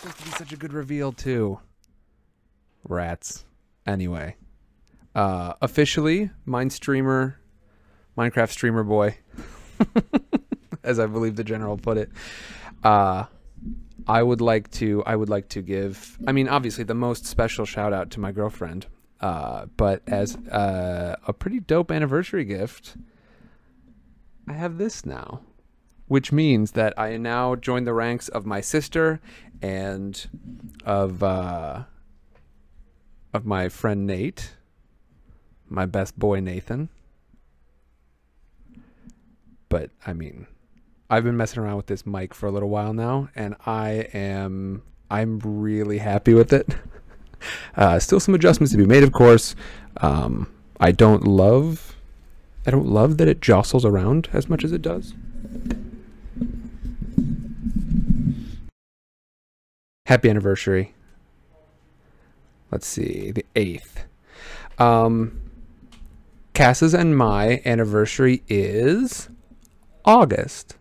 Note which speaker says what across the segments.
Speaker 1: supposed to be such a good reveal too. Rats. Anyway, uh, officially, mine streamer, Minecraft streamer boy, as I believe the general put it. Uh, I would like to. I would like to give. I mean, obviously, the most special shout out to my girlfriend. Uh, but as uh, a pretty dope anniversary gift, I have this now, which means that I now join the ranks of my sister and of uh, of my friend Nate, my best boy Nathan. But I mean, I've been messing around with this mic for a little while now, and I am I'm really happy with it. Uh, still some adjustments to be made, of course. Um, I don't love I don't love that it jostles around as much as it does. Happy anniversary. Let's see, the 8th. Um, Cass's and my anniversary is August,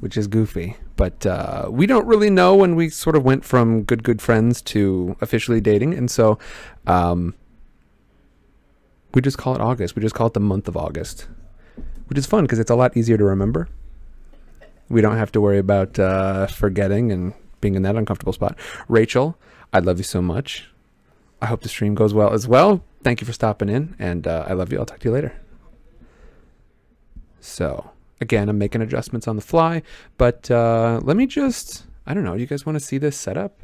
Speaker 1: which is goofy. But uh, we don't really know when we sort of went from good, good friends to officially dating. And so um, we just call it August. We just call it the month of August, which is fun because it's a lot easier to remember. We don't have to worry about uh, forgetting and being in that uncomfortable spot. Rachel, I love you so much. I hope the stream goes well as well. Thank you for stopping in, and uh, I love you. I'll talk to you later. So, again, I'm making adjustments on the fly, but uh, let me just, I don't know, you guys want to see this setup?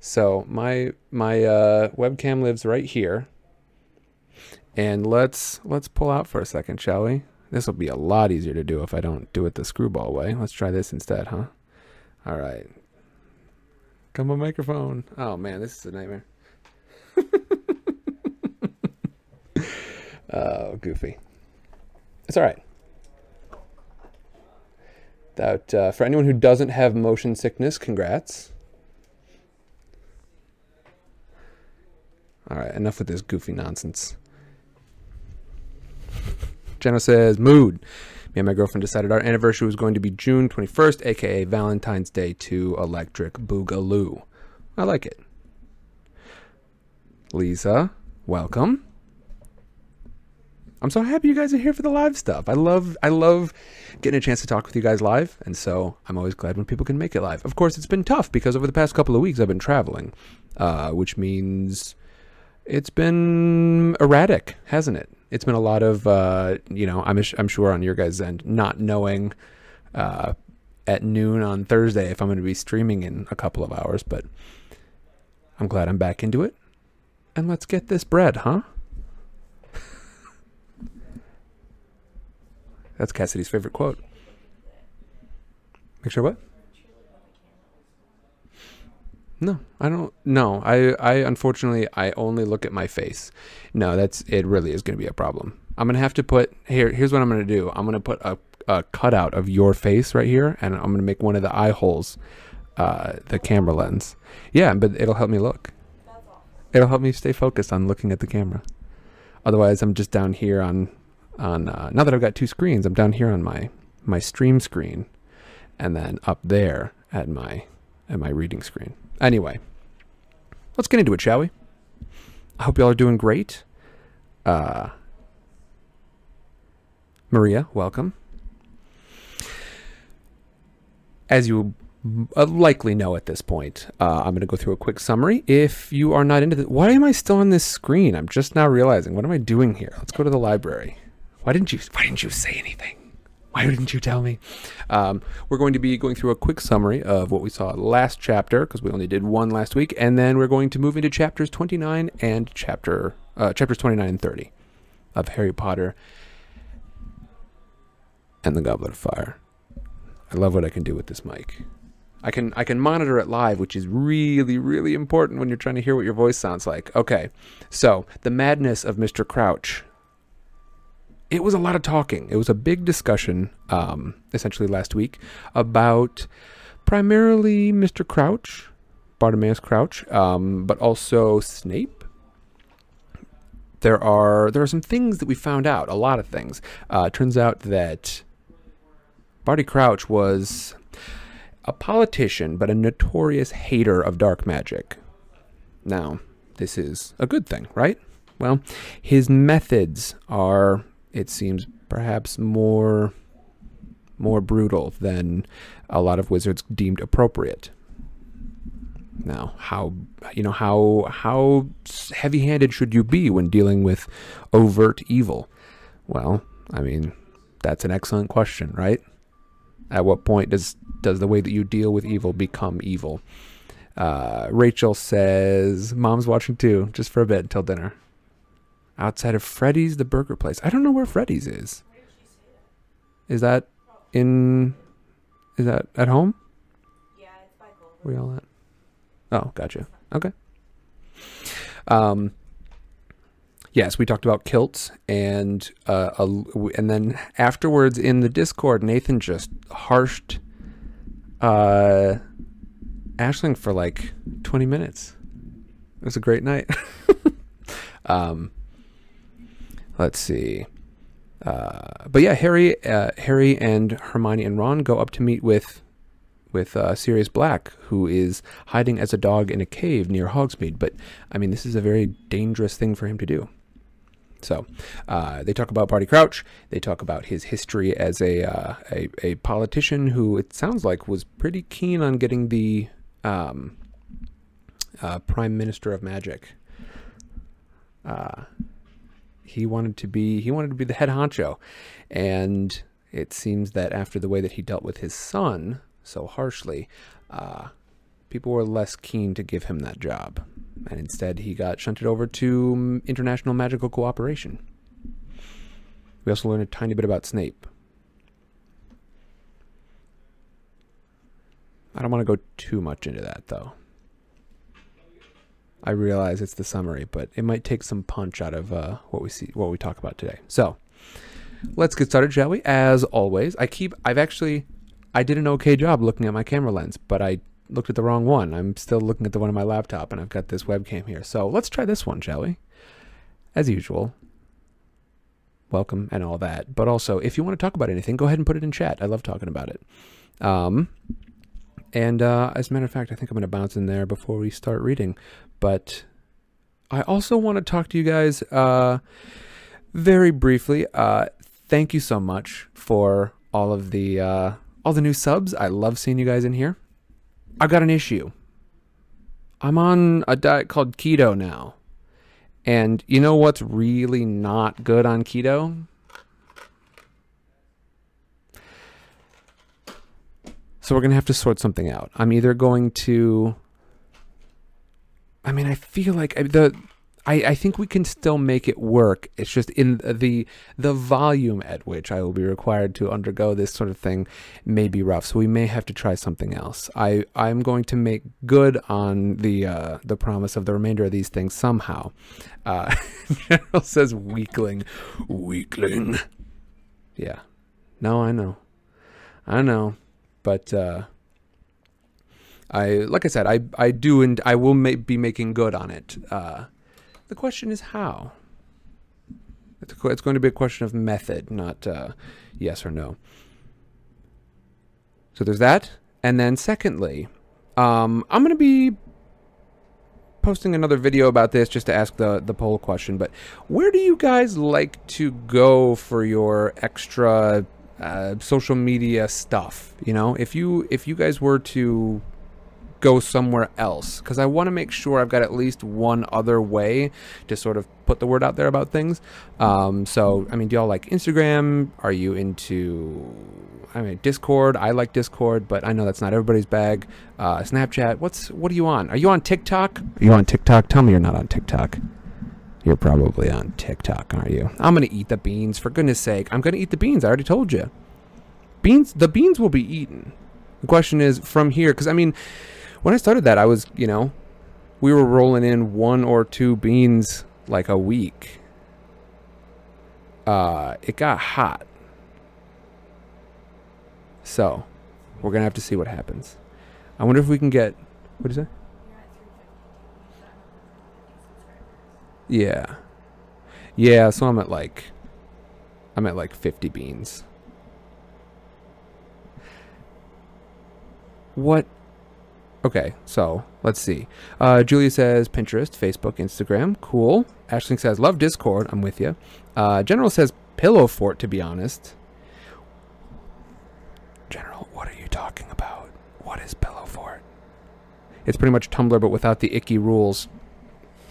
Speaker 1: So my my uh, webcam lives right here, and let's let's pull out for a second, shall we? This will be a lot easier to do if I don't do it the screwball way. Let's try this instead, huh? All right. Come on, microphone. Oh man, this is a nightmare. oh, goofy. It's all right. That uh, for anyone who doesn't have motion sickness, congrats. All right, enough with this goofy nonsense. Jenna says, mood. Me and my girlfriend decided our anniversary was going to be June 21st, aka Valentine's Day to Electric Boogaloo. I like it. Lisa, welcome. I'm so happy you guys are here for the live stuff. I love I love getting a chance to talk with you guys live, and so I'm always glad when people can make it live. Of course, it's been tough because over the past couple of weeks I've been traveling, uh, which means it's been erratic, hasn't it? It's been a lot of, uh, you know, I'm, I'm sure on your guys' end, not knowing uh, at noon on Thursday if I'm going to be streaming in a couple of hours, but I'm glad I'm back into it. And let's get this bread, huh? That's Cassidy's favorite quote. Make sure what? No, I don't. No, I, I unfortunately I only look at my face. No, that's it. Really is going to be a problem. I'm gonna have to put here. Here's what I'm gonna do. I'm gonna put a, a cutout of your face right here, and I'm gonna make one of the eye holes, uh, the camera lens. Yeah, but it'll help me look. It'll help me stay focused on looking at the camera. Otherwise, I'm just down here on on. Uh, now that I've got two screens, I'm down here on my my stream screen, and then up there at my at my reading screen. Anyway, let's get into it, shall we? I hope y'all are doing great. Uh, Maria, welcome. As you uh, likely know at this point, uh, I'm going to go through a quick summary. If you are not into this, why am I still on this screen? I'm just now realizing. What am I doing here? Let's go to the library. Why didn't you? Why didn't you say anything? Why didn't you tell me? Um, we're going to be going through a quick summary of what we saw last chapter because we only did one last week, and then we're going to move into chapters 29 and chapter uh, chapters 29 and 30 of Harry Potter and the Goblet of Fire. I love what I can do with this mic. I can I can monitor it live, which is really really important when you're trying to hear what your voice sounds like. Okay, so the madness of Mr. Crouch it was a lot of talking. It was a big discussion, um, essentially last week, about primarily Mr. Crouch, Bartemius Crouch, um, but also Snape. There are there are some things that we found out. A lot of things. Uh, turns out that Barty Crouch was a politician, but a notorious hater of dark magic. Now, this is a good thing, right? Well, his methods are, it seems, perhaps more more brutal than a lot of wizards deemed appropriate. Now, how you know how how heavy-handed should you be when dealing with overt evil? Well, I mean, that's an excellent question, right? At what point does does the way that you deal with evil become evil? Uh, Rachel says, "Mom's watching too, just for a bit until dinner." Outside of Freddy's, the burger place. I don't know where Freddy's is. Is that in? Is that at home?
Speaker 2: Yeah, it's by Gold.
Speaker 1: Where y'all at? Oh, gotcha. Okay. Um. Yes, we talked about kilts, and uh, a, and then afterwards in the Discord, Nathan just harshed uh, Ashling for like twenty minutes. It was a great night. um, let's see. Uh, but yeah, Harry, uh, Harry and Hermione and Ron go up to meet with with uh, Sirius Black, who is hiding as a dog in a cave near Hogsmeade. But I mean, this is a very dangerous thing for him to do. So uh, they talk about Barty Crouch. They talk about his history as a, uh, a a politician who it sounds like was pretty keen on getting the um, uh, Prime Minister of Magic. He wanted to be he wanted to be the head honcho, and it seems that after the way that he dealt with his son so harshly, uh, people were less keen to give him that job, and instead he got shunted over to um, international magical cooperation. We also learned a tiny bit about Snape. I don't want to go too much into that though. I realize it's the summary, but it might take some punch out of uh, what we see, what we talk about today. So, let's get started, shall we? As always, I keep. I've actually, I did an okay job looking at my camera lens, but I looked at the wrong one. I'm still looking at the one on my laptop, and I've got this webcam here. So let's try this one, shall we? As usual. Welcome and all that. But also, if you want to talk about anything, go ahead and put it in chat. I love talking about it. Um, and uh, as a matter of fact, I think I'm going to bounce in there before we start reading. But I also want to talk to you guys uh, very briefly. Uh, thank you so much for all of the uh, all the new subs. I love seeing you guys in here. I've got an issue. I'm on a diet called keto now. And you know what's really not good on keto? So we're going to have to sort something out. I'm either going to I mean, I feel like the I, I think we can still make it work. It's just in the the volume at which I will be required to undergo this sort of thing may be rough. So we may have to try something else. I I'm going to make good on the uh, the promise of the remainder of these things somehow. Uh, General says weakling, weakling. Yeah, no, I know, I know, but. Uh, I like I said, I I do and I will be making good on it. Uh, the question is how. It's, it's going to be a question of method, not uh, yes or no. So there's that, and then secondly, um, I'm going to be posting another video about this just to ask the the poll question. But where do you guys like to go for your extra uh, social media stuff? You know, if you if you guys were to go somewhere else because I want to make sure I've got at least one other way to sort of put the word out there about things. Um, so, I mean, do y'all like Instagram? Are you into, I mean, Discord? I like Discord, but I know that's not everybody's bag. Uh, Snapchat. What's what are you on? Are you on TikTok? Are you on TikTok? Tell me you're not on TikTok. You're probably on TikTok, aren't you? I'm gonna eat the beans for goodness sake. I'm gonna eat the beans. I already told you. Beans. The beans will be eaten. The question is from here, because I mean when I started that, I was, you know, we were rolling in one or two beans like a week. Uh, it got hot. So, we're going to have to see what happens. I wonder if we can get. What is that? Yeah. Yeah, so I'm at like. I'm at like 50 beans. What? Okay, so let's see. Uh, Julia says Pinterest, Facebook, Instagram. Cool. Ashley says love Discord. I'm with you. Uh, General says Pillow Fort. To be honest, General, what are you talking about? What is Pillow Fort? It's pretty much Tumblr, but without the icky rules.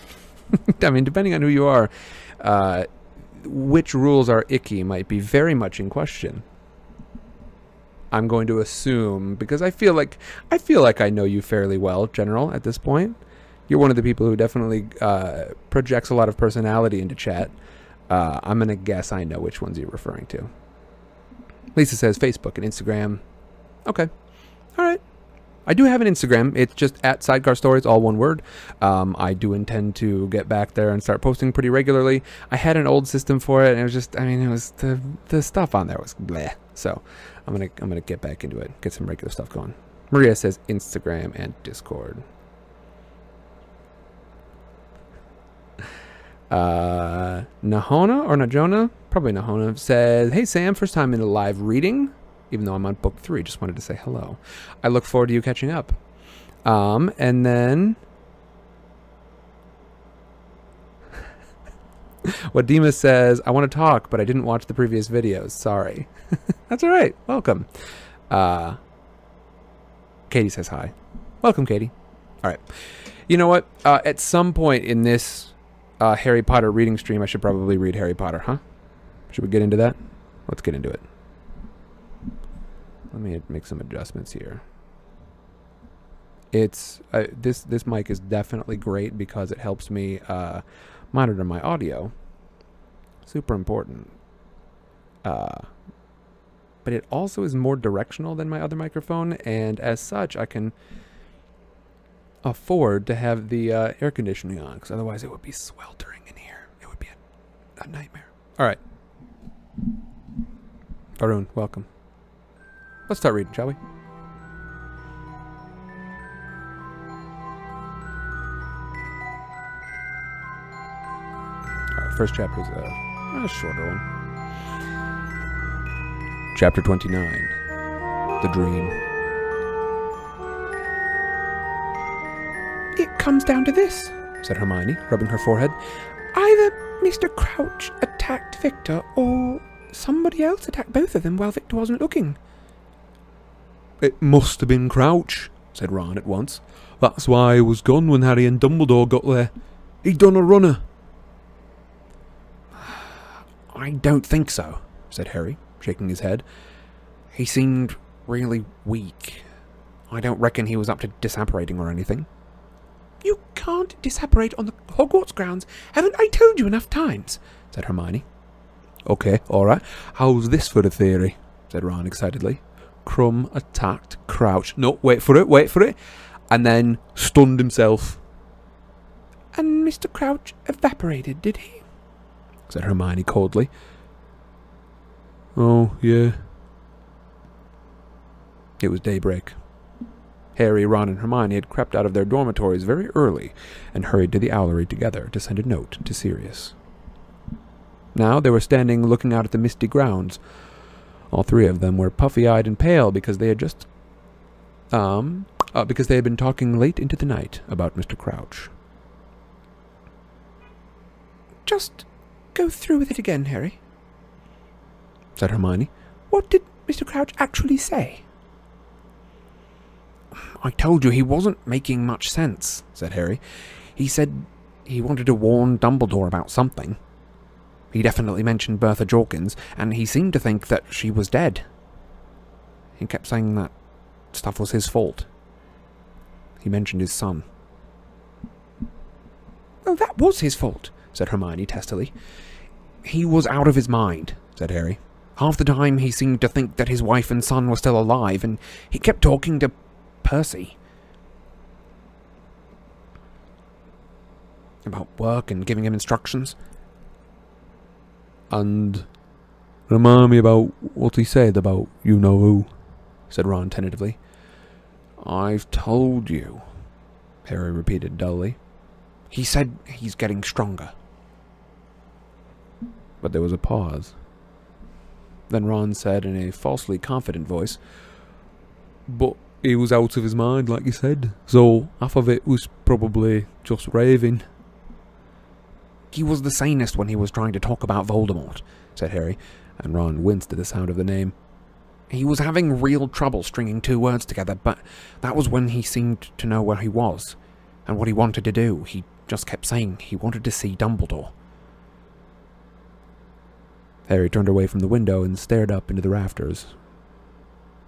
Speaker 1: I mean, depending on who you are, uh, which rules are icky might be very much in question. I'm going to assume because I feel like I feel like I know you fairly well, General. At this point, you're one of the people who definitely uh, projects a lot of personality into chat. Uh, I'm gonna guess I know which ones you're referring to. Lisa says Facebook and Instagram. Okay, all right. I do have an Instagram. It's just at Sidecar Stories, all one word. Um, I do intend to get back there and start posting pretty regularly. I had an old system for it, and it was just, I mean, it was the the stuff on there was bleh. So I'm gonna I'm gonna get back into it, get some regular stuff going. Maria says Instagram and Discord. Uh, Nahona or Najona, probably Nahona says, "Hey Sam, first time in a live reading even though I'm on book three. Just wanted to say hello. I look forward to you catching up. Um, and then. what Dima says, I want to talk, but I didn't watch the previous videos. Sorry. That's all right. Welcome. Uh, Katie says hi. Welcome, Katie. All right. You know what? Uh, at some point in this uh, Harry Potter reading stream, I should probably read Harry Potter, huh? Should we get into that? Let's get into it. Let me make some adjustments here. It's uh, this this mic is definitely great because it helps me uh, monitor my audio. Super important. Uh, but it also is more directional than my other microphone, and as such, I can afford to have the uh, air conditioning on because otherwise it would be sweltering in here. It would be a, a nightmare. All right. Varun, welcome. Let's start reading, shall we? First chapter is a, a shorter one. Chapter 29 The Dream.
Speaker 3: It comes down to this,
Speaker 1: said Hermione, rubbing her forehead.
Speaker 3: either Mr. Crouch attacked Viktor or somebody else attacked both of them while Viktor wasn't looking.
Speaker 4: It must have been Crouch, said Ron at once. That's why he was gone when Harry and Dumbledore got there. He'd done a runner.
Speaker 1: I don't think so, said Harry, shaking his head. He seemed really weak. I don't reckon he was up to disapparating or anything.
Speaker 3: You can't disapparate on the Hogwarts grounds. Haven't I told you enough times?
Speaker 1: said Hermione.
Speaker 4: Okay, alright. How's this for a theory?
Speaker 1: said Ron excitedly. Krum attacked Crouch. No, wait for it, wait for it. And then stunned himself,
Speaker 3: And Mr. Crouch evaporated, did he?
Speaker 1: Said Hermione coldly.
Speaker 4: Oh, yeah.
Speaker 1: It was daybreak. Harry, Ron, and Hermione had crept out of their dormitories very early and hurried to the owlery together to send a note to Sirius. Now they were standing looking out at the misty grounds. All three of them were puffy-eyed and pale because they had just, um, uh, because they had been talking late into the night about Mr. Crouch.
Speaker 3: Just go through with it again, Harry.
Speaker 1: Said Hermione.
Speaker 3: What did Mr. Crouch actually say?
Speaker 1: I told you he wasn't making much sense, said Harry. He said he wanted to warn Dumbledore about something. He definitely mentioned Bertha Jorkins, and he seemed to think that she was dead. He kept saying that stuff was his fault. He mentioned his son.
Speaker 3: Oh, that was his fault,
Speaker 1: said Hermione testily. He was out of his mind, said Harry. Half the time he seemed to think that his wife and son were still alive, and he kept talking to Percy. About work and giving him instructions.
Speaker 4: And remind me about what he said about you know who,
Speaker 1: said Ron tentatively. I've told you, Harry repeated dully. He said he's getting stronger. But there was a pause. Then Ron said in a falsely confident voice,
Speaker 4: But he was out of his mind, like you said. So half of it was probably just raving.
Speaker 3: He was the sanest when he was trying to talk about Voldemort, said Harry, and Ron winced at the sound of the name. He was having real trouble stringing two words together, but that was when he seemed to know where he was and what he wanted to do. He just kept saying he wanted to see Dumbledore.
Speaker 1: Harry turned away from the window and stared up into the rafters.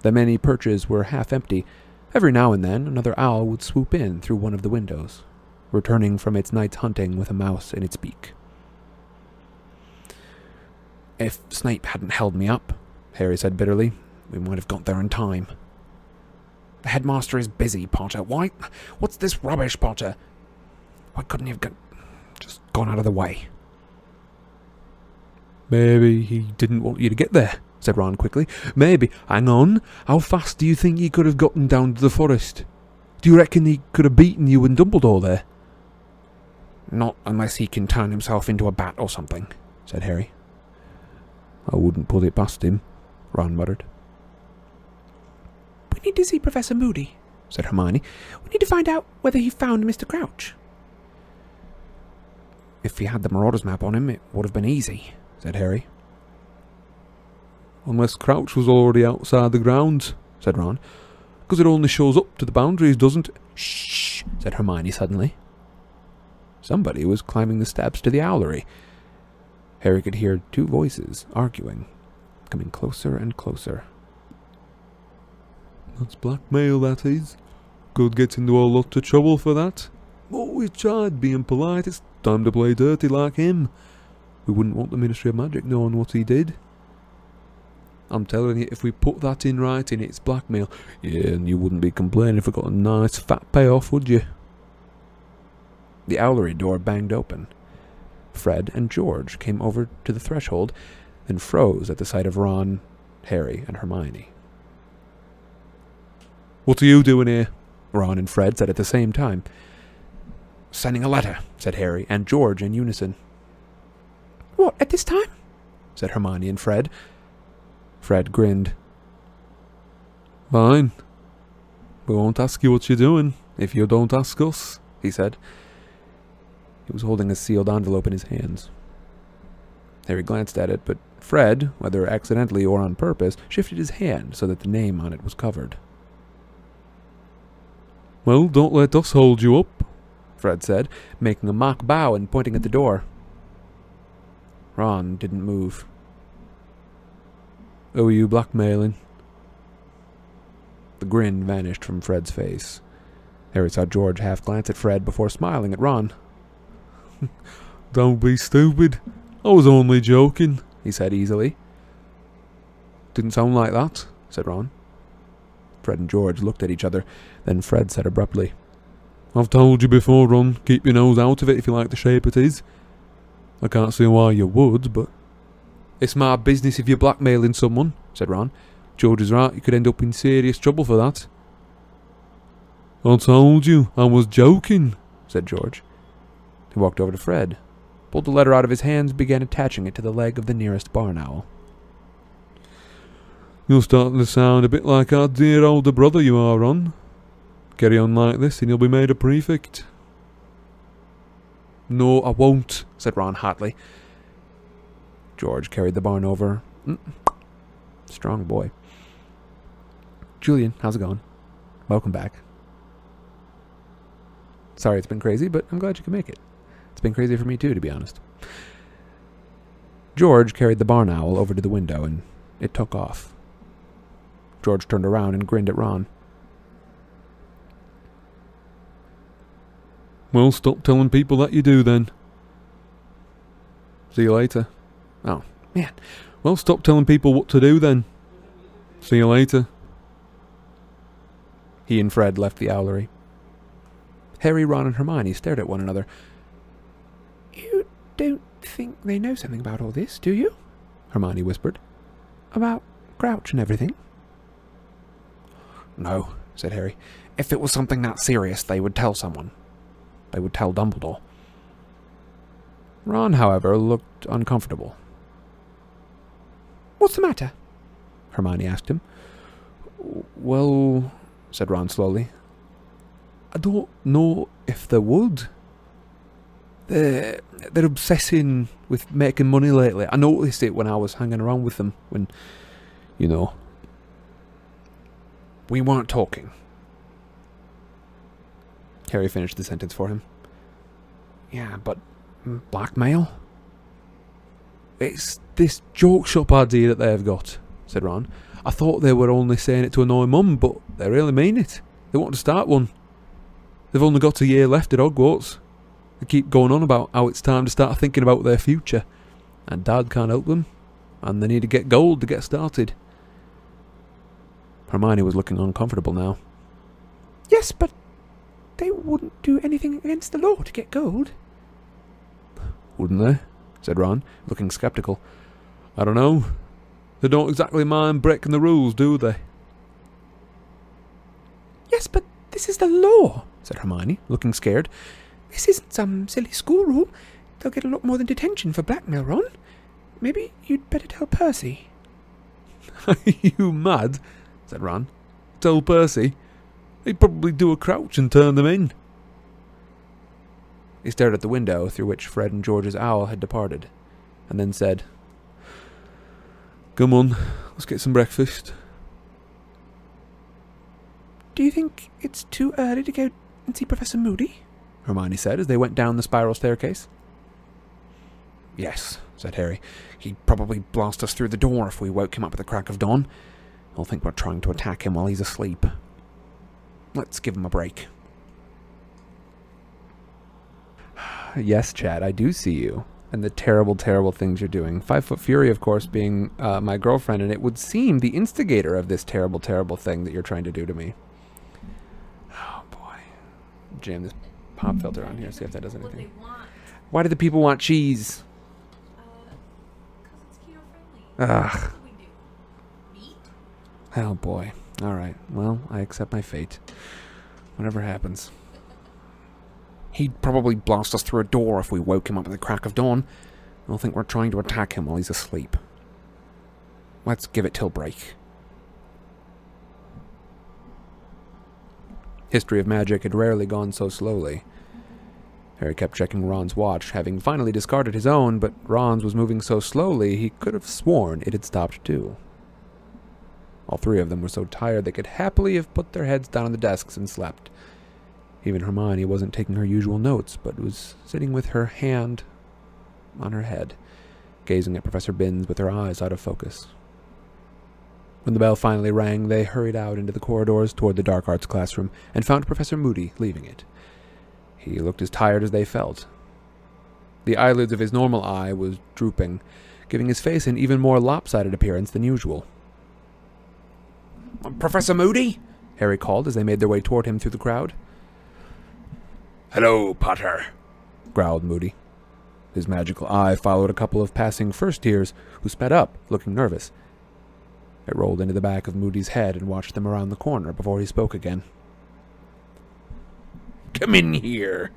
Speaker 1: The many perches were half empty. Every now and then, another owl would swoop in through one of the windows, returning from its night's hunting with a mouse in its beak.
Speaker 3: If Snape hadn't held me up, Harry said bitterly, we might have got there in time. The headmaster is busy, Potter. Why? What's this rubbish, Potter? Why couldn't he have got, just gone out of the way?
Speaker 4: Maybe he didn't want you to get there, said Ron quickly. Maybe. Hang on. How fast do you think he could have gotten down to the forest? Do you reckon he could have beaten you and Dumbledore there?
Speaker 3: Not unless he can turn himself into a bat or something, said Harry.
Speaker 1: I wouldn't put it past him, Ron muttered.
Speaker 3: We need to see Professor Moody, said Hermione. We need to find out whether he found Mr. Crouch. If he had the Marauders map on him, it would have been easy, said Harry.
Speaker 4: Unless Crouch was already outside the grounds, said Ron. Because it only shows up to the boundaries, doesn't it?
Speaker 1: Shh, said Hermione suddenly. Somebody was climbing the steps to the owlery. Harry could hear two voices arguing, coming closer and closer.
Speaker 4: That's blackmail, that is. Could get into a lot of trouble for that. But we tried being polite. It's time to play dirty like him. We wouldn't want the Ministry of Magic knowing what he did. I'm telling you, if we put that in writing, it's blackmail. Yeah, and you wouldn't be complaining if we got a nice fat payoff, would you?
Speaker 1: The owlery door banged open. Fred and George came over to the threshold, then froze at the sight of Ron, Harry, and Hermione.
Speaker 4: What are you doing here?
Speaker 1: Ron and Fred said at the same time.
Speaker 3: Sending a letter,
Speaker 1: said Harry and George in unison.
Speaker 3: What, at this time?
Speaker 1: said Hermione and Fred. Fred grinned.
Speaker 4: Fine. We won't ask you what you're doing if you don't ask us, he said.
Speaker 1: He was holding a sealed envelope in his hands. Harry glanced at it, but Fred, whether accidentally or on purpose, shifted his hand so that the name on it was covered.
Speaker 4: Well, don't let us hold you up,
Speaker 1: Fred said, making a mock bow and pointing at the door. Ron didn't move.
Speaker 4: Who are you blackmailing?
Speaker 1: The grin vanished from Fred's face. Harry saw George half glance at Fred before smiling at Ron.
Speaker 4: Don't be stupid. I was only joking, he said easily.
Speaker 1: Didn't sound like that, said Ron. Fred and George looked at each other. Then Fred said abruptly,
Speaker 4: I've told you before, Ron, keep your nose out of it if you like the shape it is. I can't see why you would, but...
Speaker 1: It's my business if you're blackmailing someone, said Ron. George is right, you could end up in serious trouble for that.
Speaker 4: I told you, I was joking, said George.
Speaker 1: He walked over to Fred, pulled the letter out of his hands, began attaching it to the leg of the nearest barn owl.
Speaker 4: You're starting to sound a bit like our dear older brother you are, Ron. Carry on like this and you'll be made a prefect.
Speaker 1: No, I won't, said Ron hotly. George carried the barn over. Mm. Strong boy. Julian, how's it going? Welcome back. Sorry it's been crazy, but I'm glad you could make it. It's been crazy for me too, to be honest. George carried the barn owl over to the window and it took off. George turned around and grinned at Ron.
Speaker 4: Well, stop telling people that you do then.
Speaker 1: See you later.
Speaker 4: Oh, man. Well, stop telling people what to do then. See you later.
Speaker 1: He and Fred left the owlery. Harry, Ron, and Hermione stared at one another.
Speaker 3: You don't think they know something about all this, do you?
Speaker 1: Hermione whispered.
Speaker 3: About Crouch and everything?
Speaker 1: No, said Harry. If it was something that serious, they would tell someone. They would tell Dumbledore. Ron, however, looked uncomfortable.
Speaker 3: What's the matter?
Speaker 1: Hermione asked him. Well, said Ron slowly.
Speaker 4: I don't know if they would. They're, they're obsessing with making money lately. I noticed it when I was hanging around with them. When, you know.
Speaker 1: We weren't talking. Harry finished the sentence for him.
Speaker 3: Yeah, but blackmail?
Speaker 4: It's this joke shop idea that they've got, said Ron. I thought they were only saying it to annoy Mum, but they really mean it. They want to start one. They've only got a year left at Hogwarts. They keep going on about how it's time to start thinking about their future. And Dad can't help them. And they need to get gold to get started.
Speaker 1: Hermione was looking uncomfortable now.
Speaker 3: Yes, but they wouldn't do anything against the law to get gold.
Speaker 1: Wouldn't they? said Ron, looking skeptical.
Speaker 4: I don't know. They don't exactly mind breaking the rules, do they?
Speaker 3: Yes, but this is the law, said Hermione, looking scared. This isn't some silly school rule. They'll get a lot more than detention for blackmail, Ron. Maybe you'd better tell Percy.
Speaker 4: Are you mad? said Ron. Tell Percy. He'd probably do a crouch and turn them in.
Speaker 1: He stared at the window through which Fred and George's owl had departed, and then said,
Speaker 4: Come on, let's get some breakfast.
Speaker 3: Do you think it's too early to go and see Professor Moody?
Speaker 1: Hermione said as they went down the spiral staircase.
Speaker 3: Yes, said Harry. He'd probably blast us through the door if we woke him up at the crack of dawn. He'll think we're trying to attack him while he's asleep. Let's give him a break.
Speaker 1: yes, Chad, I do see you. And the terrible, terrible things you're doing. Five Foot Fury, of course, being uh, my girlfriend, and it would seem the instigator of this terrible, terrible thing that you're trying to do to me. Oh, boy. Jam this pop filter on here, see if that does anything. Why do the people want cheese?
Speaker 2: Uh, 'cause it's keto friendly.
Speaker 1: Ugh.
Speaker 2: What do we do? Meat?
Speaker 1: Oh, boy. All right. Well, I accept my fate. Whatever happens.
Speaker 3: He'd probably blast us through a door if we woke him up at the crack of dawn. He'll think we're trying to attack him while he's asleep. Let's give it till break.
Speaker 1: History of magic had rarely gone so slowly. Harry kept checking Ron's watch, having finally discarded his own, but Ron's was moving so slowly he could have sworn it had stopped too. All three of them were so tired they could happily have put their heads down on the desks and slept. Even Hermione wasn't taking her usual notes, but was sitting with her hand on her head, gazing at Professor Binns with her eyes out of focus. When the bell finally rang, they hurried out into the corridors toward the dark arts classroom and found Professor Moody leaving it. He looked as tired as they felt. The eyelids of his normal eye was drooping, giving his face an even more lopsided appearance than usual.
Speaker 3: Professor Moody?
Speaker 1: Harry called as they made their way toward him through the crowd.
Speaker 3: Hello, Potter.
Speaker 1: growled Moody. His magical eye followed a couple of passing first years who sped up, looking nervous. It rolled into the back of Moody's head and watched them around the corner before he spoke again.
Speaker 3: Come in here.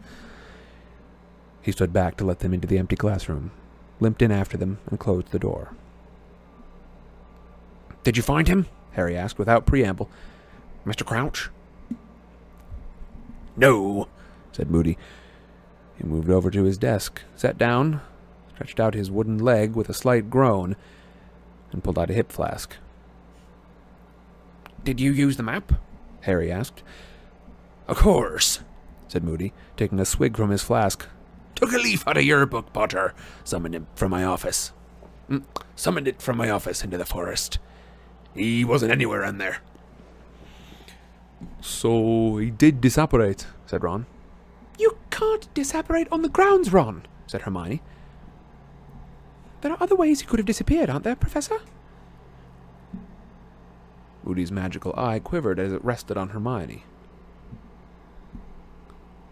Speaker 1: He stood back to let them into the empty classroom, limped in after them, and closed the door.
Speaker 3: Did you find him?
Speaker 1: Harry asked without preamble.
Speaker 3: Mr. Crouch? No,
Speaker 1: said Moody. He moved over to his desk, sat down, stretched out his wooden leg with a slight groan, and pulled out a hip flask.
Speaker 3: Did you use the map?
Speaker 1: Harry asked.
Speaker 3: Of course,
Speaker 1: said Moody, taking a swig from his flask.
Speaker 3: Took a leaf out of your book, Potter. Summoned it from my office. Mm, Summoned it from my office into the forest. He wasn't anywhere in there.
Speaker 4: So he did disapparate, said Ron.
Speaker 3: You can't disapparate on the grounds, Ron, said Hermione. There are other ways he could have disappeared, aren't there, Professor?
Speaker 1: Moody's magical eye quivered as it rested on Hermione.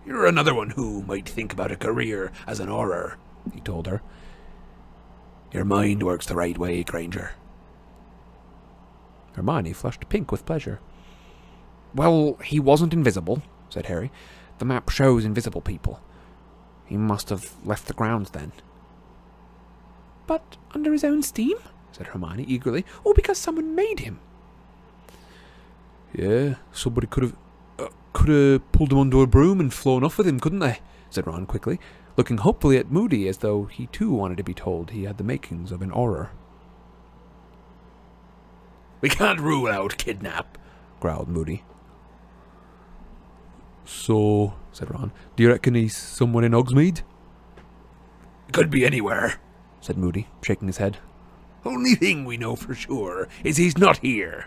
Speaker 3: You're another one who might think about a career as an Auror, he told her. Your mind works the right way, Granger.
Speaker 1: Hermione flushed pink with pleasure.
Speaker 3: Well, he wasn't invisible, said Harry. The map shows invisible people. He must have left the grounds then. But under his own steam? said Hermione eagerly. Or because someone made him?
Speaker 5: Yeah, somebody could have uh, could have pulled him under a broom and flown off with him, couldn't they?
Speaker 1: said Ron quickly, looking hopefully at Moody as though he too wanted to be told he had the makings of an auror.
Speaker 6: We can't rule out kidnap, growled Moody.
Speaker 5: So, said Ron, do you reckon he's somewhere in Hogsmeade?
Speaker 6: Could be anywhere.
Speaker 1: said Moody, shaking his head.
Speaker 6: Only thing we know for sure is he's not here.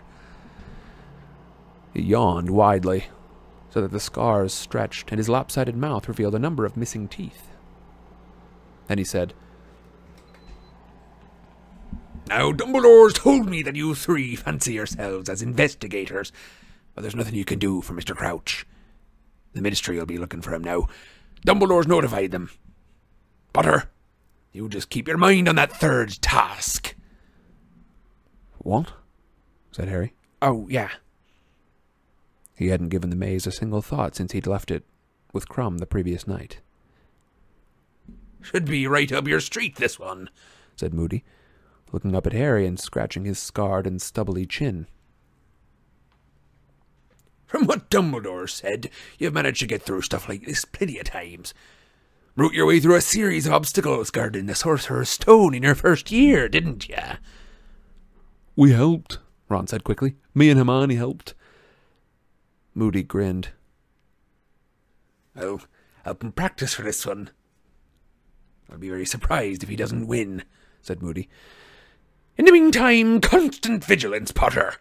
Speaker 1: He yawned widely, so that the scars stretched and his lopsided mouth revealed a number of missing teeth. Then he said,
Speaker 6: Now, Dumbledore's told me that you three fancy yourselves as investigators, but there's nothing you can do for Mr. Crouch. The Ministry will be looking for him now. Dumbledore's notified them. Potter, you just keep your mind on that third task.
Speaker 1: What? said Harry.
Speaker 6: Oh, yeah.
Speaker 1: He hadn't given the maze a single thought since he'd left it with Krum the previous night,
Speaker 6: Should be right up your street, this one.
Speaker 1: said Moody, looking up at Harry and scratching his scarred and stubbly chin.
Speaker 6: From what Dumbledore said, you've managed to get through stuff like this plenty of times. Root your way through a series of obstacles guarding the Sorcerer's Stone in your first year, didn't you?
Speaker 5: We helped, Ron said quickly. Me and Hermione helped.
Speaker 1: Moody grinned.
Speaker 6: I'll help him practice for this one. I'll be very surprised if he doesn't win, said Moody. In the meantime, constant vigilance, Potter.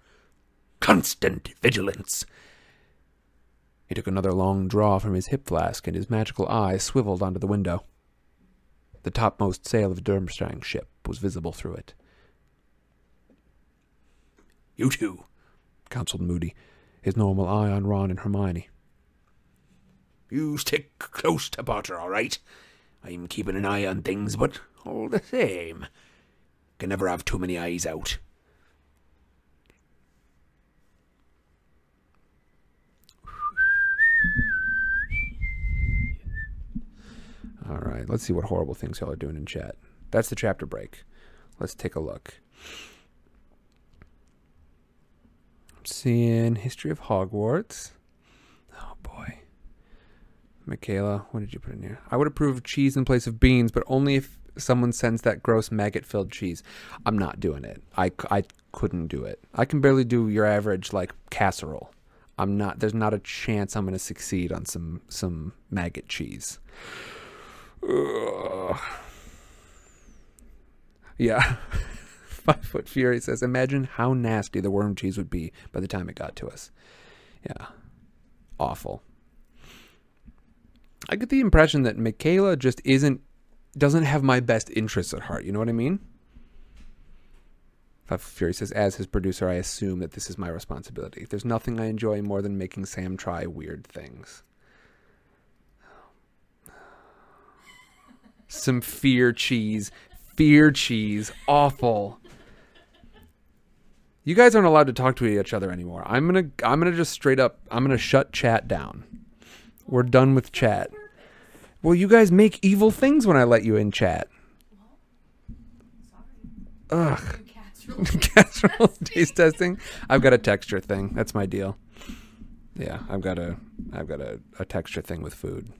Speaker 6: Constant vigilance.
Speaker 1: He took another long draw from his hip flask, and his magical eye swiveled onto the window. The topmost sail of Durmstrang's ship was visible through it.
Speaker 6: You too.
Speaker 1: counseled Moody, his normal eye on Ron and Hermione.
Speaker 6: You stick close to Potter, all right? I'm keeping an eye on things, but all the same, can never have too many eyes out.
Speaker 1: All right, let's see what horrible things y'all are doing in chat. That's the chapter break. Let's take a look. I'm seeing History of Hogwarts. Oh boy. Michaela, what did you put in here? I would approve cheese in place of beans, but only if someone sends that gross maggot filled cheese. I'm not doing it. I, I couldn't do it. I can barely do your average like casserole. I'm not there's not a chance I'm going to succeed on some some maggot cheese. Ugh. Yeah. Five Foot Fury says, imagine how nasty the worm cheese would be by the time it got to us. Yeah. Awful. I get the impression that Michaela just isn't doesn't have my best interests at heart. You know what I mean? Fury says, as his producer, I assume that this is my responsibility. There's nothing I enjoy more than making Sam try weird things. Some fear cheese. Fear cheese. Awful. You guys aren't allowed to talk to each other anymore. I'm gonna I'm gonna just straight up I'm gonna shut chat down. We're done with chat. Well, you guys make evil things when I let you in chat. Ugh.
Speaker 2: Your cat's really
Speaker 1: Casserole taste testing. I've got a texture thing. That's my deal. Yeah, I've got a I've got a, a texture thing with food.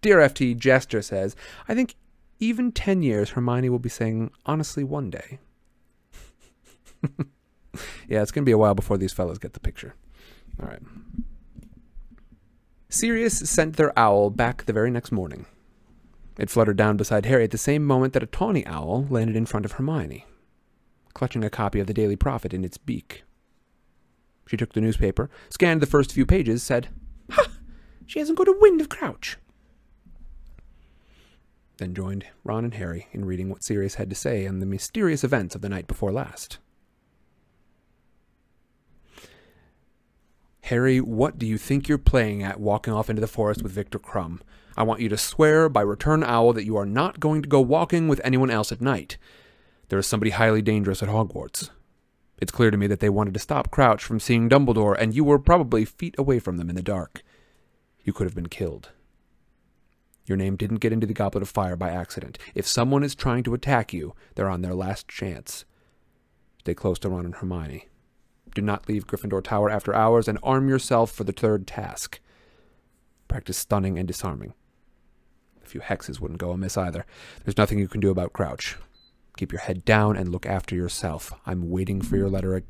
Speaker 1: Dear FT Jester says, I think even ten years Hermione will be saying honestly one day. yeah, it's gonna be a while before these fellas get the picture. All right. Sirius sent their owl back the very next morning. It fluttered down beside Harry at the same moment that a tawny owl landed in front of Hermione, clutching a copy of the Daily Prophet in its beak. She took the newspaper, scanned the first few pages, said, Ha! She hasn't got a wind of Crouch. Then joined Ron and Harry in reading what Sirius had to say on the mysterious events of the night before last. Harry, what do you think you're playing at walking off into the forest with Viktor Krum? I want you to swear by Return Owl that you are not going to go walking with anyone else at night. There is somebody highly dangerous at Hogwarts. It's clear to me that they wanted to stop Crouch from seeing Dumbledore, and you were probably feet away from them in the dark. You could have been killed. Your name didn't get into the Goblet of Fire by accident. If someone is trying to attack you, they're on their last chance. Stay close to Ron and Hermione. Do not leave Gryffindor Tower after hours and arm yourself for the third task. Practice stunning and disarming. A few hexes wouldn't go amiss either. There's nothing you can do about Crouch. Keep your head down and look after yourself. I'm waiting for your letter.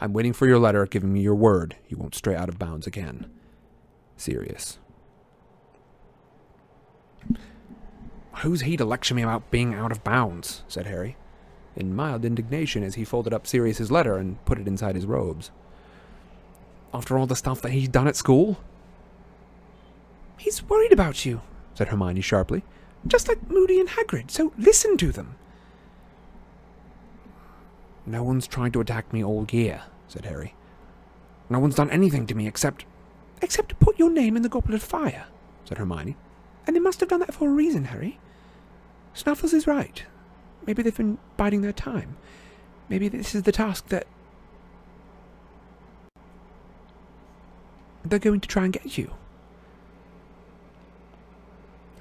Speaker 1: I'm waiting for your letter giving me your word you won't stray out of bounds again. Sirius.
Speaker 3: Who's he to lecture me about being out of bounds?
Speaker 1: said Harry, in mild indignation as he folded up Sirius's letter and put it inside his robes.
Speaker 3: After all the stuff that he's done at school?
Speaker 7: He's worried about you,
Speaker 1: said Hermione sharply.
Speaker 7: just like Moody and Hagrid, so listen to them.
Speaker 3: No one's tried to attack me all year, said Harry. No one's done anything to me except.
Speaker 7: Except to put your name in the Goblet of Fire.
Speaker 1: said Hermione.
Speaker 7: And they must have done that for a reason, Harry. Snuffles is right. Maybe they've been biding their time. Maybe this is the task that they're going to try and get you.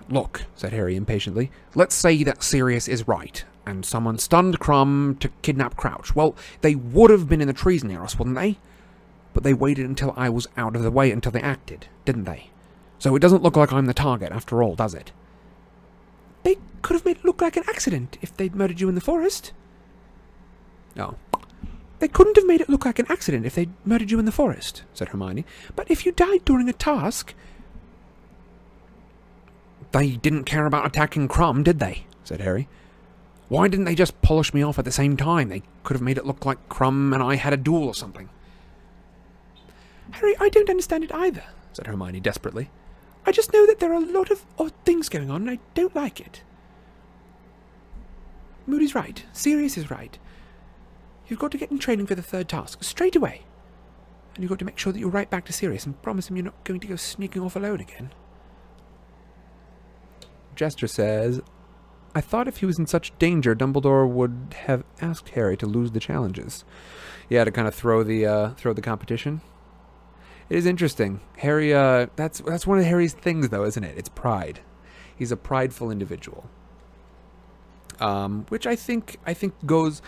Speaker 3: Look, said Harry impatiently, let's say that Sirius is right, and someone stunned Krum to kidnap Crouch. Well, they would have been in the trees near us, wouldn't they? But they waited until I was out of the way until they acted, didn't they? So it doesn't look like I'm the target after all, does it?
Speaker 7: They could have made it look like an accident if they'd murdered you in the forest.
Speaker 1: Oh,
Speaker 7: They couldn't have made it look like an accident if they'd murdered you in the forest.
Speaker 1: said Hermione.
Speaker 7: But if you died during a task,
Speaker 3: They didn't care about attacking Krum, did they? said Harry. Why didn't they just polish me off at the same time? They could have made it look like Krum and I had a duel or something.
Speaker 7: Harry, I don't understand it either.
Speaker 1: said Hermione desperately.
Speaker 7: I just know that there are a lot of odd things going on, and I don't like it. Moody's right. Sirius is right. You've got to get in training for the third task straight away. And you've got to make sure that you're write back to Sirius and promise him you're not going to go sneaking off alone again.
Speaker 1: Jester says, I thought if he was in such danger, Dumbledore would have asked Harry to lose the challenges. Yeah, to kind of throw the uh, throw the competition. It is interesting. Harry, uh, that's that's one of Harry's things, though, isn't it? It's pride. He's a prideful individual, um, which I think I think goes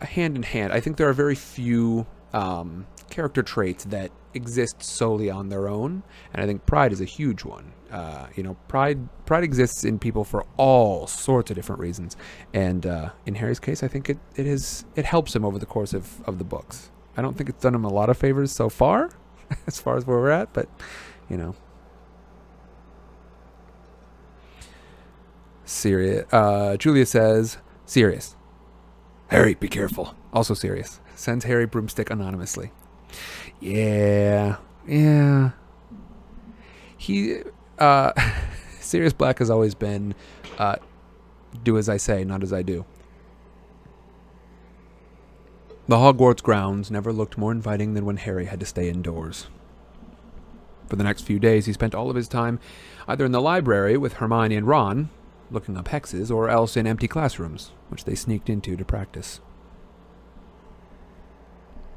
Speaker 1: hand in hand. I think there are very few um, character traits that exist solely on their own, and I think pride is a huge one. Uh, you know, pride pride exists in people for all sorts of different reasons, and uh, in Harry's case, I think it it is it helps him over the course of of the books. I don't think it's done him a lot of favors so far, as far as where we're at, but you know. Serious. Uh, Julia says, "Sirius." Harry, be careful. Also Sirius. Sends Harry broomstick anonymously. Yeah, yeah. He, uh, Sirius Black has always been, uh, do as I say, not as I do. The Hogwarts grounds never looked more inviting than when Harry had to stay indoors. For the next few days, he spent all of his time either in the library with Hermione and Ron, looking up hexes, or else in empty classrooms, which they sneaked into to practice.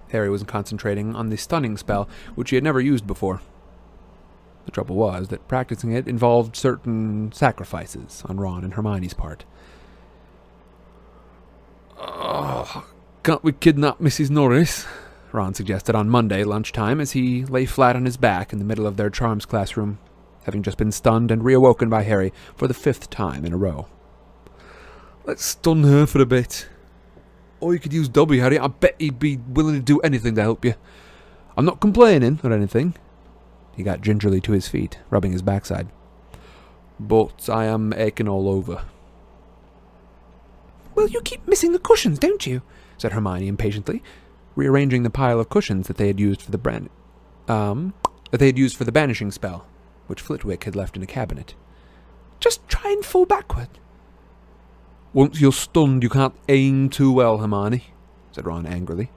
Speaker 1: Harry was concentrating on the stunning spell, which he had never used before. The trouble was that practicing it involved certain sacrifices on Ron and Hermione's part.
Speaker 4: Can't we kidnap Mrs. Norris?
Speaker 1: Ron suggested on Monday lunchtime as he lay flat on his back in the middle of their charms classroom, having just been stunned and reawoken by Harry for the fifth time in a row.
Speaker 4: Let's stun her for a bit. Or you could use Dobby, Harry. I bet he'd be willing to do anything to help you. I'm not complaining or anything.
Speaker 1: He got gingerly to his feet, rubbing his backside.
Speaker 4: But I am aching all over.
Speaker 7: Well, you keep missing the cushions, don't you?
Speaker 1: Said Hermione impatiently, rearranging the pile of cushions that they had used for the brand um that they had used for the banishing spell, which Flitwick had left in a cabinet.
Speaker 7: Just try and fall backward.
Speaker 4: Once you're stunned, you can't aim too well, Hermione,
Speaker 1: said Ron angrily.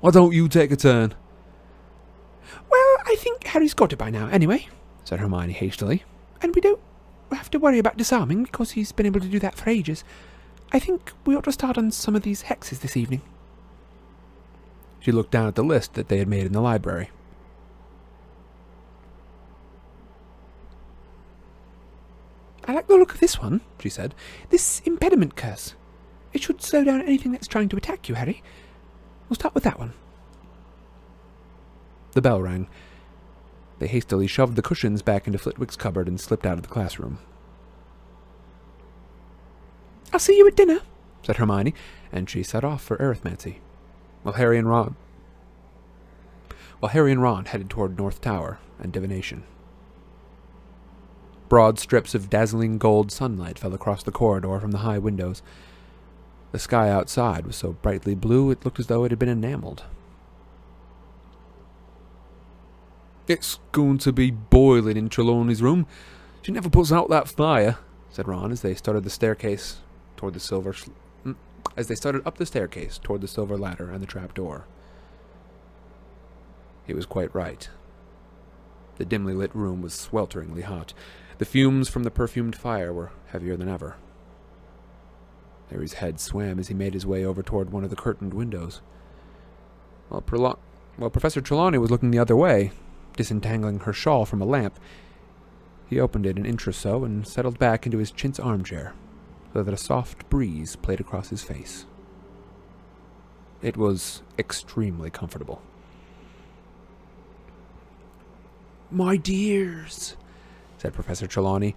Speaker 4: Why don't you take a turn?
Speaker 7: Well, I think Harry's got it by now, anyway.
Speaker 1: said Hermione hastily.
Speaker 7: And we don't have to worry about disarming because he's been able to do that for ages. I think we ought to start on some of these hexes this evening.
Speaker 1: She looked down at the list that they had made in the library.
Speaker 7: I like the look of this one, she said. This impediment curse. It should slow down anything that's trying to attack you, Harry. We'll start with that one.
Speaker 1: The bell rang. They hastily shoved the cushions back into Flitwick's cupboard and slipped out of the classroom.
Speaker 7: I'll see you at dinner.
Speaker 1: said Hermione, and she set off for arithmancy, while Harry and Ron while Harry and Ron headed toward North Tower and divination. Broad strips of dazzling gold sunlight fell across the corridor from the high windows. The sky outside was so brightly blue it looked as though it had been enameled.
Speaker 4: It's going to be boiling in Trelawney's room. She never puts out that fire.
Speaker 1: said Ron as they started the staircase toward the silver sl- mm, as they started up the staircase toward the silver ladder and the trap door. He was quite right. The dimly lit room was swelteringly hot. The fumes from the perfumed fire were heavier than ever. Harry's head swam as he made his way over toward one of the curtained windows. While, while Professor Trelawney was looking the other way, disentangling her shawl from a lamp, he opened it an inch or so and settled back into his chintz armchair, so that a soft breeze played across his face. It was extremely comfortable.
Speaker 7: My dears,
Speaker 1: said Professor Trelawney,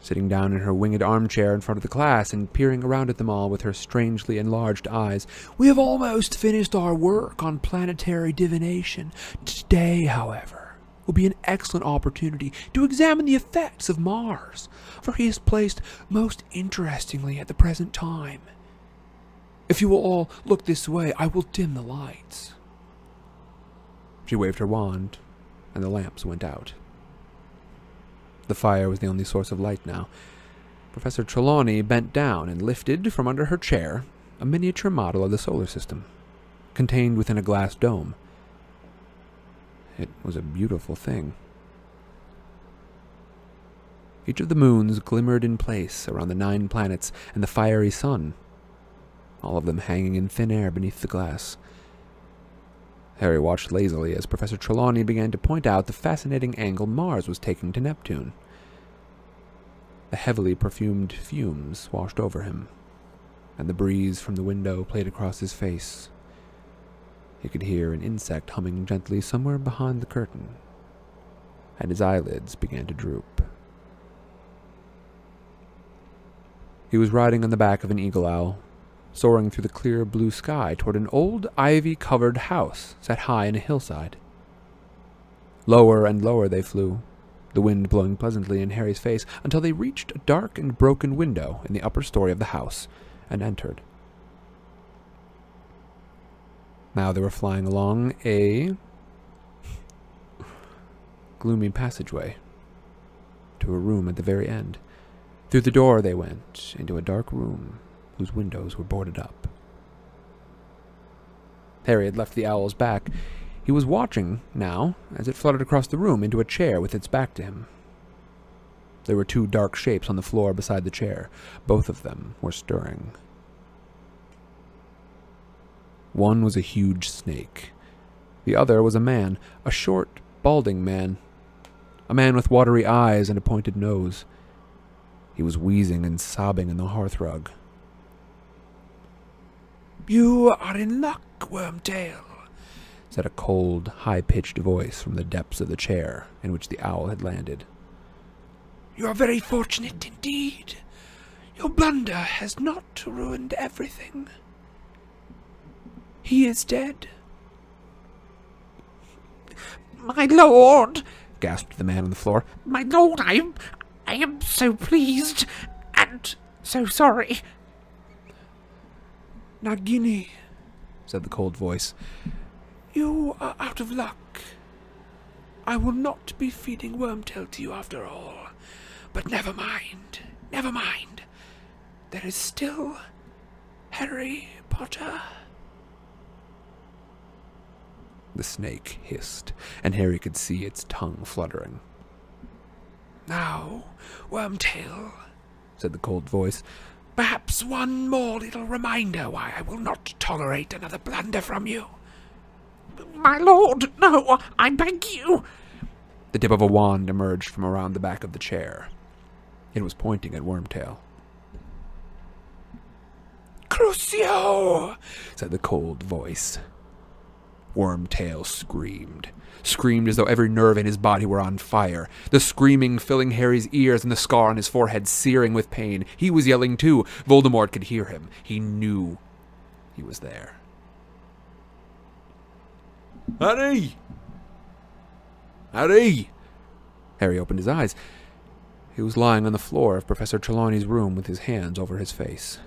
Speaker 1: sitting down in her winged armchair in front of the class and peering around at them all with her strangely enlarged eyes.
Speaker 7: we have almost finished our work on planetary divination. Today, however, will be an excellent opportunity to examine the effects of Mars, for he is placed most interestingly at the present time. If you will all look this way, I will dim the lights.
Speaker 1: She waved her wand, and the lamps went out. The fire was the only source of light now. Professor Trelawney bent down and lifted from under her chair a miniature model of the solar system, contained within a glass dome. It was a beautiful thing. Each of the moons glimmered in place around the nine planets and the fiery sun, all of them hanging in thin air beneath the glass. Harry watched lazily as Professor Trelawney began to point out the fascinating angle Mars was taking to Neptune. The heavily perfumed fumes washed over him, and the breeze from the window played across his face. He could hear an insect humming gently somewhere behind the curtain, and his eyelids began to droop. He was riding on the back of an eagle owl, soaring through the clear blue sky toward an old ivy covered house set high in a hillside. Lower and lower they flew, the wind blowing pleasantly in Harry's face until they reached a dark and broken window in the upper story of the house and entered. Now they were flying along a gloomy passageway to a room at the very end. Through the door they went into a dark room whose windows were boarded up. Harry had left the owl's back. He was watching, now, as it fluttered across the room into a chair with its back to him. There were two dark shapes on the floor beside the chair. Both of them were stirring. One was a huge snake. The other was a man, a short, balding man. A man with watery eyes and a pointed nose. He was wheezing and sobbing in the hearthrug.
Speaker 7: You are in luck, Wormtail,
Speaker 1: said a cold, high pitched voice from the depths of the chair in which the owl had landed.
Speaker 7: You are very fortunate indeed. Your blunder has not ruined everything. He is dead.
Speaker 8: My lord,
Speaker 1: gasped the man on the floor.
Speaker 8: my lord, I am, I am so pleased and so sorry.
Speaker 7: Nagini,
Speaker 1: said the cold voice.
Speaker 7: you are out of luck. I will not be feeding Wormtail to you after all. But never mind, never mind. There is still Harry Potter.
Speaker 1: The snake hissed, and Harry could see its tongue fluttering.
Speaker 7: Now, Wormtail,
Speaker 1: Said the cold voice.
Speaker 7: perhaps one more little reminder why I will not tolerate another blunder from you.
Speaker 8: My lord, no, I beg you.
Speaker 1: The tip of a wand emerged from around the back of the chair. It was pointing at Wormtail. Crucio! said the cold voice. Wormtail screamed. Screamed as though every nerve in his body were on fire. The screaming filling Harry's ears and the scar on his forehead searing with pain. He was yelling too. Voldemort could hear him. He knew he was there.
Speaker 9: Harry! Harry!
Speaker 1: Harry opened his eyes. He was lying on the floor of Professor Trelawney's room with his hands over his face.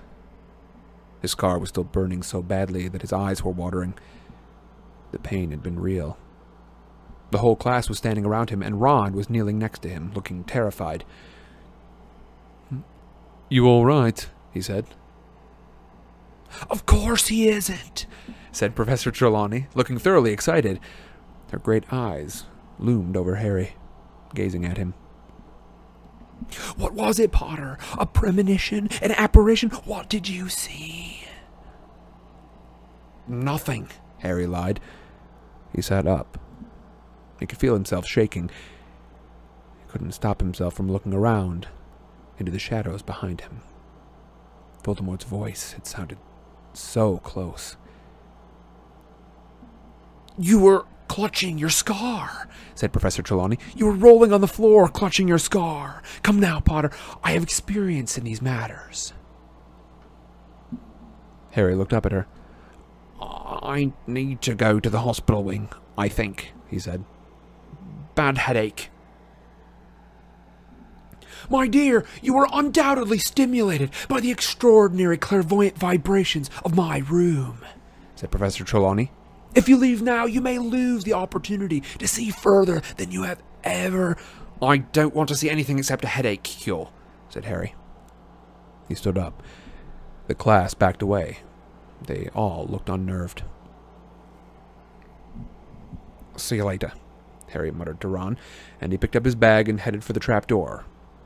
Speaker 1: His scar was still burning so badly that his eyes were watering. The pain had been real. The whole class was standing around him, and Ron was kneeling next to him, looking terrified.
Speaker 10: You all right? he said.
Speaker 1: Of course he isn't, said Professor Trelawney, looking thoroughly excited. Her great eyes loomed over Harry, gazing at him. What was it, Potter? A premonition? An apparition? What did you see? Nothing, Harry lied. He sat up. He could feel himself shaking. He couldn't stop himself from looking around into the shadows behind him. Voldemort's voice had sounded so close. You were clutching your scar, said Professor Trelawney. You were rolling on the floor, clutching your scar. Come now, Potter. I have experience in these matters. Harry looked up at her. I need to go to the hospital wing, I think, he said. Bad headache. My dear, you are undoubtedly stimulated by the extraordinary clairvoyant vibrations of my room, said Professor Trelawney. If you leave now, you may lose the opportunity to see further than you have ever. I don't want to see anything except a headache cure, said Harry. He stood up. The class backed away. They all looked unnerved. See you later, Harry muttered to Ron, and he picked up his bag and headed for the trap door,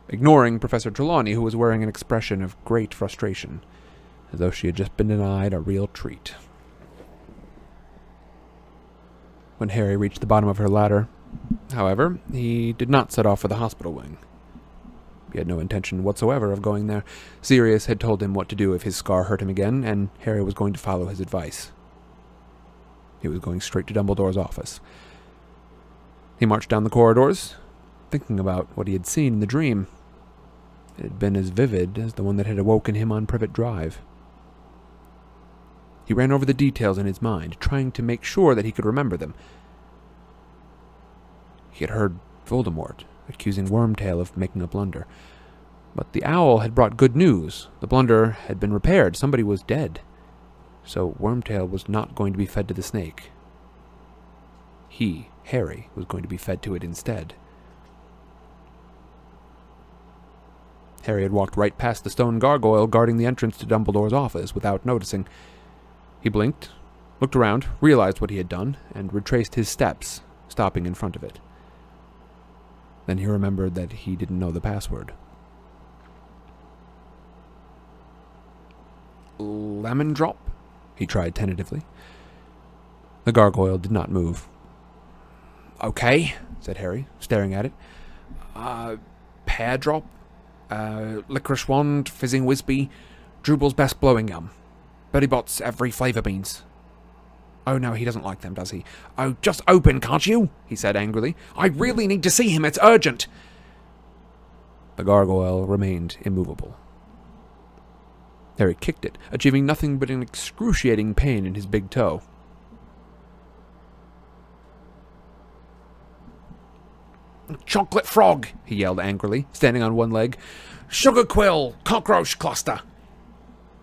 Speaker 1: ignoring Professor Trelawney, who was wearing an expression of great frustration, as though she had just been denied a real treat. When Harry reached the bottom of her ladder, however, he did not set off for the hospital wing. He had no intention whatsoever of going there. Sirius had told him what to do if his scar hurt him again, and Harry was going to follow his advice. He was going straight to Dumbledore's office. He marched down the corridors, thinking about what he had seen in the dream. It had been as vivid as the one that had awoken him on Privet Drive. He ran over the details in his mind, trying to make sure that he could remember them. He had heard Voldemort accusing Wormtail of making a blunder. But the owl had brought good news. The blunder had been repaired. Somebody was dead. So Wormtail was not going to be fed to the snake. He, Harry, was going to be fed to it instead. Harry had walked right past the stone gargoyle guarding the entrance to Dumbledore's office without noticing. He blinked, looked around, realized what he had done, and retraced his steps, stopping in front of it. Then he remembered that he didn't know the password. Lemon drop? He tried tentatively. The gargoyle did not move. Okay, said Harry, staring at it. Uh, pear drop? Uh, licorice wand, fizzing Whizzbee, Drooble's best blowing gum. Bertie Bott's every flavour beans. Oh no, he doesn't like them, does he? Oh, just open, can't you? he said angrily. I really need to see him, it's urgent. The gargoyle remained immovable. Harry kicked it, achieving nothing but an excruciating pain in his big toe. Chocolate frog, he yelled angrily, standing on one leg. Sugar quill, cockroach cluster.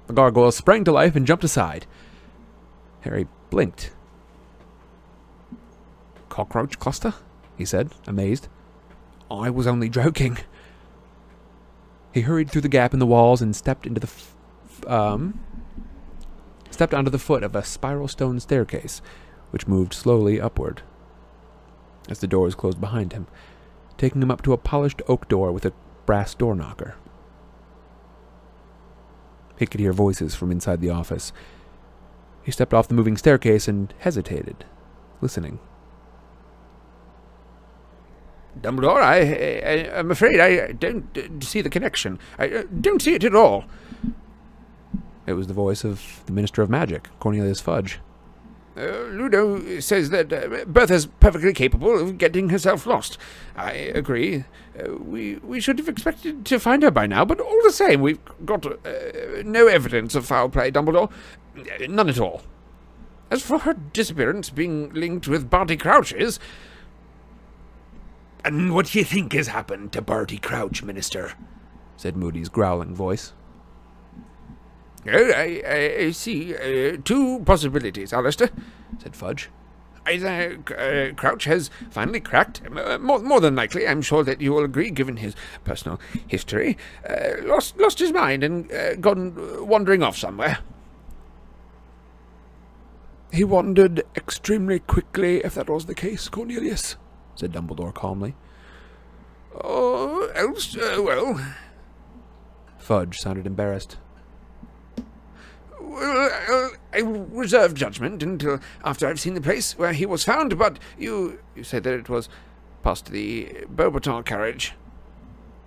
Speaker 1: The gargoyle sprang to life and jumped aside. Harry blinked. Cockroach cluster? he said, amazed. I was only joking. He hurried through the gap in the walls and stepped into the f- um stepped onto the foot of a spiral stone staircase, which moved slowly upward. As the doors closed behind him, taking him up to a polished oak door with a brass door knocker. He could hear voices from inside the office. He stepped off the moving staircase and hesitated, listening. Dumbledore, I, I, I'm afraid I don't uh, see the connection. I uh, don't see it at all. It was the voice of the Minister of Magic, Cornelius Fudge.
Speaker 3: Uh, Ludo says that uh, Bertha's perfectly capable of getting herself lost. I agree. Uh, we we should have expected to find her by now, but all the same, we've got uh, no evidence of foul play, Dumbledore. Uh, None at all. As for her disappearance being linked with Barty Crouch's,
Speaker 7: And what do you think has happened to Barty Crouch, Minister?
Speaker 1: said Moody's growling voice.
Speaker 3: Uh, I, I, I see uh, two possibilities, Alastor, said Fudge. Either uh, Crouch has finally cracked, uh, more, more than likely, I'm sure that you will agree, given his personal history, uh, lost lost his mind and uh, gone wandering off somewhere.
Speaker 7: He wandered extremely quickly, if that was the case, Cornelius.
Speaker 1: said Dumbledore calmly.
Speaker 3: Or else, uh, well,
Speaker 1: Fudge sounded embarrassed.
Speaker 3: Well uh, I reserve judgment until after I've seen the place where he was found. But you you said that it was past the Beauxbatons carriage.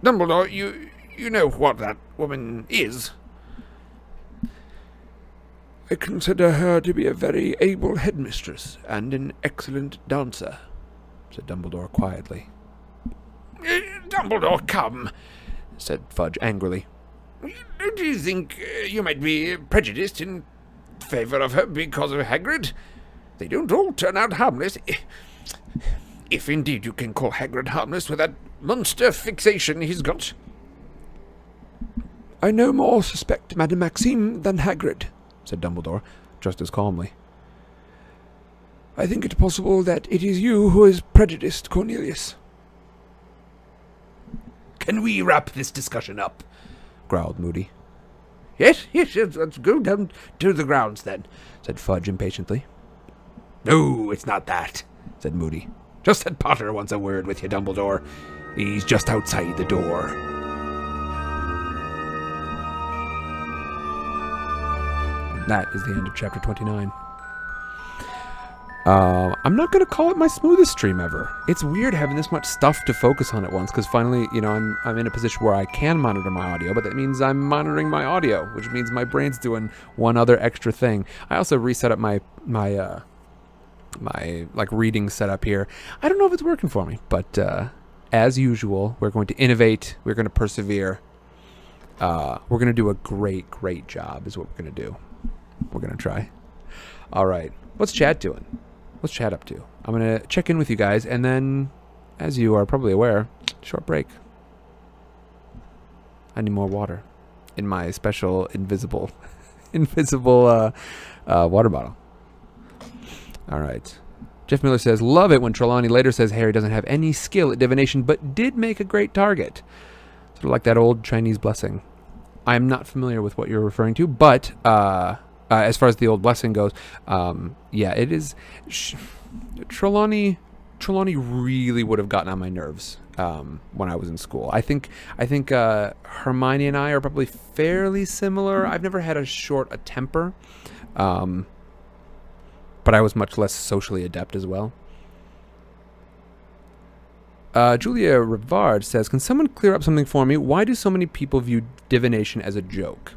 Speaker 3: Dumbledore, you you know what that woman is.
Speaker 7: I consider her to be a very able headmistress and an excellent dancer.
Speaker 1: said Dumbledore quietly.
Speaker 3: Uh, Dumbledore, come.
Speaker 1: Said Fudge angrily.
Speaker 3: Do you think uh, you might be prejudiced in favour of her because of Hagrid? They don't all turn out harmless. If indeed you can call Hagrid harmless with that monster fixation he's got.
Speaker 7: I no more suspect Madame Maxime than Hagrid.
Speaker 1: said Dumbledore, just as calmly.
Speaker 7: I think it possible that it is you who is prejudiced, Cornelius.
Speaker 3: Can we wrap this discussion up?
Speaker 1: Growled Moody,
Speaker 3: Yes, yes, yes, let's go down to the grounds then.
Speaker 1: said Fudge impatiently,
Speaker 3: No, it's not that, said Moody. Just that Potter wants a word with you, Dumbledore. He's just outside the door.
Speaker 1: That is the end of chapter 29. Uh, I'm not to call it my smoothest stream ever. It's weird having this much stuff to focus on at once because finally, you know, I'm, I'm in a position where I can monitor my audio, but that means I'm monitoring my audio, which means my brain's doing one other extra thing. I also reset up my, my, uh, my like reading setup here. I don't know if it's working for me, but uh, as usual, we're going to innovate. We're going to persevere. Uh, we're going to do a great, great job. Is what we're going to do. We're going to try. All right. What's Chad doing? What's Chad up to? I'm going to check in with you guys, and then, as you are probably aware, short break. I need more water in my special invisible, invisible uh, uh, water bottle. All right. Jeff Miller says, Love it when Trelawney later says Harry doesn't have any skill at divination, but did make a great target. Sort of like that old Chinese blessing. I am not familiar with what you're referring to, but uh, uh, as far as the old blessing goes, um, yeah, it is. Sh- Trelawney, Trelawney really would have gotten on my nerves um, when I was in school. I think, I think uh, Hermione and I are probably fairly similar. I've never had a short a temper, um, but I was much less socially adept as well. Uh, Julia Rivard says, "Can someone clear up something for me? Why do so many people view divination as a joke?"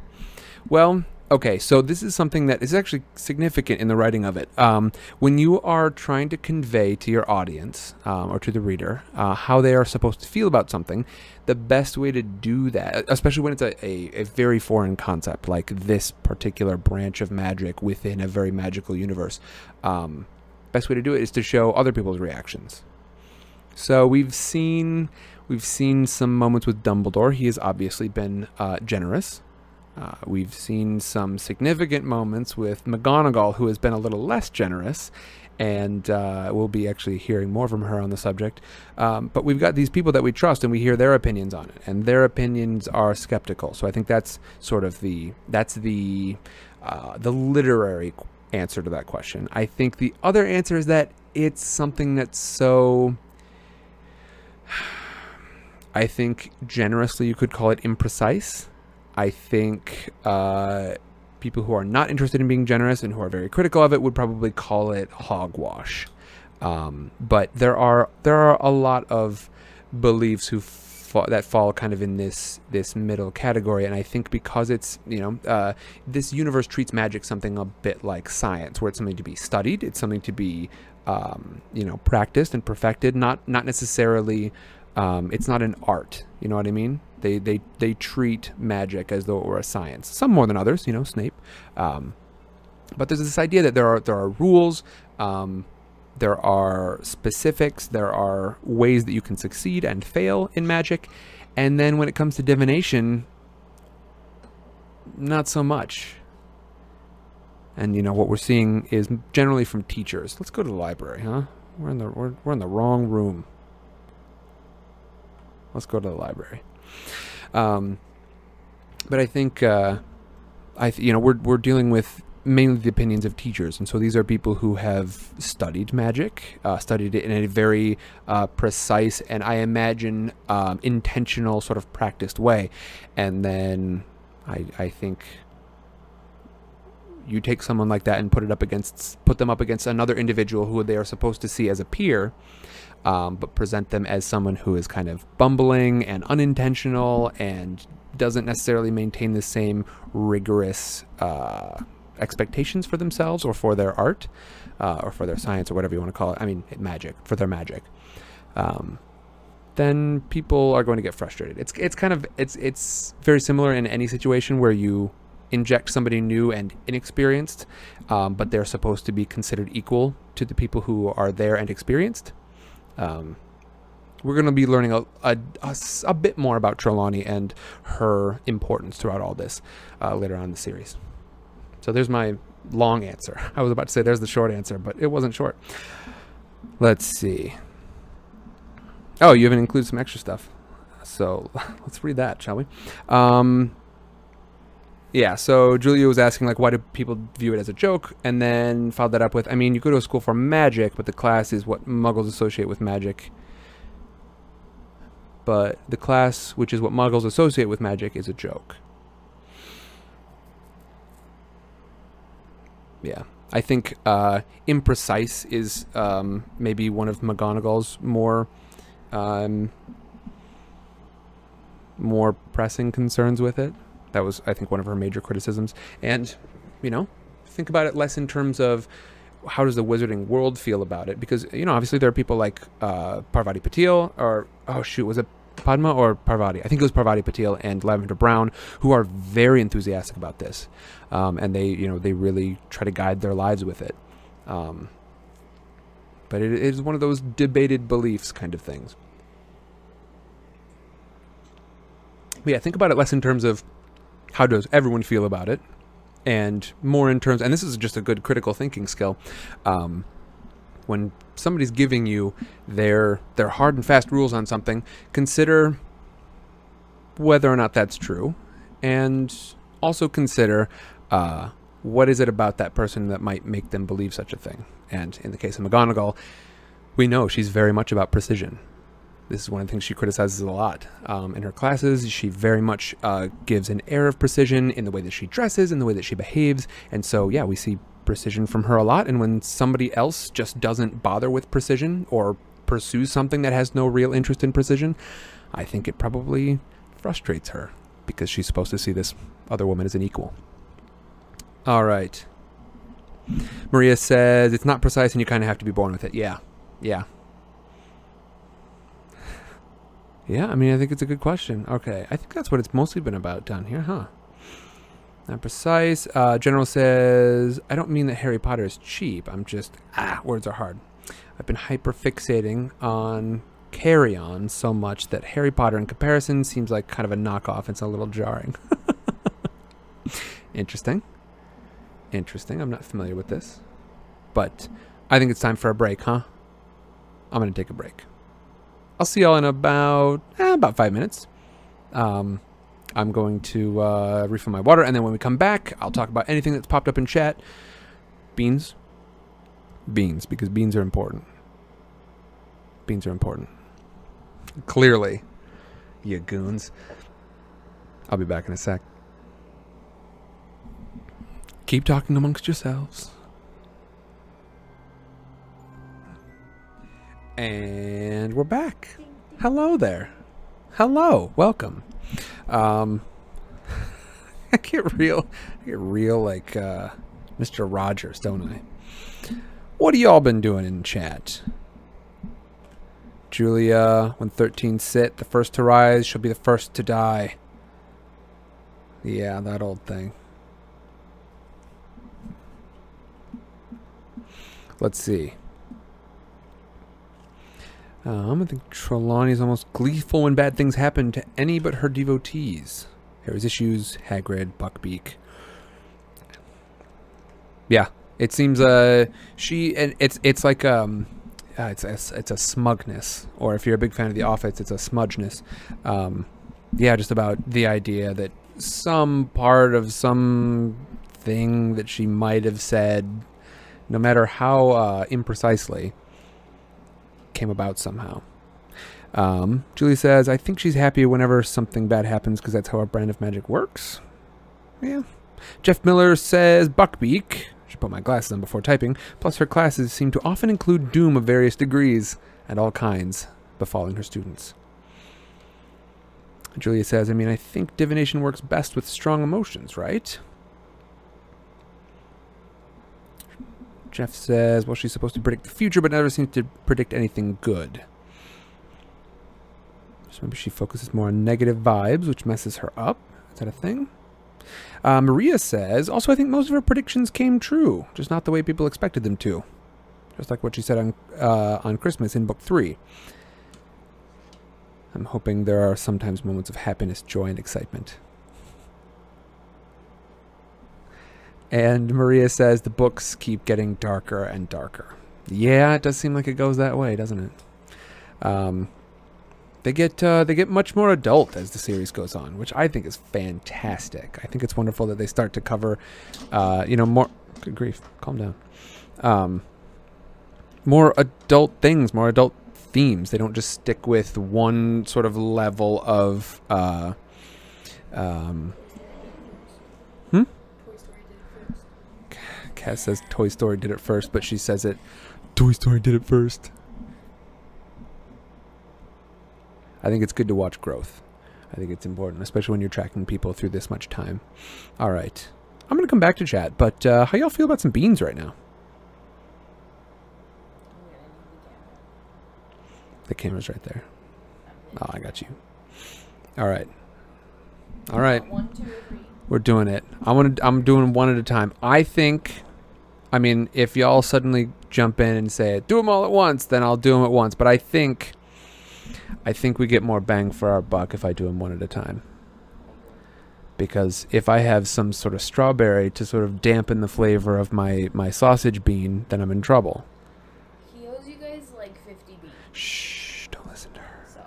Speaker 1: Well, okay, so this is something that is actually significant in the writing of it. Um, when you are trying to convey to your audience um, or to the reader uh, how they are supposed to feel about something, the best way to do that, especially when it's a, a, a very foreign concept like this particular branch of magic within a very magical universe, um, best way to do it is to show other people's reactions. So we've seen we've seen some moments with Dumbledore. He has obviously been uh, generous. Uh, we've seen some significant moments with McGonagall, who has been a little less generous, and uh, we'll be actually hearing more from her on the subject. Um, but we've got these people that we trust, and we hear their opinions on it, and their opinions are skeptical. So I think that's sort of the that's the uh, the literary answer to that question. I think the other answer is that it's something that's so. I think generously you could call it imprecise. I think uh, people who are not interested in being generous and who are very critical of it would probably call it hogwash. Um, but there are there are a lot of beliefs who that fall kind of in this this middle category. And I think because it's you know uh, this universe treats magic something a bit like science, where it's something to be studied, it's something to be um, you know practiced and perfected, not not necessarily. Um, it's not an art, you know what I mean? They they they treat magic as though it were a science. Some more than others, you know, Snape. Um, but there's this idea that there are there are rules. Um, there are specifics, there are ways that you can succeed and fail in magic, and then when it comes to divination, not so much. And you know what we're seeing is generally from teachers. Let's go to the library, huh? We're in the we're, we're in the wrong room. Let's go to the library. Um, but I think uh, I th- you know we're we're dealing with mainly the opinions of teachers, and so these are people who have studied magic, uh, studied it in a very uh, precise and I imagine um, intentional sort of practiced way, and then I I think you take someone like that and put it up against put them up against another individual who they are supposed to see as a peer um, but present them as someone who is kind of bumbling and unintentional and doesn't necessarily maintain the same rigorous uh, expectations for themselves or for their art uh, or for their science or whatever you want to call it. I mean, magic for their magic. Um, then people are going to get frustrated. It's it's kind of it's it's very similar in any situation where you inject somebody new and inexperienced, um, but they're supposed to be considered equal to the people who are there and experienced. Um, we're going to be learning a a a bit more about Trelawney and her importance throughout all this uh, later on in the series. So there's my long answer. I was about to say there's the short answer, but it wasn't short. Let's see. Oh, you even included some extra stuff. So let's read that, shall we? Um, yeah, so Julia was asking, like, why do people view it as a joke? And then followed that up with, I mean, you go to a school for magic, but the class is what muggles associate with magic. But the class, which is what muggles associate with magic, is a joke. Yeah. I think uh, imprecise is um, maybe one of McGonagall's more um, more pressing concerns with it. That was, I think, one of her major criticisms. And, you know, think about it less in terms of how does the wizarding world feel about it? Because, you know, obviously there are people like uh, Parvati Patil, or, oh shoot, was it Padma or Parvati? I think it was Parvati Patil and Lavender Brown, who are very enthusiastic about this. Um, and they, you know, they really try to guide their lives with it. Um, but it is one of those debated beliefs kind of things. But yeah, think about it less in terms of how does everyone feel about it, and more in terms, and this is just a good critical thinking skill. Um, when somebody's giving you their their hard and fast rules on something, consider whether or not that's true, and also consider uh, what is it about that person that might make them believe such a thing. And in the case of McGonagall, we know she's very much about precision. This is one of the things she criticizes a lot um, in her classes. She very much uh, gives an air of precision in the way that she dresses, in the way that she behaves, and so yeah, we see precision from her a lot. And when somebody else just doesn't bother with precision or pursues something that has no real interest in precision, I think it probably frustrates her because she's supposed to see this other woman as an equal. All right. Maria says it's not precise and you kind of have to be born with it. Yeah. Yeah. Yeah, I mean, I think it's a good question. Okay, I think that's what it's mostly been about down here, huh? Not precise. Uh, General says, I don't mean that Harry Potter is cheap. I'm just, ah, words are hard. I've been hyper fixating on Carry On so much that Harry Potter in comparison seems like kind of a knockoff. It's a little jarring. Interesting. Interesting. I'm not familiar with this. But I think it's time for a break, huh? I'm going to take a break. I'll see y'all in about eh, about five minutes. Um, I'm going to uh, refill my water, and then when we come back, I'll talk about anything that's popped up in chat. Beans, beans, because beans are important. Beans are important. Clearly, you goons. I'll be back in a sec. Keep talking amongst yourselves. And we're back. Hello there. hello, welcome. Um, I get real, I get real like uh, Mr. Rogers, don't I? What have y'all been doing in chat? Julia, when 13 sit, the first to rise shall be the first to die. Yeah, that old thing. Let's see. Um, I think Trelawney is almost gleeful when bad things happen to any but her devotees. Harry's issues, Hagrid, Buckbeak. Yeah, it seems uh she and it's it's like um uh, it's a, it's a smugness, or if you're a big fan of The Office, it's a smudgeness. Um, yeah, just about the idea that some part of some thing that she might have said, no matter how uh, imprecisely, came about somehow. Um, Julie says, I think she's happy whenever something bad happens because that's how our brand of magic works. Yeah. Jeff Miller says, Buckbeak. Should put my glasses on before typing. Plus, her classes seem to often include doom of various degrees and all kinds befalling her students. Julia says, I mean, I think divination works best with strong emotions, right? Jeff says, well, she's supposed to predict the future, but never seems to predict anything good. So maybe she focuses more on negative vibes, which messes her up. Is that a thing? Uh, Maria says, also, I think most of her predictions came true, just not the way people expected them to. Just like what she said on, uh, on Christmas in book three. I'm hoping there are sometimes moments of happiness, joy, and excitement. And Maria says the books keep getting darker and darker. Yeah, it does seem like it goes that way, doesn't it? Um, they get uh, they get much more adult as the series goes on, which I think is fantastic. I think it's wonderful that they start to cover, uh, you know, more. Good grief, calm down. Um, more adult things, more adult themes. They don't just stick with one sort of level of. Uh, um, hmm. Cass says Toy Story did it first, but she says it. Toy Story did it first. I think it's good to watch growth. I think it's important, especially when you're tracking people through this much time. All right. I'm going to come back to chat, but uh, how y'all feel about some beans right now? The camera's right there. Oh, I got you. All right. All right.
Speaker 2: One, two, three.
Speaker 1: We're doing it. I want to. I'm doing one at a time. I think. I mean, if y'all suddenly jump in and say do them all at once, then I'll do them at once. But I think. I think we get more bang for our buck if I do them one at a time. Because if I have some sort of strawberry to sort of dampen the flavor of my my sausage bean, then I'm in trouble.
Speaker 2: He owes you guys like 50 beats.
Speaker 1: Shh! Don't listen to her.
Speaker 2: So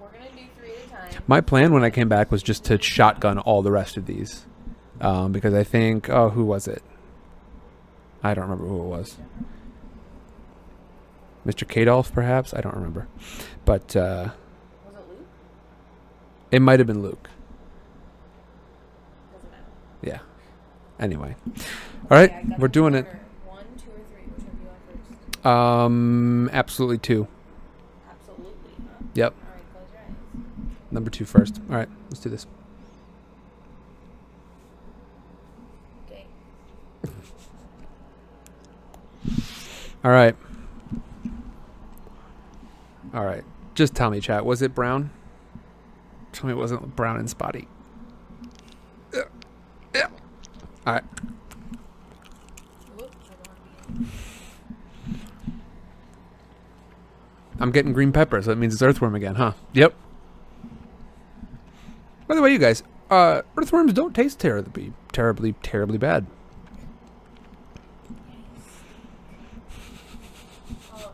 Speaker 2: we're gonna do three at a time.
Speaker 1: My plan when I came back was just to shotgun all the rest of these, um, because I think oh who was it? I don't remember who it was. Mr. Kadolf, perhaps I don't remember, but uh,
Speaker 2: Was it Luke?
Speaker 1: it might have been Luke.
Speaker 2: Doesn't matter.
Speaker 1: Yeah. Anyway, all right,
Speaker 2: Okay,
Speaker 1: we're doing
Speaker 2: in
Speaker 1: it.
Speaker 2: One, two, or three. Which one do you want first?
Speaker 1: Um, absolutely two.
Speaker 2: Absolutely. Huh?
Speaker 1: Yep.
Speaker 2: All right, close your eyes.
Speaker 1: Number two first. All right, let's do this. All right. All right. Just tell me, chat. Was it brown? Tell me it wasn't brown and spotty. All right. I'm getting green pepper, so that means it's earthworm again, huh? Yep. By the way, you guys, uh, earthworms don't taste terribly, terribly, terribly bad.
Speaker 2: Oh. All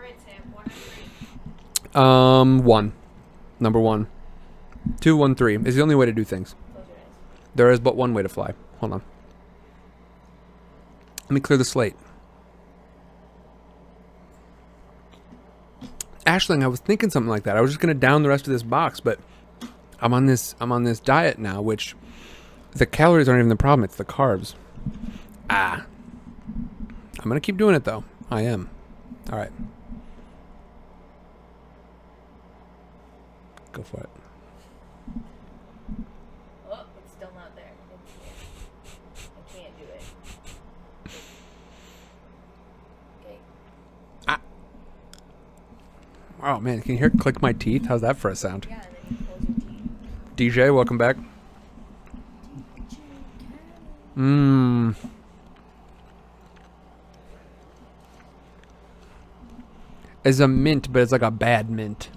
Speaker 2: right, Sam. One or three.
Speaker 1: Um, one. Number one. Two, one, three is the only way to do things. There is but one way to fly. Hold on. Let me clear the slate. Ashling, I was thinking something like that. I was just gonna down the rest of this box, but I'm on this I'm on this diet now, which the calories aren't even the problem, it's the carbs. Ah. I'm gonna keep doing it though. I am. Alright. Go for it.
Speaker 2: Oh, it's still not there. It's. I can't do it. Okay. Ah.
Speaker 1: Oh man, can you hear click my teeth? How's that for a sound?
Speaker 2: Yeah, and then you close your teeth.
Speaker 1: DJ, welcome back. Mmm. It's a mint, but it's like a bad mint.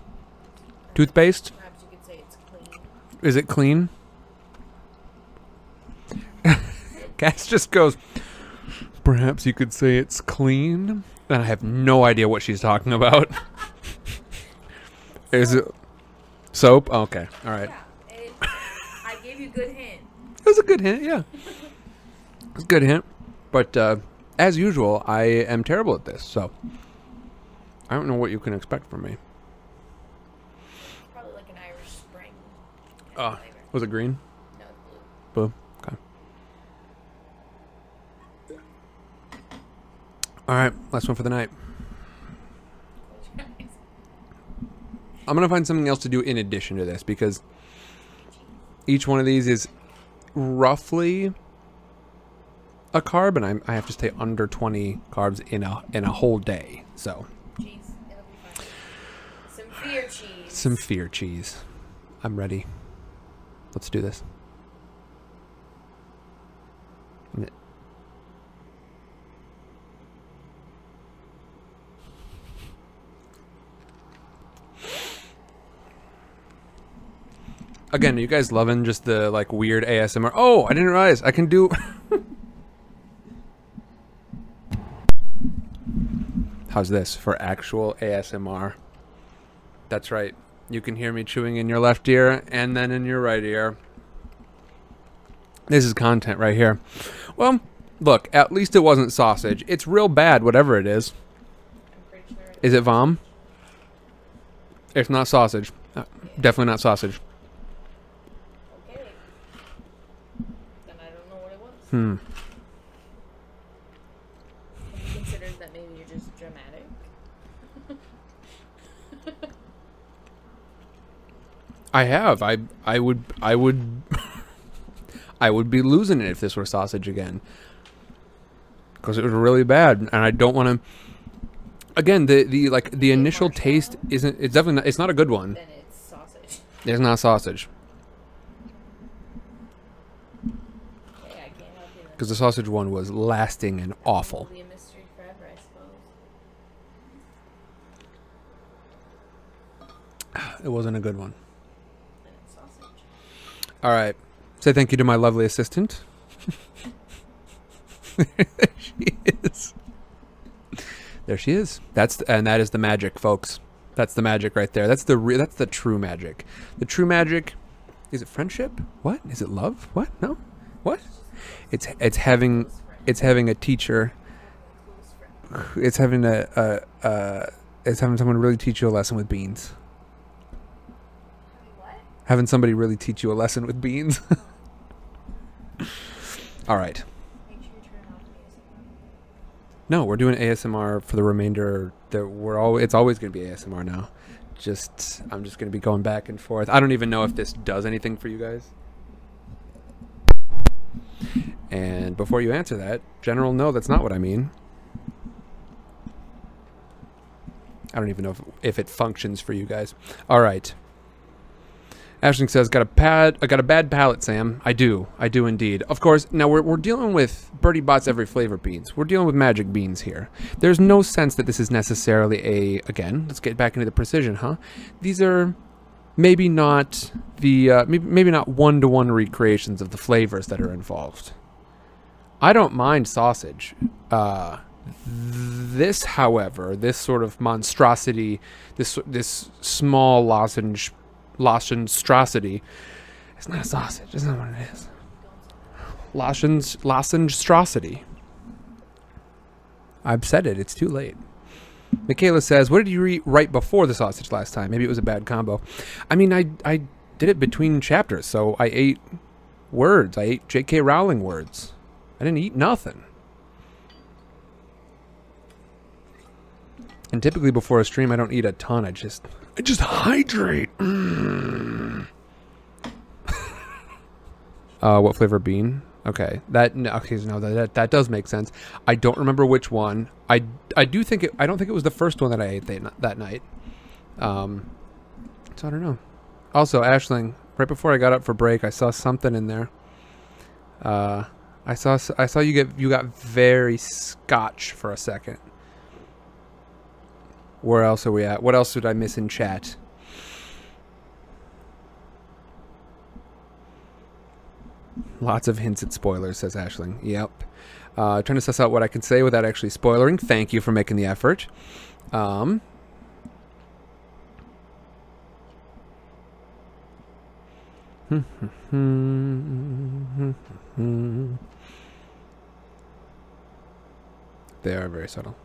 Speaker 1: Toothpaste?
Speaker 2: Perhaps you could say it's clean.
Speaker 1: Is it clean? Cass just goes, Perhaps you could say it's clean. And I have no idea what she's talking about. Is it soap? Okay. All right.
Speaker 2: Yeah. It, I gave you a good hint.
Speaker 1: That was a good hint, yeah. It's a good hint. But uh, as usual, I am terrible at this, so I don't know what you can expect from me.
Speaker 2: Probably like an Irish Spring. Flavor.
Speaker 1: Was it green?
Speaker 2: No, blue.
Speaker 1: Blue. Okay. All right, last one for the night.
Speaker 2: Close your eyes.
Speaker 1: I'm gonna find something else to do in addition to this because each one of these is roughly a carb, and I'm, I have to stay under 20 carbs in a in a whole day. So
Speaker 2: Cheese. It'll be fine. Some fear cheese.
Speaker 1: some fear cheese. I'm ready. Let's do this. Again, are you guys loving just the like weird ASMR? Oh, I didn't realize I can do. How's this for actual ASMR? That's right. You can hear me chewing in your left ear and then in your right ear. This is content right here. Well, look, at least it wasn't sausage. It's real bad, whatever it is.
Speaker 2: I'm sure. it
Speaker 1: Is it vom? It's not sausage. Uh, definitely not sausage.
Speaker 2: Okay. Then I don't know what it was.
Speaker 1: Hmm.
Speaker 2: Have you considered that maybe you're just dramatic?
Speaker 1: I have. I I would I would I would be losing it if this were sausage again. Cuz it was really bad and I don't want to Again, the the like the initial taste isn't it's definitely not, it's not a good one.
Speaker 2: Then it's sausage.
Speaker 1: It's not sausage
Speaker 2: Okay, I can't help you then.
Speaker 1: cuz the sausage one was lasting and awful.
Speaker 2: It'll be a mystery forever, I suppose.
Speaker 1: It wasn't a good one. All right. Say thank you to my lovely assistant. there she is. There she is. That's and that is the magic, folks. That's the magic right there. That's the re- that's the true magic. The true magic is it friendship? What? Is it love? What? No. What? It's it's having it's having a teacher. It's having a, a, a it's having someone really teach you a lesson with beans. Having somebody really teach you a lesson with beans. All right. No, we're doing ASMR for the remainder. That we're all. It's always going to be ASMR now. Just I'm just going to be going back and forth. I don't even know if this does anything for you guys. And before you answer that, general, no, that's not what I mean. I don't even know if, if it functions for you guys. All right. Ashling says, "Got a pad. I got a bad palate, Sam. I do. I do indeed. Of course. Now we're we're dealing with Bertie Bott's every flavor beans. We're dealing with magic beans here. There's no sense that this is necessarily a. Again, let's get back into the precision, huh? These are maybe not the uh, maybe, maybe not one to one recreations of the flavors that are involved. I don't mind sausage. Uh, this, however, this sort of monstrosity, this this small lozenge lozengestrosity, it's not a sausage. It's not what it is. Lozenge lozengestrosity. I've said it. It's too late. Michaela says, "What did you eat right before the sausage last time? Maybe it was a bad combo." I mean, I I did it between chapters, so I ate words. I ate J.K. Rowling words. I didn't eat nothing. And typically before a stream, I don't eat a ton. I just I just hydrate. Mm. uh, what flavor bean? Okay, that okay, no, that that does make sense. I don't remember which one. I, I do think it. I don't think it was the first one that I ate that, that night. Um, so I don't know. Also, Ashling, right before I got up for break, I saw something in there. Uh, I saw I saw you get you got very Scotch for a second. Where else are we at? What else did I miss in chat? Lots of hints at spoilers, says Ashling. Yep. Uh, trying to suss out what I can say without actually spoiling. Thank you for making the effort. Um, they are very subtle.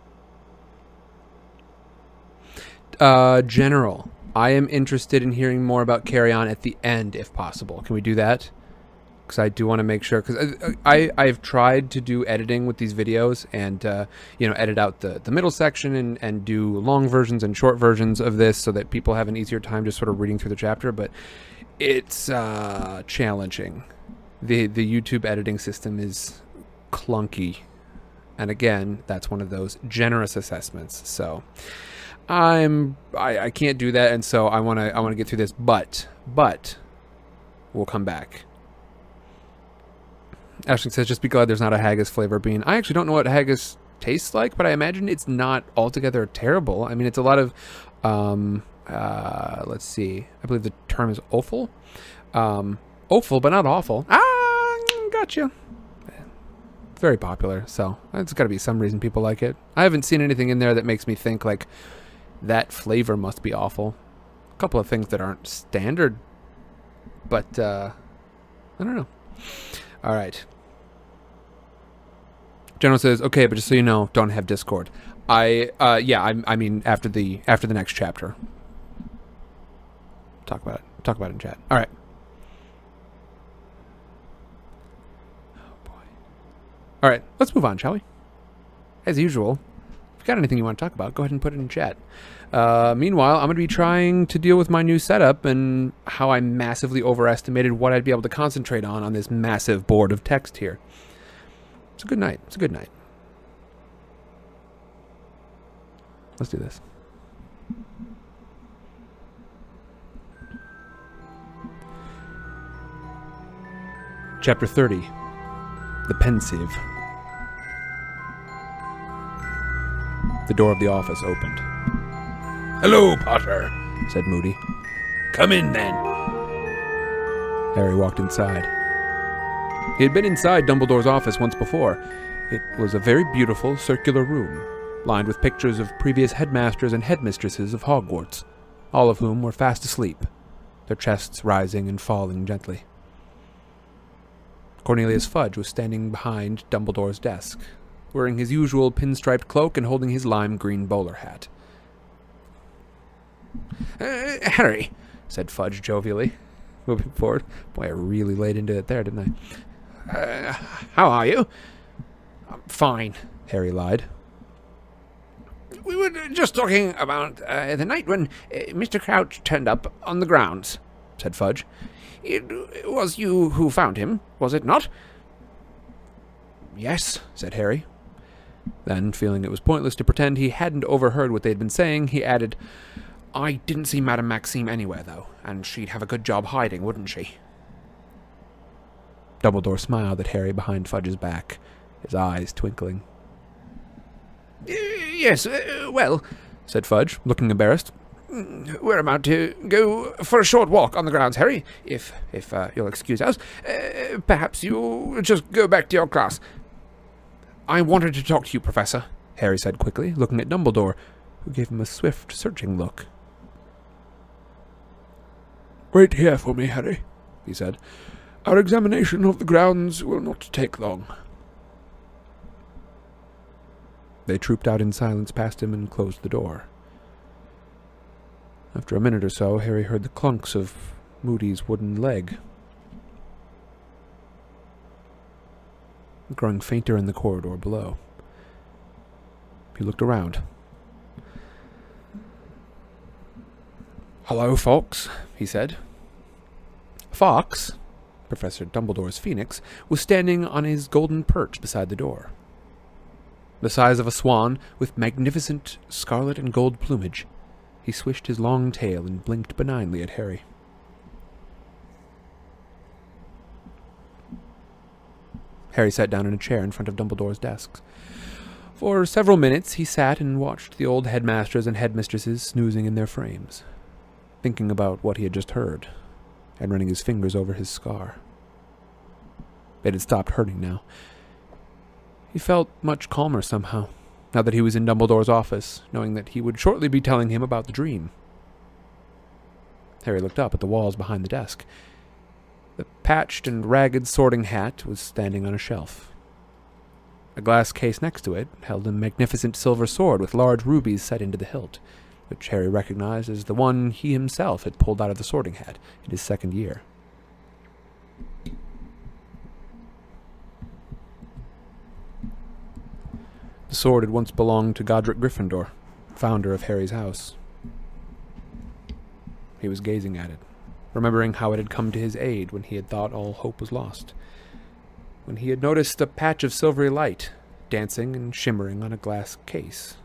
Speaker 1: Uh, General, I am interested in hearing more about Carry On at the end, if possible. Can we do that? Because I do want to make sure. Because I, I I've tried to do editing with these videos and uh, you know edit out the the middle section and and do long versions and short versions of this so that people have an easier time just sort of reading through the chapter. But it's uh, challenging. the The YouTube editing system is clunky, and again, that's one of those generous assessments. So. I'm I, I can't do that, and so I want to I want to get through this, but but we'll come back. Ashton says, "Just be glad there's not a haggis flavor bean." I actually don't know what haggis tastes like, but I imagine it's not altogether terrible. I mean, it's a lot of, um, uh, let's see, I believe the term is offal, um, offal, but not awful. Ah, gotcha. Very popular, so it's got to be some reason people like it. I haven't seen anything in there that makes me think like that flavor must be awful. A couple of things that aren't standard, but uh, I don't know. All right. General says, "Okay, but just so you know, don't have Discord." I, uh, yeah, I, I mean, after the after the next chapter, talk about it. Talk about it in chat. All right. Oh boy. All right, let's move on, shall we? As usual, you got anything you want to talk about, go ahead and put it in chat. Uh, meanwhile, I'm going to be trying to deal with my new setup and how I massively overestimated what I'd be able to concentrate on on this massive board of text here. It's a good night. It's a good night. Let's do this. Chapter 30 The Pensieve. The door of the office opened.
Speaker 11: Hello, Potter.
Speaker 1: said Moody.
Speaker 11: Come in then.
Speaker 1: Harry walked inside. He had been inside Dumbledore's office once before. It was a very beautiful circular room, lined with pictures of previous headmasters and headmistresses of Hogwarts, all of whom were fast asleep, their chests rising and falling gently. Cornelius Fudge was standing behind Dumbledore's desk, wearing his usual pinstriped cloak and holding his lime green bowler hat. "Uh, Harry, said Fudge jovially, moving forward. Boy, I really laid into it there, didn't I? Uh, how are you? "I'm fine, Harry lied. We were just talking about uh, the night when uh, Mr. Crouch turned up on the grounds, said Fudge. It was you who found him, was it not? Yes, said Harry. Then, feeling it was pointless to pretend he hadn't overheard what they'd been saying, he added, I didn't see Madame Maxime anywhere, though, and she'd have a good job hiding, wouldn't she? Dumbledore smiled at Harry behind Fudge's back, his eyes twinkling. Yes, uh, well, said Fudge, looking embarrassed. "Mm, We're about to go for a short walk on the grounds, Harry, if if uh, you'll excuse us. Uh, perhaps you'll just go back to your class. I wanted to talk to you, Professor, Harry said quickly, looking at Dumbledore, who gave him a swift, searching look.
Speaker 7: Wait here for me, Harry, he said. Our examination of the grounds will not take long.
Speaker 1: They trooped out in silence past him and closed the door. After a minute or so, Harry heard the clunks of Moody's wooden leg. Growing fainter in the corridor below. He looked around. Hello, Fawkes, he said. Fawkes? Professor Dumbledore's phoenix, was standing on his golden perch beside the door. The size of a swan, with magnificent scarlet and gold plumage, he swished his long tail and blinked benignly at Harry. Harry sat down in a chair in front of Dumbledore's desk. For several minutes he sat and watched the old headmasters and headmistresses snoozing in their frames, thinking about what he had just heard, and running his fingers over his scar. It had stopped hurting now. He felt much calmer somehow, now that he was in Dumbledore's office, knowing that he would shortly be telling him about the dream. Harry looked up at the walls behind the desk. The patched and ragged sorting hat was standing on a shelf. A glass case next to it held a magnificent silver sword with large rubies set into the hilt, which Harry recognized as the one he himself had pulled out of the sorting hat in his second year. The sword had once belonged to Godric Gryffindor, founder of Harry's house. He was gazing at it, remembering how it had come to his aid when he had thought all hope was lost. When he had noticed a patch of silvery light dancing and shimmering on a glass case.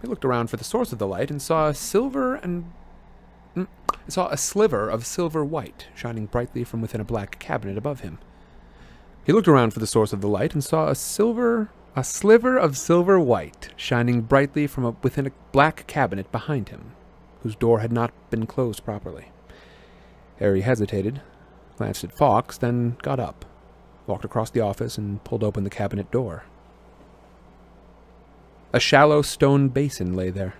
Speaker 1: He looked around for the source of the light and saw a silver and mm, saw a sliver of silver white shining brightly from within a black cabinet above him. He looked around for the source of the light and saw a silver a sliver of silver white shining brightly from a, within a black cabinet behind him, whose door had not been closed properly. Harry hesitated, glanced at Fawkes, then got up, walked across the office, and pulled open the cabinet door. A shallow stone basin lay there,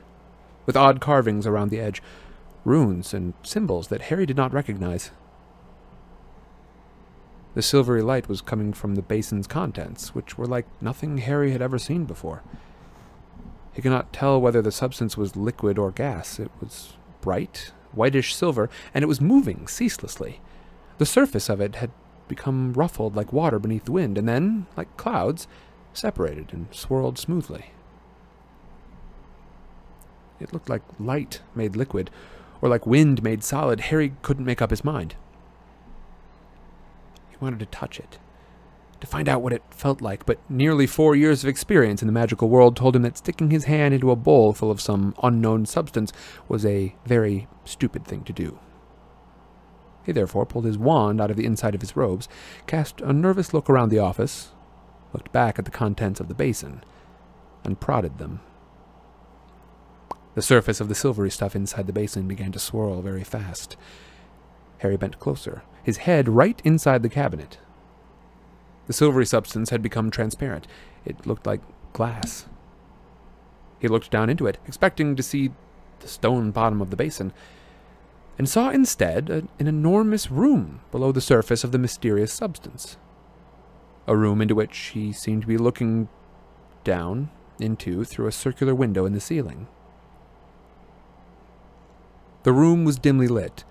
Speaker 1: with odd carvings around the edge, runes and symbols that Harry did not recognize. The silvery light was coming from the basin's contents, which were like nothing Harry had ever seen before. He could not tell whether the substance was liquid or gas. It was bright, whitish silver, and it was moving ceaselessly. The surface of it had become ruffled like water beneath the wind, and then, like clouds, separated and swirled smoothly. It looked like light made liquid, or like wind made solid. Harry couldn't make up his mind. He wanted to touch it, to find out what it felt like, but nearly four years of experience in the magical world told him that sticking his hand into a bowl full of some unknown substance was a very stupid thing to do. He therefore pulled his wand out of the inside of his robes, cast a nervous look around the office, looked back at the contents of the basin, and prodded them. The surface of the silvery stuff inside the basin began to swirl very fast. Harry bent closer, his head right inside the cabinet. The silvery substance had become transparent. It looked like glass. He looked down into it, expecting to see the stone bottom of the basin, and saw instead a, an enormous room below the surface of the mysterious substance. A room into which he seemed to be looking down into through a circular window in the ceiling. The room was dimly lit.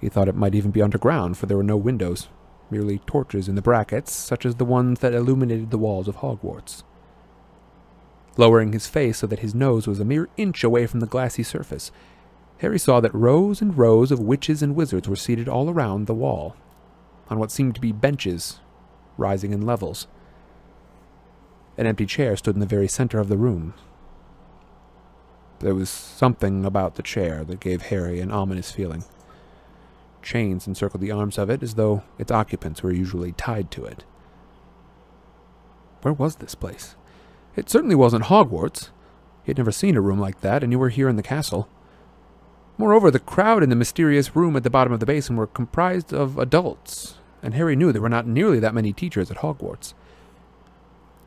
Speaker 1: He thought it might even be underground, for there were no windows, merely torches in the brackets, such as the ones that illuminated the walls of Hogwarts. Lowering his face so that his nose was a mere inch away from the glassy surface, Harry saw that rows and rows of witches and wizards were seated all around the wall, on what seemed to be benches, rising in levels. An empty chair stood in the very center of the room. There was something about the chair that gave Harry an ominous feeling. Chains encircled the arms of it as though its occupants were usually tied to it. Where was this place? It certainly wasn't Hogwarts. He had never seen a room like that, were here in the castle. Moreover, the crowd in the mysterious room at the bottom of the basin were comprised of adults, and Harry knew there were not nearly that many teachers at Hogwarts.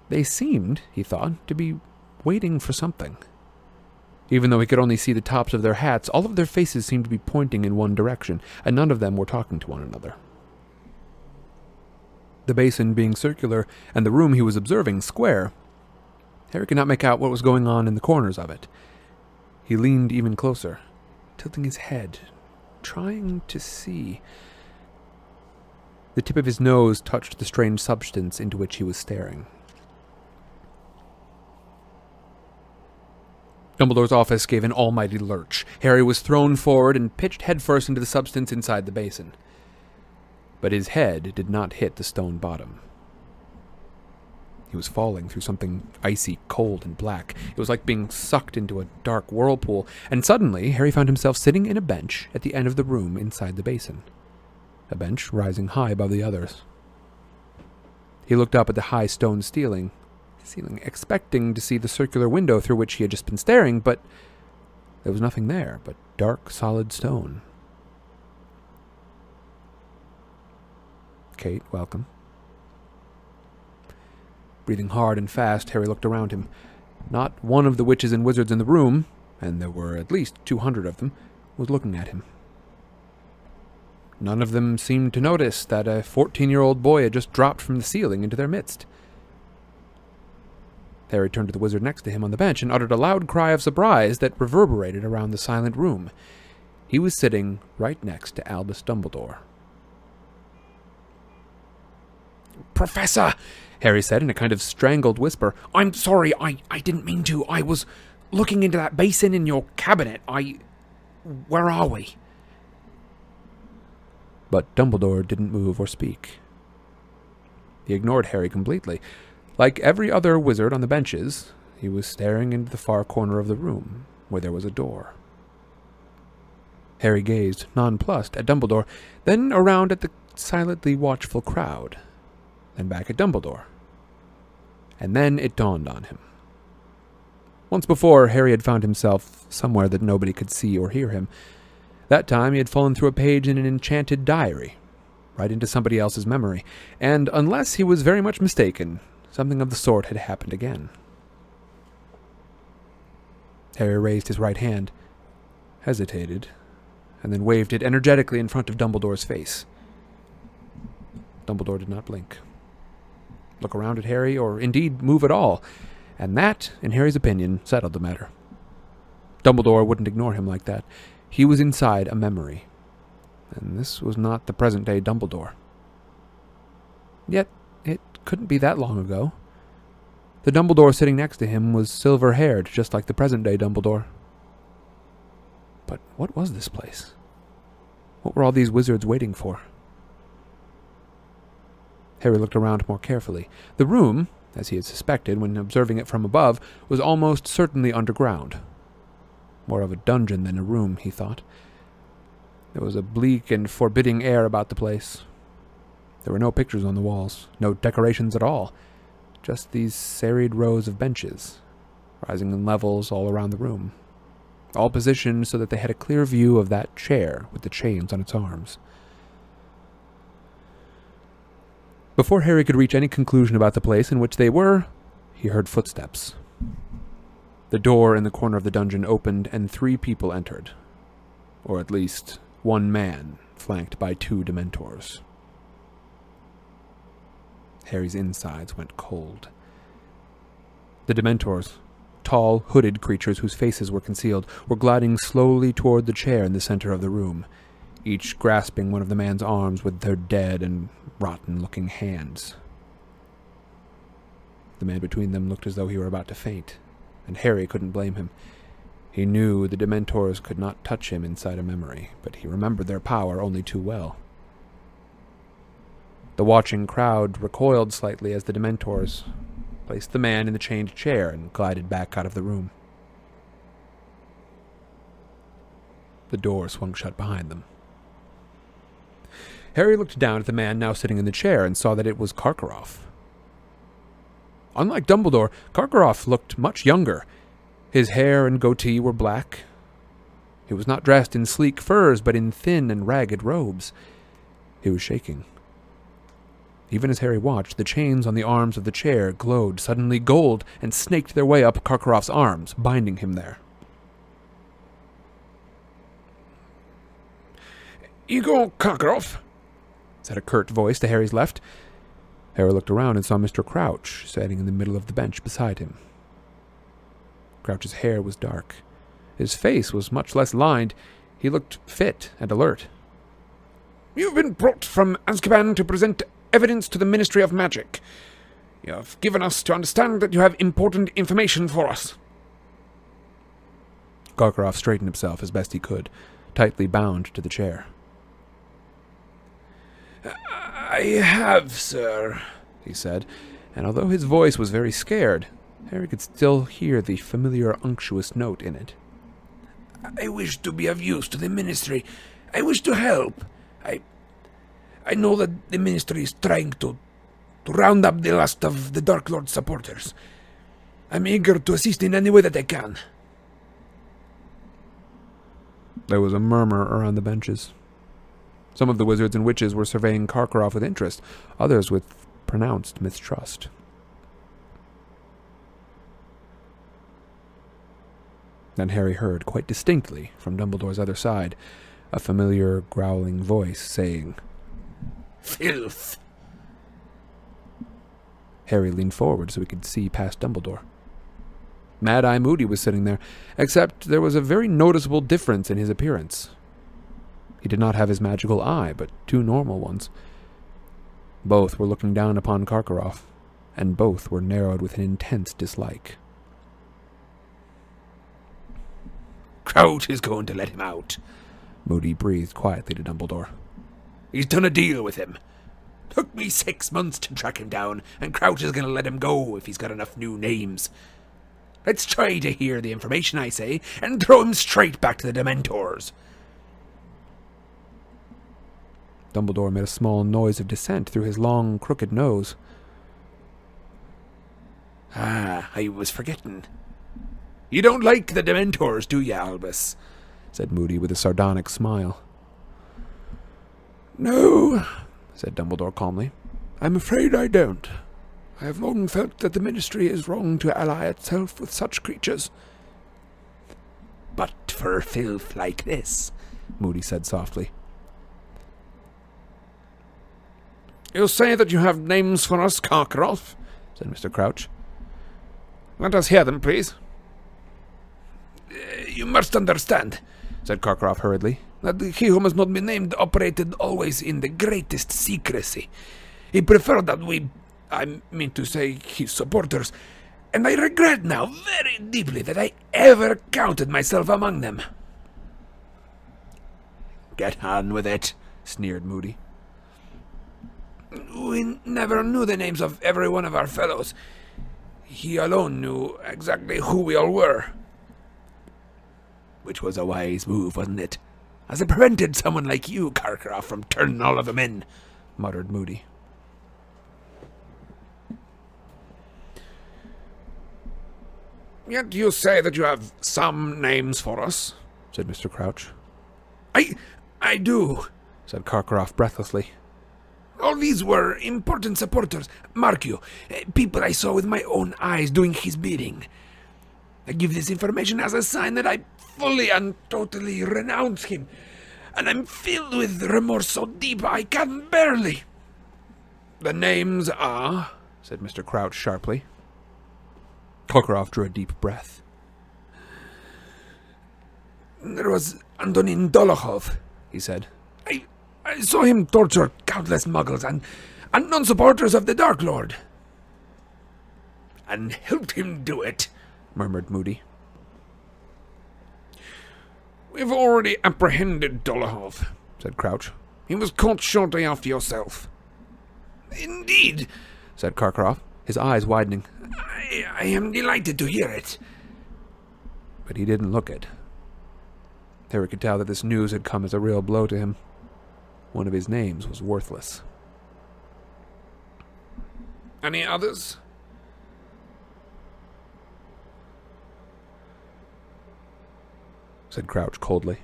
Speaker 1: They seemed, he thought, to be waiting for something. Even though he could only see the tops of their hats, all of their faces seemed to be pointing in one direction, and none of them were talking to one another. The basin being circular, and the room he was observing square, Harry could not make out what was going on in the corners of it. He leaned even closer, tilting his head, trying to see. The tip of his nose touched the strange substance into which he was staring. Dumbledore's office gave an almighty lurch. Harry was thrown forward and pitched headfirst into the substance inside the basin. but his head did not hit the stone bottom. He was falling through something icy, cold, and black. It was like being sucked into a dark whirlpool, and suddenly Harry found himself sitting in a bench at the end of the room inside the basin. A bench rising high above the others. He looked up at the high stone ceiling, ceiling, expecting to see the circular window through which he had just been staring, but there was nothing there but dark, solid stone. Kate, welcome. Breathing hard and fast, Harry looked around him. Not one of the witches and wizards in the room, and there were at least two hundred of them, was looking at him. None of them seemed to notice that a fourteen year old boy had just dropped from the ceiling into their midst. Harry turned to the wizard next to him on the bench and uttered a loud cry of surprise that reverberated around the silent room. He was sitting right next to Albus Dumbledore.
Speaker 7: Professor,
Speaker 1: Harry said in a kind of strangled whisper.
Speaker 7: I'm sorry. I, I didn't mean to. I was looking into that basin in your cabinet. I. Where are we?
Speaker 1: But Dumbledore didn't move or speak. He ignored Harry completely. Like every other wizard on the benches, he was staring into the far corner of the room, where there was a door. Harry gazed, nonplussed, at Dumbledore, then around at the silently watchful crowd, then back at Dumbledore. And then it dawned on him. Once before, Harry had found himself somewhere that nobody could see or hear him. That time he had fallen through a page in an enchanted diary, right into somebody else's memory, and unless he was very much mistaken, something of the sort had happened again. Harry raised his right hand, hesitated, and then waved it energetically in front of Dumbledore's face. Dumbledore did not blink, look around at Harry, or indeed move at all, and that, in Harry's opinion, settled the matter. Dumbledore wouldn't ignore him like that. He was inside a memory, and this was not the present day Dumbledore. Yet, couldn't be that long ago. The Dumbledore sitting next to him was silver haired, just like the present day Dumbledore. But what was this place? What were all these wizards waiting for? Harry looked around more carefully. The room, as he had suspected when observing it from above, was almost certainly underground. More of a dungeon than a room, he thought. There was a bleak and forbidding air about the place. There were no pictures on the walls, no decorations at all, just these serried rows of benches, rising in levels all around the room, all positioned so that they had a clear view of that chair with the chains on its arms. Before Harry could reach any conclusion about the place in which they were, he heard footsteps. The door in the corner of the dungeon opened, and three people entered. Or at least one man, flanked by two Dementors. Harry's insides went cold. The Dementors, tall, hooded creatures whose faces were concealed, were gliding slowly toward the chair in the center of the room, each grasping one of the man's arms with their dead and rotten looking hands. The man between them looked as though he were about to faint, and Harry couldn't blame him. He knew the Dementors could not touch him inside a memory, but he remembered their power only too well. The watching crowd recoiled slightly as the Dementors placed the man in the chained chair and glided back out of the room. The door swung shut behind them. Harry looked down at the man now sitting in the chair and saw that it was Karkaroff. Unlike Dumbledore, Karkaroff looked much younger. His hair and goatee were black. He was not dressed in sleek furs, but in thin and ragged robes. He was shaking. Even as Harry watched, the chains on the arms of the chair glowed suddenly gold and snaked their way up Karkaroff's arms, binding him there.
Speaker 11: Igor Karkaroff,
Speaker 1: said a curt voice to Harry's left. Harry looked around and saw Mr. Crouch standing in the middle of the bench beside him. Crouch's hair was dark. His face was much less lined. He looked fit and alert.
Speaker 11: You've been brought from Azkaban to present evidence to the Ministry of Magic. You have given us to understand that you have important information for us.
Speaker 1: Karkaroff straightened himself as best he could, tightly bound to the chair. I have, sir.
Speaker 12: he said, and although his voice was very scared, Harry could still hear the familiar unctuous note in it.
Speaker 1: I wish to be of use to the ministry. I wish to help. I I know that the ministry is trying to to round up the last of the Dark Lord supporters. I'm eager to assist in any way that I can.
Speaker 12: There was a murmur around the benches. Some of the wizards and witches were surveying Karkaroff with interest, others with pronounced mistrust. Then Harry heard quite distinctly from Dumbledore's other side a familiar growling voice saying,
Speaker 1: Filth.
Speaker 12: Harry leaned forward so he could see past Dumbledore. Mad Eye Moody was sitting there, except there was a very noticeable difference in his appearance. He did not have his magical eye, but two normal ones. Both were looking down upon Karkaroff, and both were narrowed with an intense dislike.
Speaker 1: Crouch is going to let him out.
Speaker 12: Moody breathed quietly to Dumbledore.
Speaker 1: He's done a deal with him. Took me six months to track him down, and Crouch is going to let him go if he's got enough new names. Let's try to hear the information I say and throw him straight back to the Dementors.
Speaker 12: Dumbledore made a small noise of dissent through his long, crooked nose.
Speaker 1: Ah, I was forgetting. You don't like the Dementors, do you, Albus?
Speaker 12: said Moody with a sardonic smile.
Speaker 1: No, said Dumbledore calmly. I'm afraid I don't. I have long felt that the Ministry is wrong to ally itself with such creatures. But for filth like this,
Speaker 12: Moody said softly.
Speaker 1: You say that you have names for us, Karkaroff?
Speaker 12: said Mr. Crouch.
Speaker 1: Let us hear them, please. You must understand,
Speaker 12: said Karkaroff hurriedly.
Speaker 1: That he who must not be named operated always in the greatest secrecy. He preferred that we, I mean to say, his supporters, and I regret now very deeply that I ever counted myself among them.
Speaker 12: Get on with it, sneered Moody.
Speaker 1: We never knew the names of every one of our fellows. He alone knew exactly who we all were. Which was a wise move, wasn't it? As it prevented someone like you, Karkaroff, from turning all of them in, muttered Moody. Yet you say that you have some names for us,
Speaker 12: said Mr. Crouch.
Speaker 1: I I do,
Speaker 12: said Karkaroff breathlessly.
Speaker 1: All these were important supporters. Mark you, eh, people I saw with my own eyes doing his bidding. I give this information as a sign that I fully and totally renounce him, and I'm filled with remorse so deep I can barely. The names are,
Speaker 12: said Mr. Crouch sharply. Karkaroff drew a deep breath.
Speaker 1: There was Antonin Dolokhov, he said. I, I saw him torture countless muggles and, and non supporters of the Dark Lord. And helped him do it,
Speaker 12: murmured Moody.
Speaker 1: We've already apprehended Dolokhov, said Crouch. He was caught shortly after yourself. Indeed,
Speaker 12: said Karkaroff, his eyes widening.
Speaker 1: I, I am delighted to hear it.
Speaker 12: But he didn't look it. Harry could tell that this news had come as a real blow to him. One of his names was worthless.
Speaker 1: Any others?
Speaker 12: Said Crouch coldly.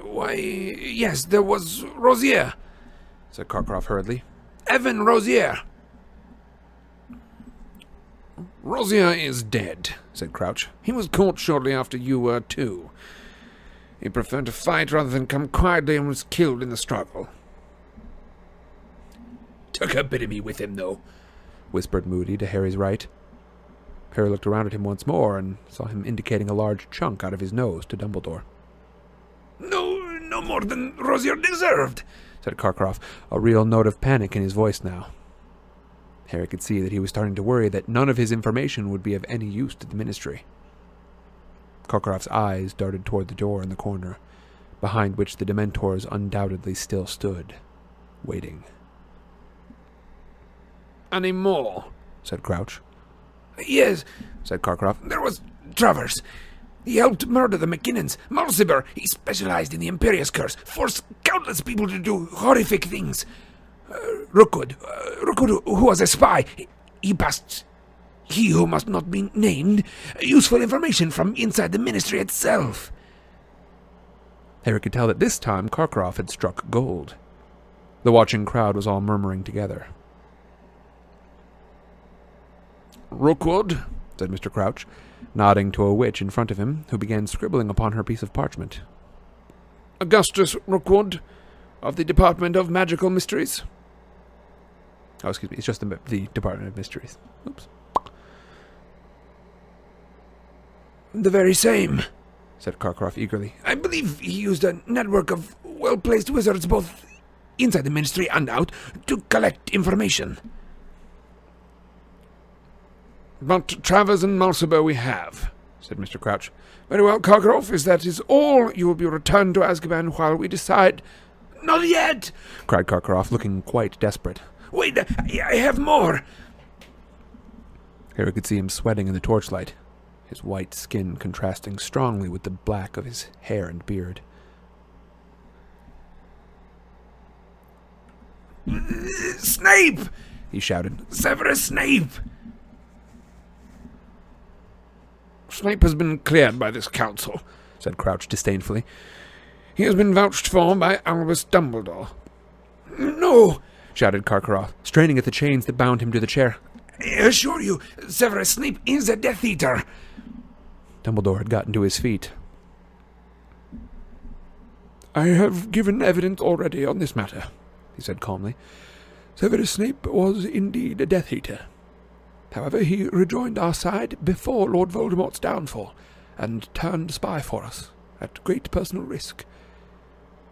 Speaker 1: Why, yes, there was Rosier,
Speaker 12: said Karkaroff hurriedly.
Speaker 1: Evan Rosier. Rosier is dead, said Crouch. He was caught shortly after you were, too. He preferred to fight rather than come quietly and was killed in the struggle. Took a bit of me with him, though,
Speaker 12: whispered Moody to Harry's right. Harry looked around at him once more and saw him indicating a large chunk out of his nose to Dumbledore.
Speaker 1: No, no more than Rosier deserved,
Speaker 12: said Karkaroff, a real note of panic in his voice now. Harry could see that he was starting to worry that none of his information would be of any use to the Ministry. Karkaroff's eyes darted toward the door in the corner, behind which the Dementors undoubtedly still stood,
Speaker 1: waiting.
Speaker 13: Any more?
Speaker 1: Said Crouch.
Speaker 13: Yes,
Speaker 1: Said Karkaroff.
Speaker 13: there was Travers. He helped murder the McKinnons. Mulciber, he specialized in the Imperius Curse, forced countless people to do horrific things. Uh, Rookwood, uh, Rookwood, who was a spy, he, he passed, he who must not be named, useful information from inside the ministry itself.
Speaker 1: Harry could tell that this time Karkaroff had struck gold. The watching crowd was all murmuring together.
Speaker 13: Rookwood,
Speaker 1: said Mr. Crouch, nodding to a witch in front of him, who began scribbling upon her piece of parchment.
Speaker 13: Augustus Rookwood, of the Department of Magical Mysteries.
Speaker 1: Oh, excuse me, it's just the, the Department of Mysteries. Oops.
Speaker 13: The very same.
Speaker 1: Said Karkaroff eagerly.
Speaker 13: I believe he used a network of well placed wizards both inside the ministry and out to collect information. But Travers and Mulciber we have, said Mr. Crouch. Very well, Karkaroff, if that is all, you will be returned to Azkaban while we decide. Not yet!
Speaker 1: cried Karkaroff, looking quite desperate.
Speaker 13: Wait, I have more!
Speaker 1: Harry could see him sweating in the torchlight, his white skin contrasting strongly with the black of his hair and beard.
Speaker 13: Snape! he shouted. Severus Snape! Snape has been cleared by this council,
Speaker 1: said Crouch disdainfully.
Speaker 13: He has been vouched for by Albus Dumbledore. No!
Speaker 1: shouted Karkaroff, straining at the chains that bound him to the chair.
Speaker 13: I assure you, Severus Snape is a Death Eater.
Speaker 1: Dumbledore had gotten to his feet.
Speaker 13: I have given evidence already on this matter, he said calmly. Severus Snape was indeed a Death Eater. However, he rejoined our side before Lord Voldemort's downfall, and turned spy for us, at great personal risk.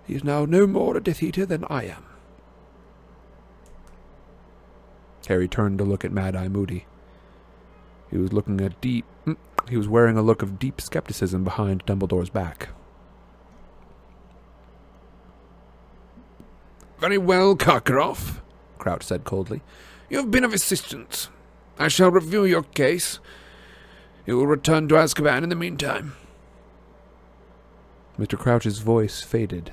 Speaker 13: He is now no more a Death Eater than I am.
Speaker 1: Harry turned to look at Mad Eye Moody. He was looking at deep. mm, He was wearing a look of deep skepticism behind Dumbledore's back.
Speaker 13: Very well, Karkaroff, Crouch said coldly. You have been of assistance. I shall review your case. You will return to Azkaban in the meantime.
Speaker 1: Mr. Crouch's voice faded.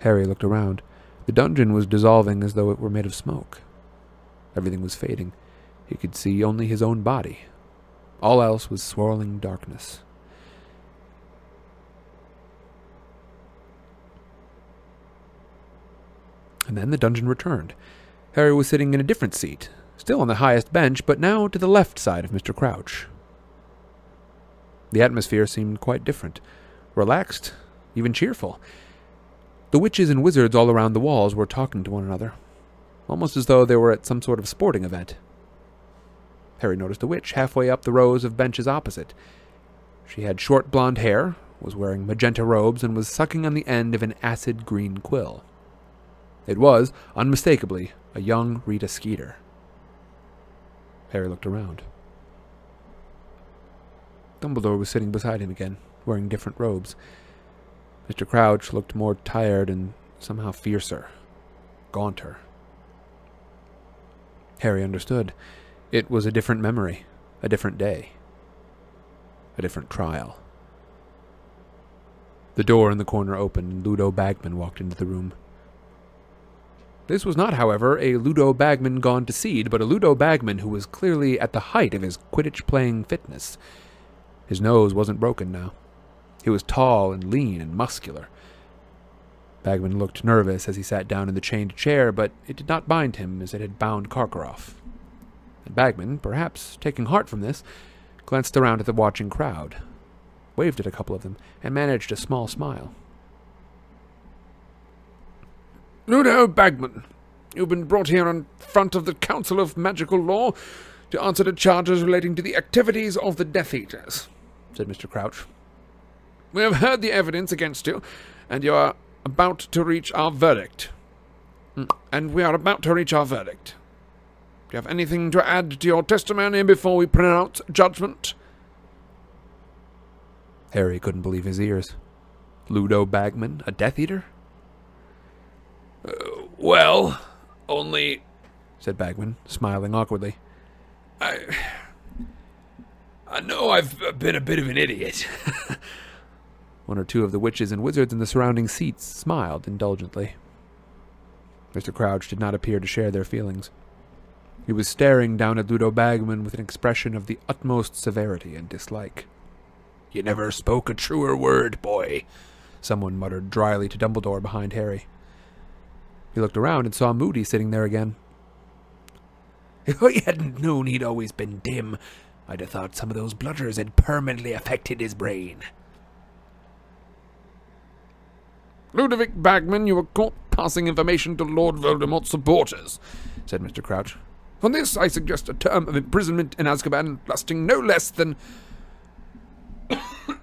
Speaker 1: Harry looked around. The dungeon was dissolving as though it were made of smoke. Everything was fading. He could see only his own body. All else was swirling darkness. And then the dungeon returned. Harry was sitting in a different seat, still on the highest bench, but now to the left side of Mr. Crouch. The atmosphere seemed quite different, relaxed, even cheerful. The witches and wizards all around the walls were talking to one another, almost as though they were at some sort of sporting event. Harry noticed a witch halfway up the rows of benches opposite. She had short blonde hair, was wearing magenta robes, and was sucking on the end of an acid green quill. It was, unmistakably, a young Rita Skeeter. Harry looked around. Dumbledore was sitting beside him again, wearing different robes. Mr. Crouch looked more tired and somehow fiercer, gaunter. Harry understood. It was a different memory, a different day, a different trial. The door in the corner opened, and Ludo Bagman walked into the room. This was not, however, a Ludo Bagman gone to seed, but a Ludo Bagman who was clearly at the height of his Quidditch playing fitness. His nose wasn't broken now. He was tall and lean and muscular. Bagman looked nervous as he sat down in the chained chair, but it did not bind him as it had bound Karkaroff. And Bagman, perhaps taking heart from this, glanced around at the watching crowd, waved at a couple of them, and managed a small smile.
Speaker 13: Ludo Bagman, you've been brought here in front of the Council of Magical Law to answer to charges relating to the activities of the Death Eaters, said Mr. Crouch. We have heard the evidence against you, and you are about to reach our verdict. Mm, And we are about to reach our verdict. Do you have anything to add to your testimony before we pronounce judgment?
Speaker 1: Harry couldn't believe his ears. Ludo Bagman, a Death Eater?
Speaker 11: Well, only
Speaker 1: said Bagman, smiling awkwardly.
Speaker 11: I. I know I've been a bit of an idiot.
Speaker 1: One or two of the witches and wizards in the surrounding seats smiled indulgently. Mr. Crouch did not appear to share their feelings. He was staring down at Ludo Bagman with an expression of the utmost severity and dislike.
Speaker 11: You never spoke a truer word, boy.
Speaker 1: Someone muttered dryly to Dumbledore behind Harry. He looked around and saw Moody sitting there again.
Speaker 11: If I hadn't known he'd always been dim, I'd have thought some of those bludgers had permanently affected his brain.
Speaker 1: Ludovic Bagman, you were caught passing information to Lord Voldemort's supporters, said Mr. Crouch. For this, I suggest a term of imprisonment in Azkaban lasting no less than. but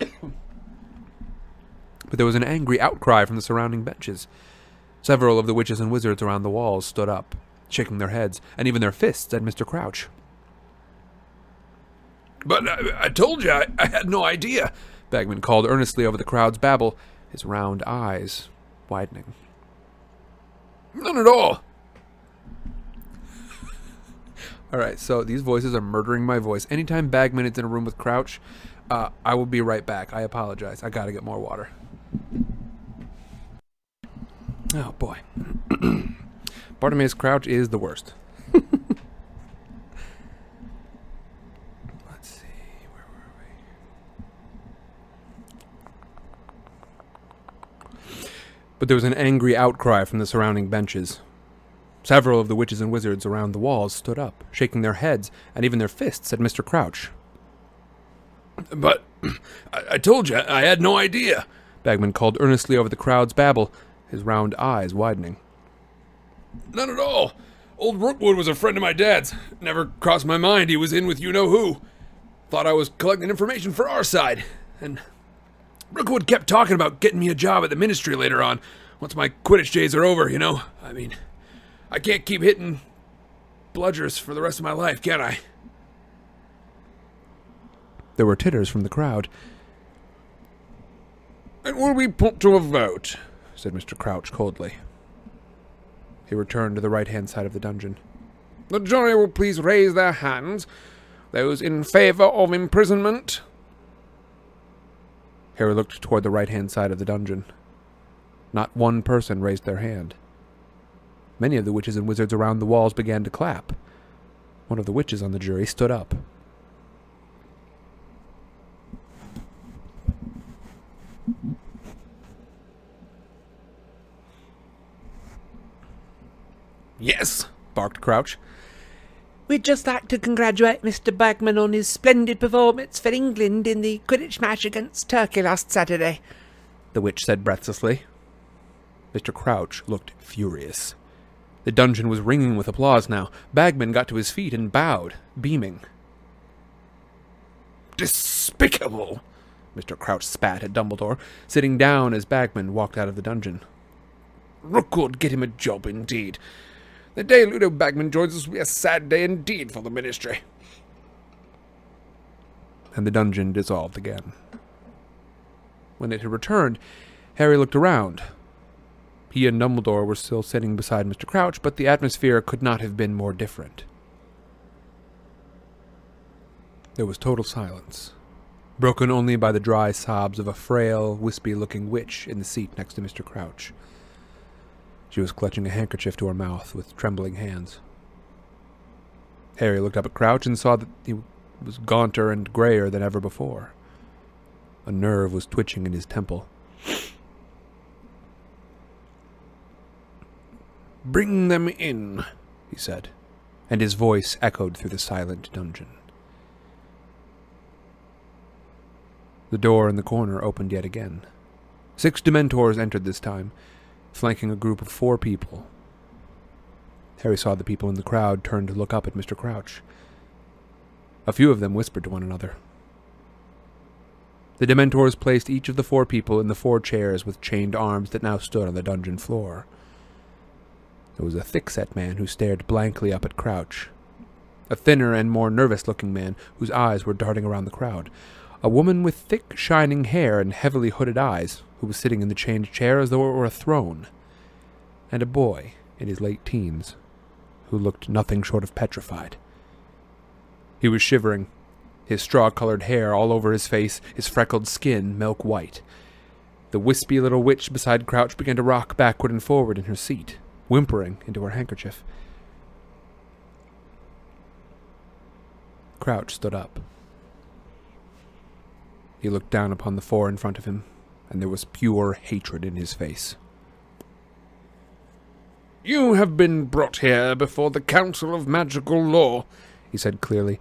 Speaker 1: there was an angry outcry from the surrounding benches. Several of the witches and wizards around the walls stood up, shaking their heads and even their fists at Mr. Crouch.
Speaker 11: But I, I told you I, I had no idea.
Speaker 1: Bagman called earnestly over the crowd's babble, his round eyes widening.
Speaker 11: None at all.
Speaker 1: All right, so these voices are murdering my voice. Anytime Bagman is in a room with Crouch, uh, I will be right back. I apologize. I got to get more water. Oh boy, Bartemius Crouch is the worst. Let's see, where were we? But there was an angry outcry from the surrounding benches. Several of the witches and wizards around the walls stood up, shaking their heads and even their fists at Mr. Crouch.
Speaker 11: But I, I told you I had no idea.
Speaker 1: Bagman called earnestly over the crowd's babble, his round eyes widening.
Speaker 11: None at all. Old Rookwood was a friend of my dad's. Never crossed my mind he was in with you know who. Thought I was collecting information for our side. And Rookwood kept talking about getting me a job at the ministry later on, once my Quidditch days are over, you know? I mean, I can't keep hitting bludgers for the rest of my life, can I?
Speaker 1: There were titters from the crowd.
Speaker 11: And will we put to a vote?
Speaker 1: Said Mr. Crouch coldly. He returned to the right hand side of the dungeon.
Speaker 11: The jury will please raise their hands. Those in favor of imprisonment.
Speaker 1: Harry looked toward the right hand side of the dungeon. Not one person raised their hand. Many of the witches and wizards around the walls began to clap. One of the witches on the jury stood up.
Speaker 11: Yes,
Speaker 1: barked Crouch.
Speaker 8: We'd just like to congratulate Mr. Bagman on his splendid performance for England in the Quidditch match against Turkey last Saturday.
Speaker 1: The witch said breathlessly. Mr. Crouch looked furious. The dungeon was ringing with applause now. Bagman got to his feet and bowed, beaming.
Speaker 11: Despicable!
Speaker 1: Mr. Crouch spat at Dumbledore, sitting down as Bagman walked out of the dungeon.
Speaker 11: Rookwood get him a job indeed. The day Ludo Bagman joins us will be a sad day indeed for the ministry.
Speaker 1: And the dungeon dissolved again. When it had returned, Harry looked around. He and Dumbledore were still sitting beside Mr. Crouch, but the atmosphere could not have been more different. There was total silence, broken only by the dry sobs of a frail, wispy looking witch in the seat next to Mr. Crouch. She was clutching a handkerchief to her mouth with trembling hands. Harry looked up at Crouch and saw that he was gaunter and grayer than ever before. A nerve was twitching in his temple.
Speaker 11: Bring them in,
Speaker 1: he said, and his voice echoed through the silent dungeon. The door in the corner opened yet again. Six Dementors entered this time, flanking a group of four people. Harry saw the people in the crowd turn to look up at Mr. Crouch. A few of them whispered to one another. The Dementors placed each of the four people in the four chairs with chained arms that now stood on the dungeon floor. There was a thick-set man who stared blankly up at Crouch, a thinner and more nervous-looking man whose eyes were darting around the crowd, a woman with thick, shining hair and heavily hooded eyes who was sitting in the chained chair as though it were a throne, and a boy in his late teens, who looked nothing short of petrified. He was shivering, his straw colored hair all over his face, his freckled skin milk white. The wispy little witch beside Crouch began to rock backward and forward in her seat, whimpering into her handkerchief. Crouch stood up. He looked down upon the four in front of him, and there was pure hatred in his face.
Speaker 11: You have been brought here before the Council of Magical Law, he said clearly,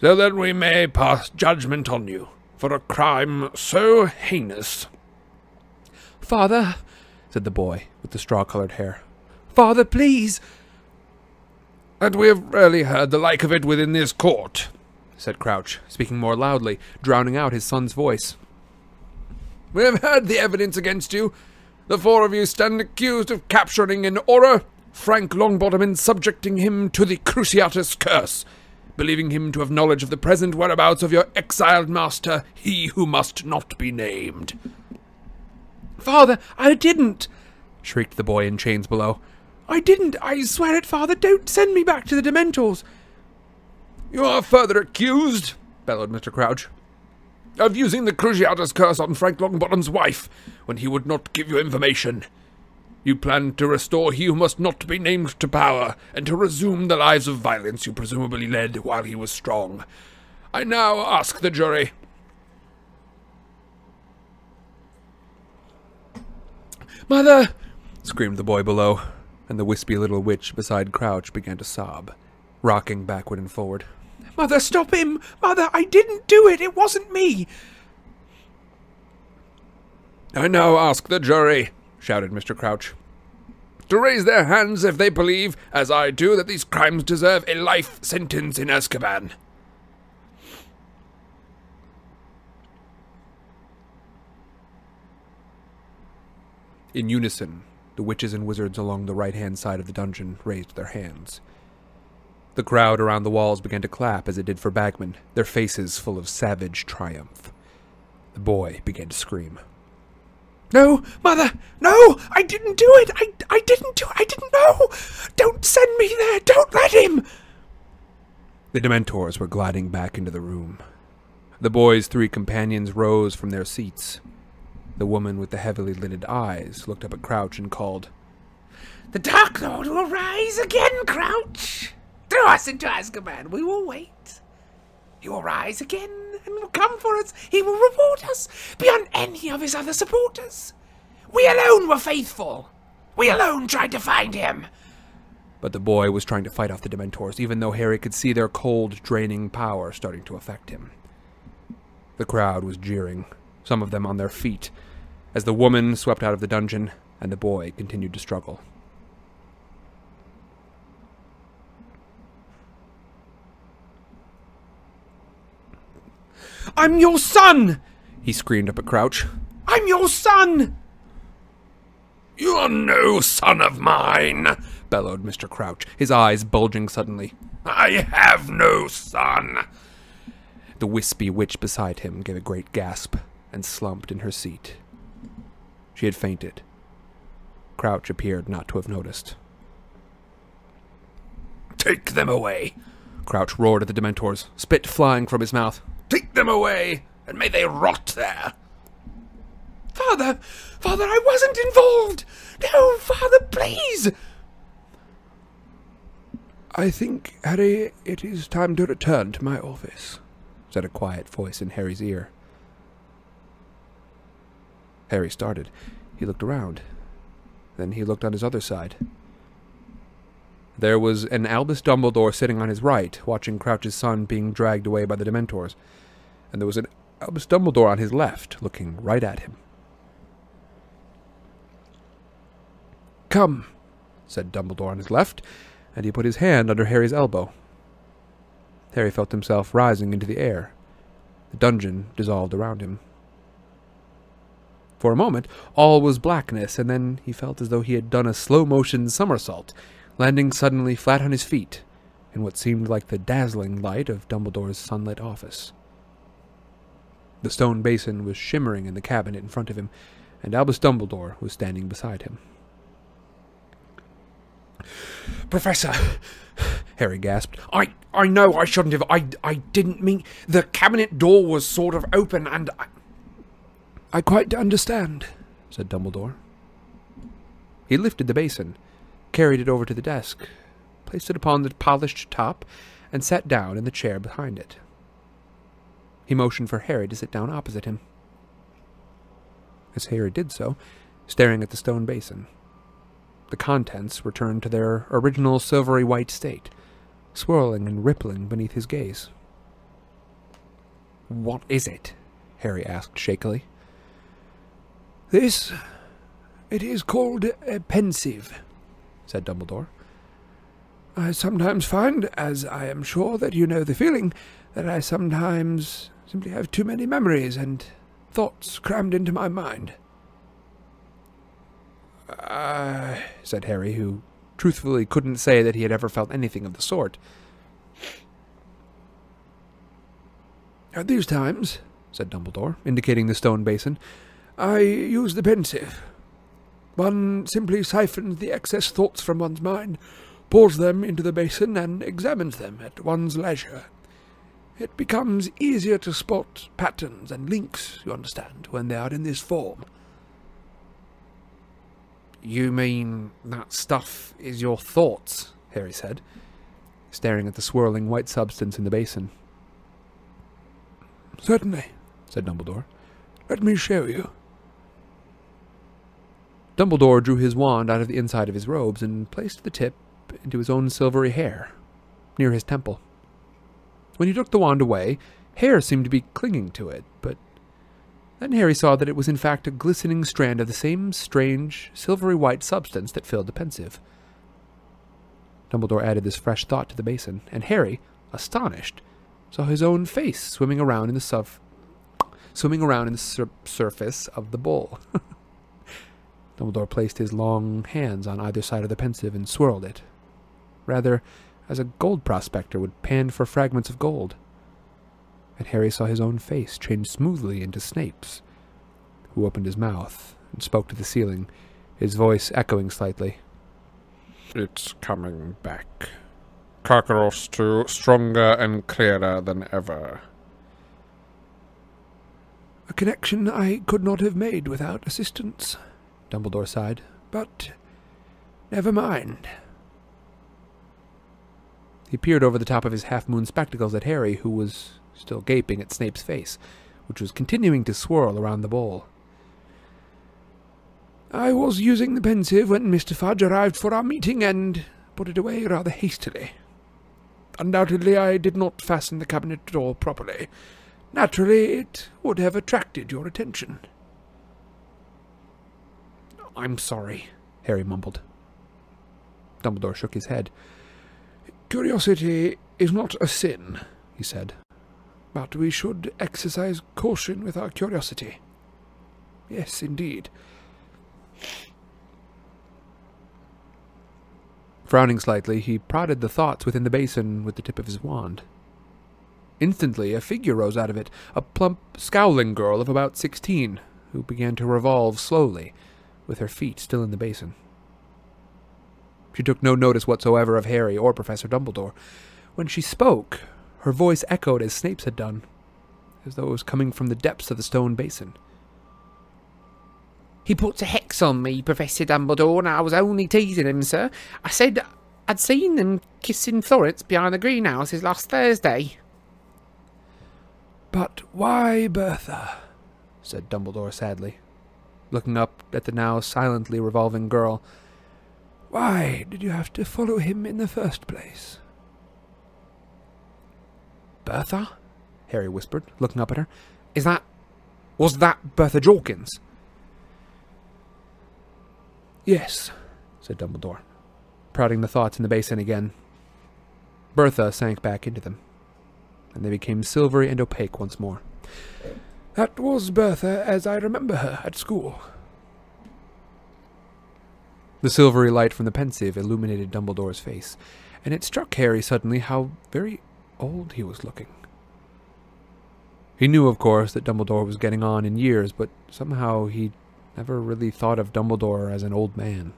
Speaker 11: so that we may pass judgment on you for a crime so heinous.
Speaker 1: Father, said the boy with the straw colored hair. Father, please.
Speaker 11: And we have rarely heard the like of it within this court, said Crouch, speaking more loudly, drowning out his son's voice. We have heard the evidence against you. The four of you stand accused of capturing in Auror Frank Longbottom and subjecting him to the Cruciatus curse, believing him to have knowledge of the present whereabouts of your exiled master, he who must not be named.
Speaker 8: Father, I didn't,
Speaker 1: shrieked the boy in chains below.
Speaker 8: I didn't. I swear it, Father. Don't send me back to the Dementors.
Speaker 11: You are further accused, bellowed Mr. Crouch, of using the Cruciatus curse on Frank Longbottom's wife when he would not give you information. You plan to restore he who must not be named to power, and to resume the lives of violence you presumably led while he was strong. I now ask the jury.
Speaker 8: Mother!
Speaker 1: screamed the boy below, and the wispy little witch beside Crouch began to sob, rocking backward and forward.
Speaker 8: Mother, stop him! Mother, I didn't do it! It wasn't me!
Speaker 11: I now ask the jury, shouted Mr. Crouch, to raise their hands if they believe, as I do, that these crimes deserve a life sentence in Azkaban.
Speaker 1: In unison, the witches and wizards along the right hand side of the dungeon raised their hands. The crowd around the walls began to clap as it did for Bagman, their faces full of savage triumph. The boy began to scream.
Speaker 8: No, Mother! No! I didn't do it! I, I didn't do! I didn't know! Don't send me there! Don't let him!
Speaker 1: The Dementors were gliding back into the room. The boy's three companions rose from their seats. The woman with the heavily lidded eyes looked up at Crouch and called,
Speaker 8: The Dark Lord will rise again, Crouch! Throw us into Azkaban. We will wait. He will rise again and will come for us. He will reward us beyond any of his other supporters. We alone were faithful. We alone tried to find him.
Speaker 1: But the boy was trying to fight off the Dementors, even though Harry could see their cold, draining power starting to affect him. The crowd was jeering, some of them on their feet, as the woman swept out of the dungeon and the boy continued to struggle.
Speaker 8: I'm your son!
Speaker 1: He screamed up at Crouch.
Speaker 8: I'm your son!
Speaker 11: You are no son of mine,
Speaker 1: bellowed Mr. Crouch, his eyes bulging suddenly.
Speaker 11: I have no son.
Speaker 1: The wispy witch beside him gave a great gasp and slumped in her seat. She had fainted. Crouch appeared not to have noticed.
Speaker 11: Take them away,
Speaker 1: Crouch roared at the Dementors, spit flying from his mouth.
Speaker 11: Take them away, and may they rot there.
Speaker 8: Father! Father, I wasn't involved! No, Father, please!
Speaker 3: I think, Harry, it is time to return to my office, said a quiet voice in Harry's ear. Harry started. He looked around. Then he looked on his other side.
Speaker 1: There was an Albus Dumbledore sitting on his right, watching Crouch's son being dragged away by the Dementors, and there was an Albus Dumbledore on his left, looking right at him. Come, said Dumbledore on his left, and he put his hand under Harry's elbow. Harry felt himself rising into the air. The dungeon dissolved around him. For a moment, all was blackness, and then he felt as though he had done a slow motion somersault, landing suddenly flat on his feet in what seemed like the dazzling light of Dumbledore's sunlit office. The stone basin was shimmering in the cabinet in front of him, and Albus Dumbledore was standing beside him.
Speaker 11: Professor, Harry gasped. I, I know I shouldn't have. I, I didn't mean. The cabinet door was sort of open and. I,
Speaker 7: I quite understand.
Speaker 1: said Dumbledore. He lifted the basin, carried it over to the desk, placed it upon the polished top, and sat down in the chair behind it. He motioned for Harry to sit down opposite him. As Harry did so, staring at the stone basin, the contents returned to their original silvery white state, swirling and rippling beneath his gaze. What is it? Harry asked shakily.
Speaker 7: This. It is called a Pensieve,
Speaker 1: said Dumbledore.
Speaker 7: I sometimes find, as I am sure that you know the feeling, that I sometimes simply have too many memories and thoughts crammed into my mind.
Speaker 1: Uh, said Harry, who truthfully couldn't say that he had ever felt anything of the sort.
Speaker 7: At these times,
Speaker 1: said Dumbledore, indicating the stone basin,
Speaker 7: I use the Pensieve. One simply siphons the excess thoughts from one's mind, pours them into the basin, and examines them at one's leisure. It becomes easier to spot patterns and links, you understand, when they are in this form.
Speaker 1: You mean that stuff is your thoughts? Harry said, staring at the swirling white substance in the basin.
Speaker 7: Certainly,
Speaker 1: said Dumbledore.
Speaker 7: Let me show you.
Speaker 1: Dumbledore drew his wand out of the inside of his robes and placed the tip into his own silvery hair, near his temple. When he took the wand away, hair seemed to be clinging to it, but then Harry saw that it was in fact a glistening strand of the same strange, silvery white substance that filled the Pensieve. Dumbledore added this fresh thought to the basin, and Harry, astonished, saw his own face swimming around in the suf- swimming around in the sur- surface of the bowl. Dumbledore placed his long hands on either side of the Pensieve and swirled it, rather as a gold prospector would pan for fragments of gold. And Harry saw his own face change smoothly into Snape's, who opened his mouth and spoke to the ceiling, his voice echoing slightly.
Speaker 14: It's coming back. Karkaroff's 2 stronger and clearer than ever.
Speaker 7: A connection I could not have made without assistance,
Speaker 1: Dumbledore sighed.
Speaker 7: but never mind.
Speaker 1: He peered over the top of his half moon spectacles at Harry, who was still gaping at Snape's face, which was continuing to swirl around the bowl.
Speaker 7: I was using the Pensieve when Mr. Fudge arrived for our meeting and put it away rather hastily. Undoubtedly, I did not fasten the cabinet door properly. Naturally, it would have attracted your attention.
Speaker 1: I'm sorry, Harry mumbled. Dumbledore shook his head.
Speaker 7: Curiosity is not a sin, he said, but we should exercise caution with our curiosity. Yes, indeed.
Speaker 1: Frowning slightly, he prodded the thoughts within the basin with the tip of his wand. Instantly, a figure rose out of it, a plump, scowling girl of about sixteen, who began to revolve slowly, with her feet still in the basin. She took no notice whatsoever of Harry or Professor Dumbledore. When she spoke, her voice echoed as Snape's had done, as though it was coming from the depths of the stone basin.
Speaker 8: He puts a hex on me, Professor Dumbledore, and I was only teasing him, sir. I said I'd seen them kissing Florence behind the greenhouses last Thursday.
Speaker 7: But why Bertha?
Speaker 1: said Dumbledore sadly, looking up at the now silently revolving girl.
Speaker 7: Why did you have to follow him in the first place?
Speaker 1: Bertha? Harry whispered, looking up at her. Is that. Was that Bertha Jorkins?
Speaker 7: Yes,
Speaker 1: said Dumbledore, prodding the thoughts in the basin again. Bertha sank back into them, and they became silvery and opaque once more.
Speaker 7: that was Bertha as I remember her at school.
Speaker 1: The silvery light from the Pensieve illuminated Dumbledore's face, and it struck Harry suddenly how very old he was looking. He knew, of course, that Dumbledore was getting on in years, but somehow he never really thought of Dumbledore as an old man.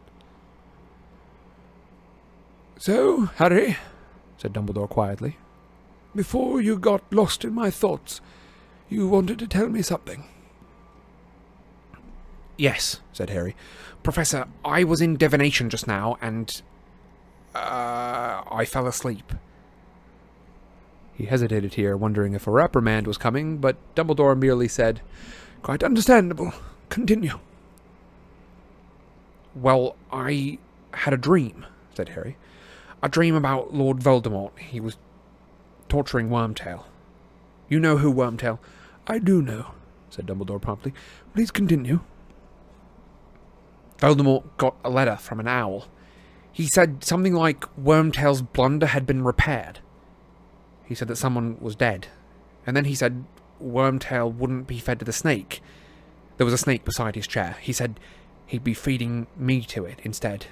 Speaker 15: So, Harry, said Dumbledore quietly, before you got lost in my thoughts, you wanted to tell me something.
Speaker 1: Yes, said Harry. Professor, I was in divination just now, and. Uh, I fell asleep. He hesitated here, wondering if a reprimand was coming, but Dumbledore merely said,
Speaker 15: Quite understandable. Continue.
Speaker 1: Well, I had a dream, said Harry. A dream about Lord Voldemort. He was torturing Wormtail. You know who Wormtail?
Speaker 15: I do know, said Dumbledore promptly. Please continue.
Speaker 1: Voldemort got a letter from an owl. He said something like Wormtail's blunder had been repaired. He said that someone was dead. And then he said Wormtail wouldn't be fed to the snake. There was a snake beside his chair. He said he'd be feeding me to it instead.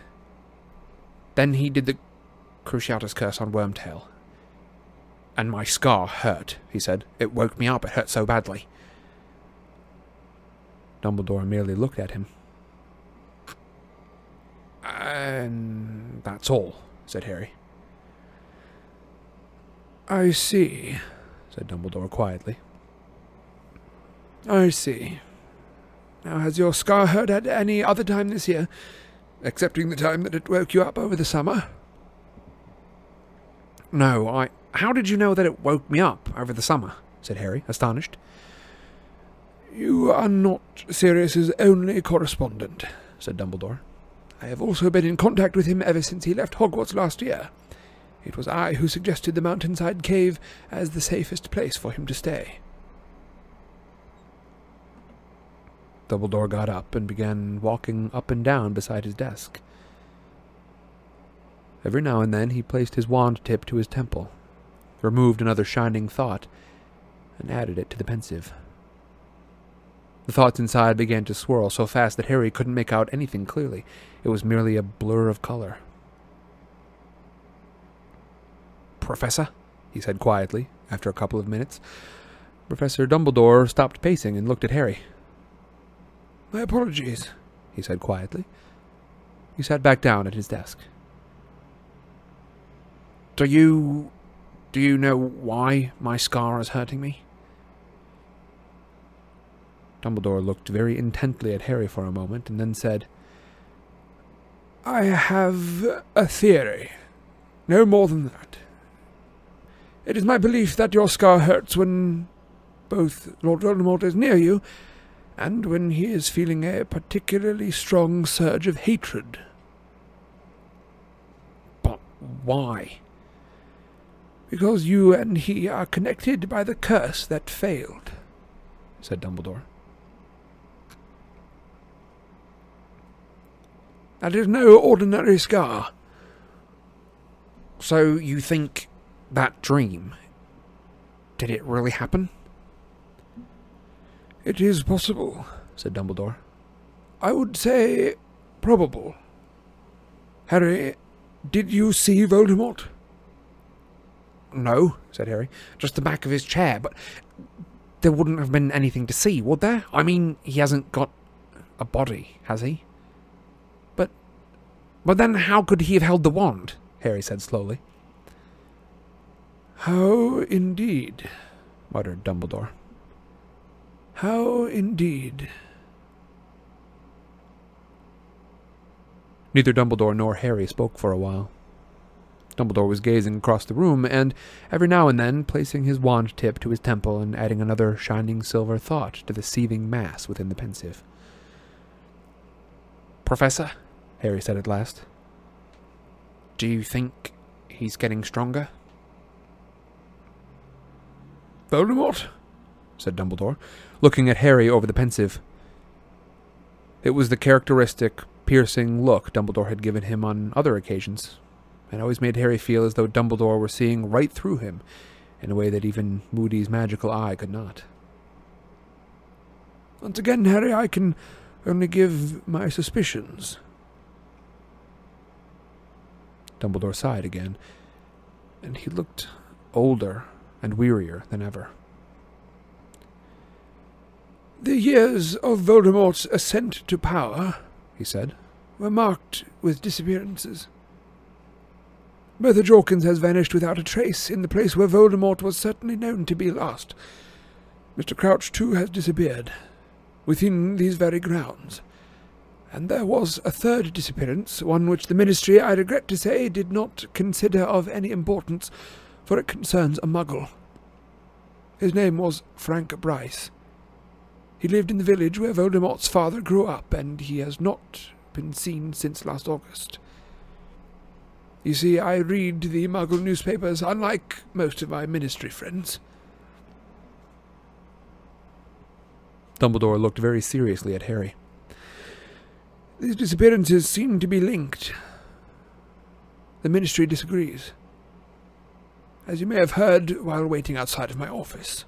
Speaker 1: Then he did the Cruciatus curse on Wormtail. And my scar hurt, he said. It woke me up. It hurt so badly. Dumbledore merely looked at him. And that's all, said Harry.
Speaker 15: I see, said Dumbledore quietly. I see. Now, has your scar hurt at any other time this year, excepting the time that it woke you up over the summer?
Speaker 1: No, I. How did you know that it woke me up over the summer? said Harry, astonished.
Speaker 15: You are not Sirius's only correspondent, said Dumbledore. I have also been in contact with him ever since he left Hogwarts last year. It was I who suggested the mountainside cave as the safest place for him to stay.
Speaker 1: Dumbledore got up and began walking up and down beside his desk. Every now and then he placed his wand tip to his temple, removed another shining thought, and added it to the Pensieve. The thoughts inside began to swirl so fast that Harry couldn't make out anything clearly. It was merely a blur of color. Professor, he said quietly, after a couple of minutes. Professor Dumbledore stopped pacing and looked at Harry.
Speaker 15: My apologies,
Speaker 1: he said quietly. He sat back down at his desk. Do you. do you know why my scar is hurting me? Dumbledore looked very intently at Harry for a moment and then said,
Speaker 15: I have a theory. No more than that. It is my belief that your scar hurts when both Lord Voldemort is near you and when he is feeling a particularly strong surge of hatred.
Speaker 1: But why?
Speaker 15: Because you and he are connected by the curse that failed, said Dumbledore. That is no ordinary scar.
Speaker 1: So you think that dream. Did it really happen?
Speaker 15: It is possible,
Speaker 1: said Dumbledore.
Speaker 15: I would say probable. Harry, did you see Voldemort?
Speaker 1: No, said Harry. Just the back of his chair, but there wouldn't have been anything to see, would there? I mean, he hasn't got a body, has he? But then how could he have held the wand? Harry said slowly.
Speaker 15: How indeed,
Speaker 1: muttered Dumbledore.
Speaker 15: How indeed.
Speaker 1: Neither Dumbledore nor Harry spoke for a while. Dumbledore was gazing across the room, and every now and then placing his wand tip to his temple and adding another shining silver thought to the seething mass within the Pensieve. Professor, Harry said at last, do you think he's getting stronger?
Speaker 15: Voldemort?
Speaker 1: said Dumbledore, looking at Harry over the Pensieve. It was the characteristic, piercing look Dumbledore had given him on other occasions. and always made Harry feel as though Dumbledore were seeing right through him in a way that even Moody's magical eye could not.
Speaker 15: Once again, Harry, I can only give my suspicions.
Speaker 1: Dumbledore sighed again, and he looked older and wearier than ever.
Speaker 15: The years of Voldemort's ascent to power, he said, were marked with disappearances.
Speaker 1: Bertha Jorkins has vanished without a trace in the place where Voldemort was certainly known to be last. Mr. Crouch, too, has disappeared within these very grounds. And there was a third disappearance, one which the Ministry, I regret to say, did not consider of any importance, for it concerns a muggle. His name was Frank Bryce. He lived in the village where Voldemort's father grew up, and he has not been seen since last August. You see, I read the Muggle newspapers, unlike most of my ministry friends.
Speaker 16: Dumbledore looked very seriously at Harry.
Speaker 1: These disappearances seem to be linked. The ministry disagrees. As you may have heard while waiting outside of my office.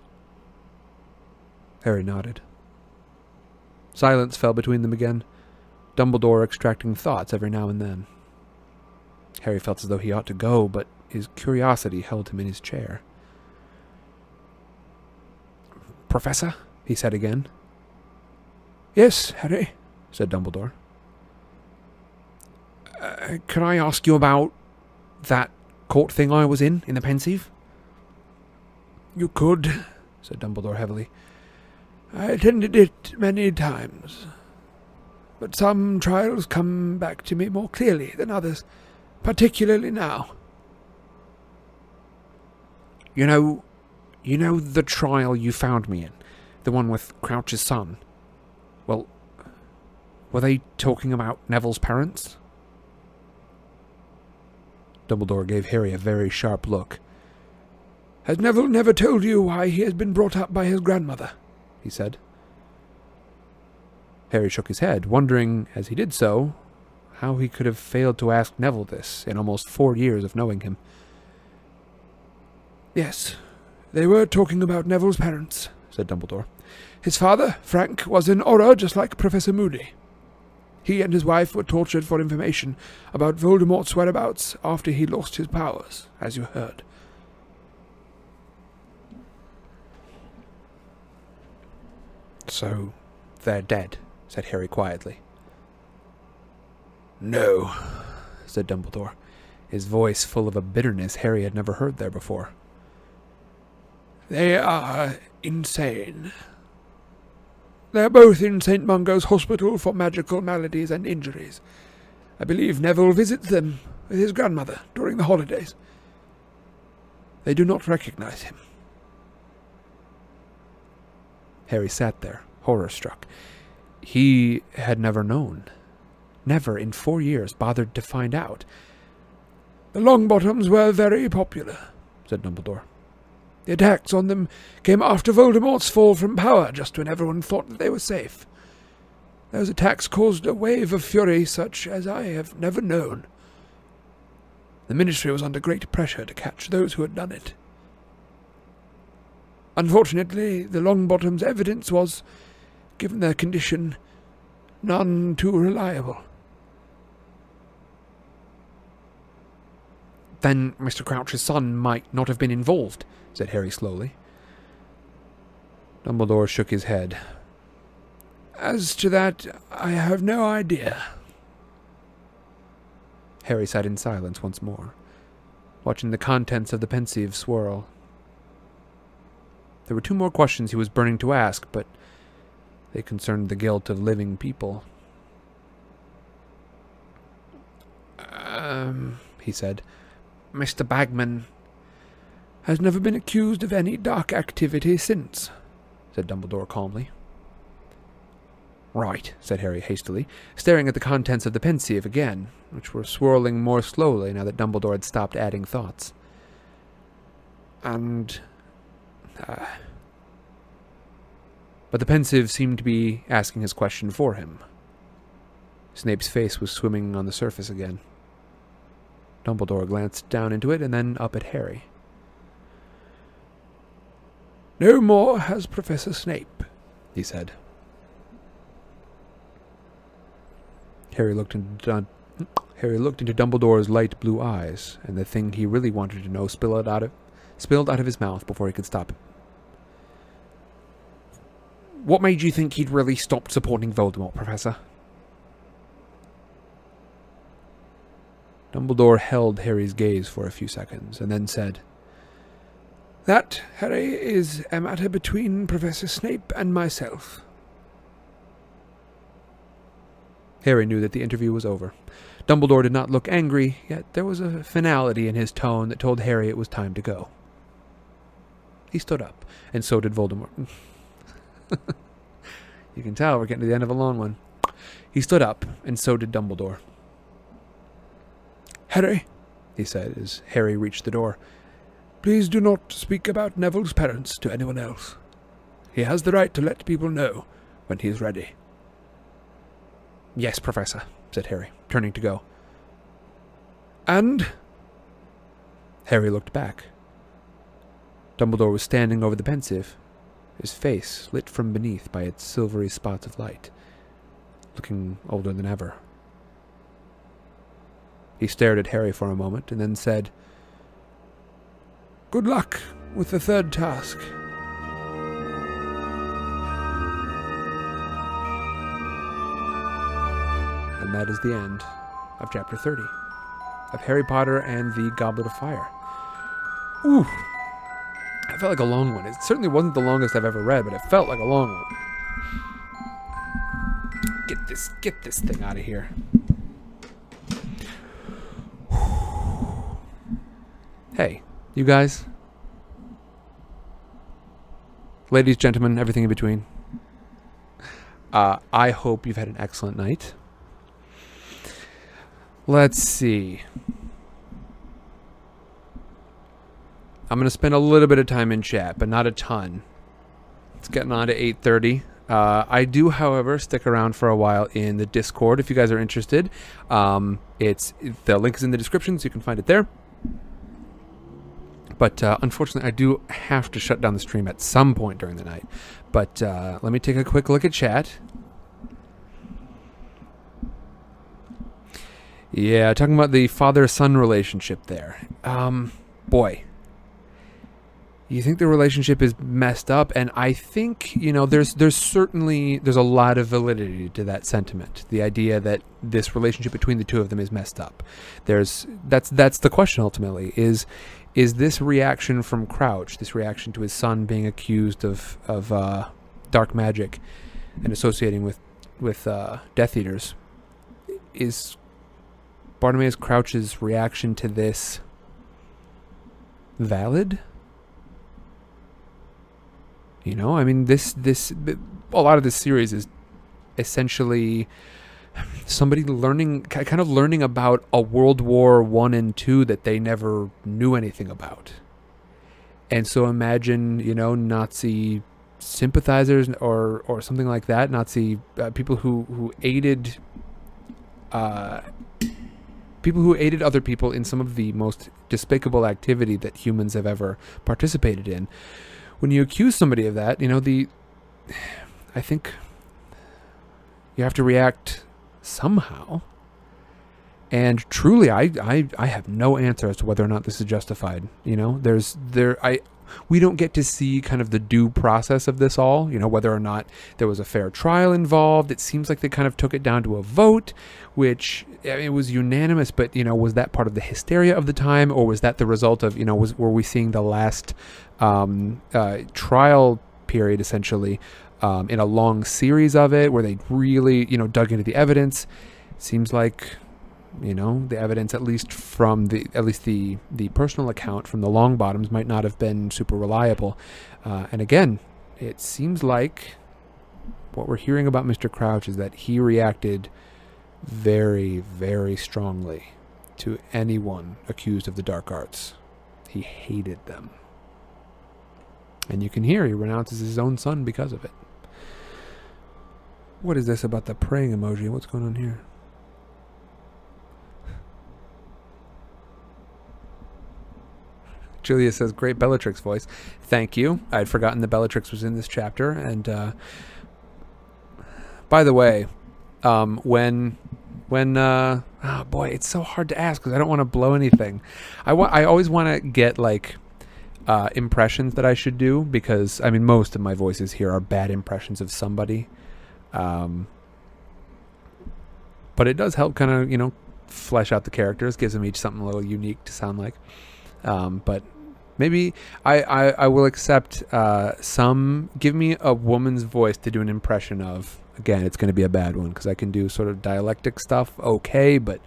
Speaker 16: Harry nodded. Silence fell between them again, Dumbledore extracting thoughts every now and then. Harry felt as though he ought to go, but his curiosity held him in his chair. Professor, he said again.
Speaker 1: Yes, Harry.
Speaker 16: said Dumbledore.
Speaker 17: Uh, can I ask you about that court thing I was in, in the Pensieve?
Speaker 1: You could,
Speaker 16: said Dumbledore heavily.
Speaker 1: I attended it many times. But some trials come back to me more clearly than others, particularly now.
Speaker 17: You know, you know the trial you found me in, the one with Crouch's son. Well, were they talking about Neville's parents?
Speaker 16: Dumbledore gave Harry a very sharp look.
Speaker 1: Has Neville never told you why he has been brought up by his grandmother?
Speaker 16: he said. Harry shook his head, wondering, as he did so, how he could have failed to ask Neville this in almost four years of knowing him.
Speaker 1: Yes, they were talking about Neville's parents,
Speaker 16: said Dumbledore.
Speaker 1: His father, Frank, was an Auror just like Professor Moody. He and his wife were tortured for information about Voldemort's whereabouts after he lost his powers, as you heard.
Speaker 16: So, they're dead, said Harry quietly.
Speaker 1: No,
Speaker 16: said Dumbledore, his voice full of a bitterness Harry had never heard there before.
Speaker 1: They are insane. They are both in St. Mungo's Hospital for Magical Maladies and Injuries. I believe Neville visits them with his grandmother during the holidays. They do not recognize him.
Speaker 16: Harry sat there, horror struck. He had never known, never in four years bothered to find out.
Speaker 1: The Longbottoms were very popular,
Speaker 16: said Dumbledore.
Speaker 1: The attacks on them came after Voldemort's fall from power, just when everyone thought that they were safe. Those attacks caused a wave of fury such as I have never known. The Ministry was under great pressure to catch those who had done it. Unfortunately, the Longbottoms' evidence was, given their condition, none too reliable.
Speaker 17: Then Mr. Crouch's son might not have been involved, said Harry slowly.
Speaker 16: Dumbledore shook his head.
Speaker 1: As to that, I have no idea.
Speaker 16: Harry sat in silence once more, watching the contents of the Pensieve swirl. There were two more questions he was burning to ask, but they concerned the guilt of living people.
Speaker 17: Um, he said, Mr. Bagman
Speaker 1: has never been accused of any dark activity since, said Dumbledore calmly.
Speaker 16: Right, said Harry hastily, staring at the contents of the Pensieve again, which were swirling more slowly now that Dumbledore had stopped adding thoughts.
Speaker 17: And.
Speaker 16: Uh, but the Pensieve seemed to be asking his question for him. Snape's face was swimming on the surface again. Dumbledore glanced down into it and then up at Harry.
Speaker 1: No more has Professor Snape,
Speaker 16: he said. Harry looked into uh, Harry looked into Dumbledore's light blue eyes, and the thing he really wanted to know spilled out of spilled out of his mouth before he could stop it.
Speaker 17: What made you think he'd really stopped supporting Voldemort, Professor?
Speaker 1: Dumbledore held Harry's gaze for a few seconds and then said,
Speaker 11: That, Harry, is a matter between Professor Snape and myself.
Speaker 1: Harry knew that the interview was over. Dumbledore did not look angry, yet there was a finality in his tone that told Harry it was time to go. He stood up, and so did Voldemort. you can tell we're getting to the end of a long one. He stood up, and so did Dumbledore.
Speaker 11: Harry,
Speaker 1: He said as Harry reached the door.
Speaker 11: Please do not speak about Neville's parents to anyone else. He has the right to let people know when he is ready.
Speaker 1: Yes, Professor, said Harry, turning to go.
Speaker 11: And
Speaker 1: Harry looked back. Dumbledore was standing over the Pensieve, his face lit from beneath by its silvery spots of light, looking older than ever. He stared at Harry for a moment and then said,
Speaker 11: good luck with the third task.
Speaker 1: and that is the end of chapter 30 of Harry Potter and the Goblet of Fire. Ooh, that felt like a long one. It certainly wasn't the longest I've ever read, but it felt like a long one. Get this, get this thing out of here. Hey, you guys. Ladies, gentlemen, everything in between. Uh, I hope you've had an excellent night. Let's see. I'm going to spend a little bit of time in chat, but not a ton. It's getting on to 8:30. Uh, I do, however, stick around for a while in the Discord if you guys are interested. Um, it's the link is in the description, so you can find it there. But uh, unfortunately, I do have to shut down the stream at some point during the night. But uh, let me take a quick look at chat. Yeah, talking about the father-son relationship there. Um, boy, you think the relationship is messed up, and I think you know there's there's certainly there's a lot of validity to that sentiment. The idea that this relationship between the two of them is messed up. There's that's that's the question ultimately is is this reaction from Crouch, this reaction to his son being accused of of uh, dark magic and associating with with uh, Death Eaters, is Bartemius Crouch's reaction to this valid? You know, I mean, this this a lot of this series is essentially somebody learning, kind of learning about a World War One and Two that they never knew anything about. And so imagine, you know, Nazi sympathizers or or something like that, Nazi uh, people who who aided. Uh, people who aided other people in some of the most despicable activity that humans have ever participated in. When you accuse somebody of that, you know, the I think you have to react somehow. And truly I, I I have no answer as to whether or not this is justified. You know, there's there I we don't get to see kind of the due process of this all, you know, whether or not there was a fair trial involved. It seems like they kind of took it down to a vote, which I mean, it was unanimous, but you know, was that part of the hysteria of the time, or was that the result of you know, was were we seeing the last um, uh, trial period essentially um, in a long series of it, where they really you know dug into the evidence? Seems like you know the evidence at least from the at least the the personal account from the Longbottoms might not have been super reliable. Uh, and again it seems like what we're hearing about mr crouch is that he reacted very very strongly to anyone accused of the dark arts. He hated them. And you can hear he renounces his own son because of it what is this about the praying emoji what's going on here Julia says, "Great Bellatrix voice." Thank you. I'd forgotten that Bellatrix was in this chapter. And uh, by the way, um, when when uh, oh boy, it's so hard to ask because I don't want to blow anything. I want. I always want to get like uh, impressions that I should do because I mean most of my voices here are bad impressions of somebody. Um, but it does help kind of you know flesh out the characters, gives them each something a little unique to sound like. Um, but maybe I, I, I will accept uh, some. Give me a woman's voice to do an impression of. Again, it's going to be a bad one because I can do sort of dialectic stuff okay, but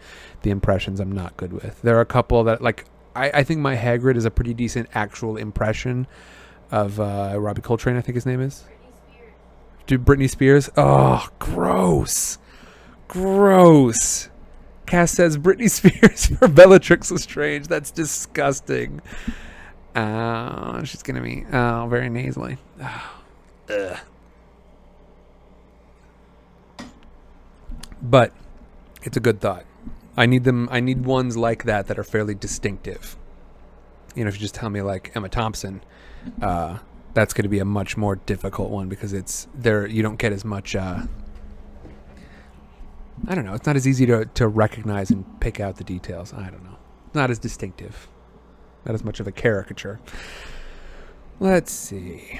Speaker 1: the impressions I'm not good with. There are a couple that like I, I think my Hagrid is a pretty decent actual impression of uh, Robbie Coltrane. I think his name is. Do Britney Spears? Oh, gross, gross. Cass says Britney Spears for Bellatrix Lestrange. That's disgusting. Uh, she's gonna be oh very nasally. Ugh. But it's a good thought. I need them. I need ones like that that are fairly distinctive. You know, if you just tell me like Emma Thompson, uh, that's going to be a much more difficult one because it's there. You don't get as much. Uh, I don't know. It's not as easy to to recognize and pick out the details. I don't know. Not as distinctive. Not as much of a caricature. Let's see.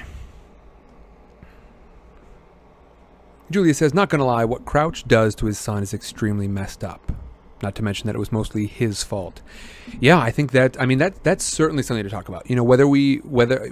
Speaker 1: Julia says, not gonna lie, what Crouch does to his son is extremely messed up. Not to mention that it was mostly his fault. Yeah, I think that. I mean, that that's certainly something to talk about. You know, whether we whether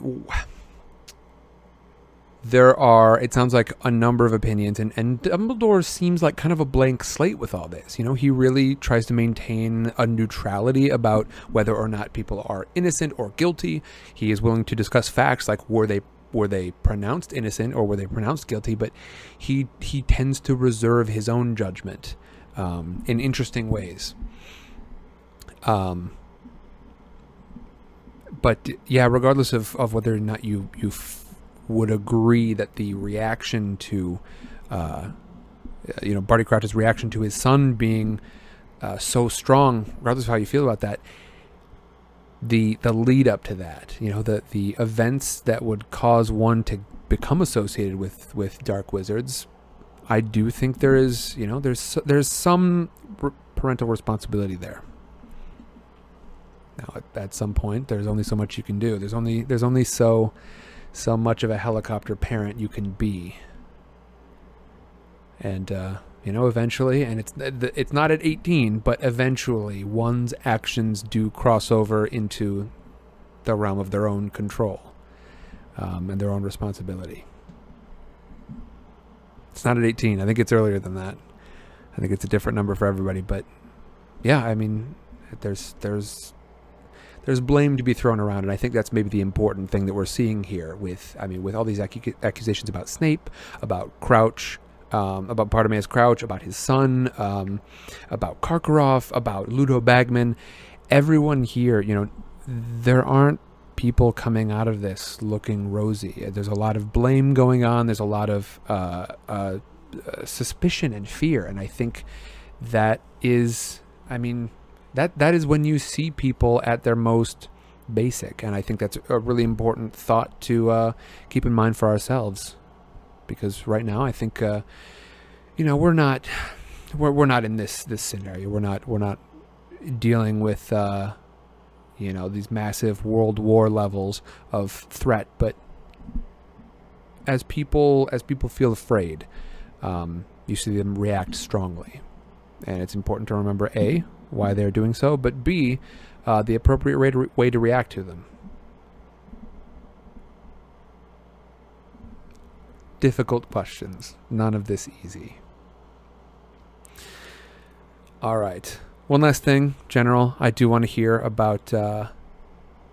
Speaker 1: there are, it sounds like a number of opinions, and and Dumbledore seems like kind of a blank slate with all this. You know, he really tries to maintain a neutrality about whether or not people are innocent or guilty. He is willing to discuss facts like were they were they pronounced innocent or were they pronounced guilty, but he he tends to reserve his own judgment um, in interesting ways. Um, but yeah, regardless of, of whether or not you you would agree that the reaction to, uh, you know, Barty Crouch's reaction to his son being uh, so strong, regardless of how you feel about that, the the lead up to that, you know, the the events that would cause one to become associated with with dark wizards I do think there is, you know, there's there's some parental responsibility there. Now, at, at, some point, there's only so much you can do. There's only there's only so so much of a helicopter parent you can be. And uh, you know, eventually, and it's it's not at 18, but eventually, one's actions do cross over into the realm of their own control um, and their own responsibility. It's not at 18. I think it's earlier than that. I think it's a different number for everybody, but yeah, I mean, there's there's there's blame to be thrown around, and I think that's maybe the important thing that we're seeing here. With I mean, with all these accusations about Snape, about Crouch, um, about Bartemius Crouch, about his son, um, about Karkaroff, about Ludo Bagman, everyone here, you know, there aren't people coming out of this looking rosy. There's a lot of blame going on. There's a lot of uh, uh, suspicion and fear, and I think that is, I mean, that that is when you see people at their most basic, and I think that's a really important thought to uh, keep in mind for ourselves, because right now I think, uh, you know, we're not we're we're not in this this scenario. We're not we're not dealing with uh, you know these massive world war levels of threat. But as people as people feel afraid um, you see them react strongly. And it's important to remember a why they're doing so but b uh, the appropriate way to, re- way to react to them difficult questions none of this easy all right one last thing, General. I do want to hear about. Uh,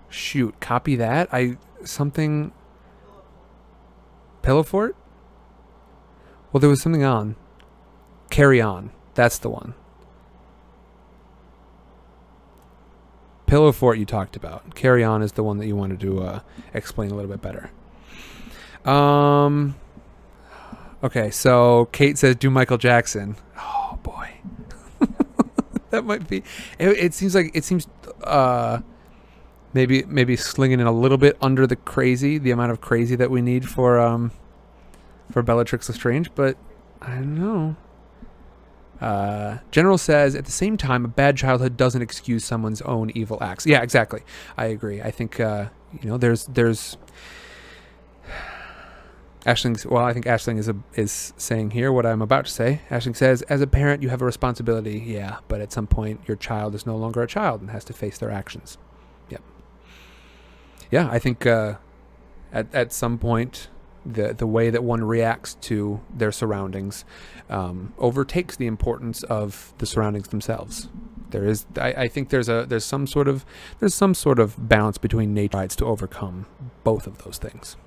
Speaker 1: shoot, copy that. I something. Pillow Fort. Well, there was something on. Carry on. That's the one. Pillow Fort you talked about. Carry on is the one that you wanted to uh, explain a little bit better. Um. Okay, so Kate says, "Do Michael Jackson." Oh boy that might be. It, it, seems like it seems uh, maybe maybe slinging it a little bit under the crazy, the amount of crazy that we need for um for Bellatrix Lestrange, but I don't know. Uh, General says at the same time, a bad childhood doesn't excuse someone's own evil acts. Yeah, exactly. I agree. I think uh, you know there's there's Ashling, well, I think Ashling is a, is saying here what I'm about to say. Ashling says, as a parent, you have a responsibility. Yeah, but at some point, your child is no longer a child and has to face their actions. Yep. Yeah, I think uh, at at some point, the the way that one reacts to their surroundings um, overtakes the importance of the surroundings themselves. There is, I, I think, there's a there's some sort of there's some sort of balance between nature and to overcome both of those things.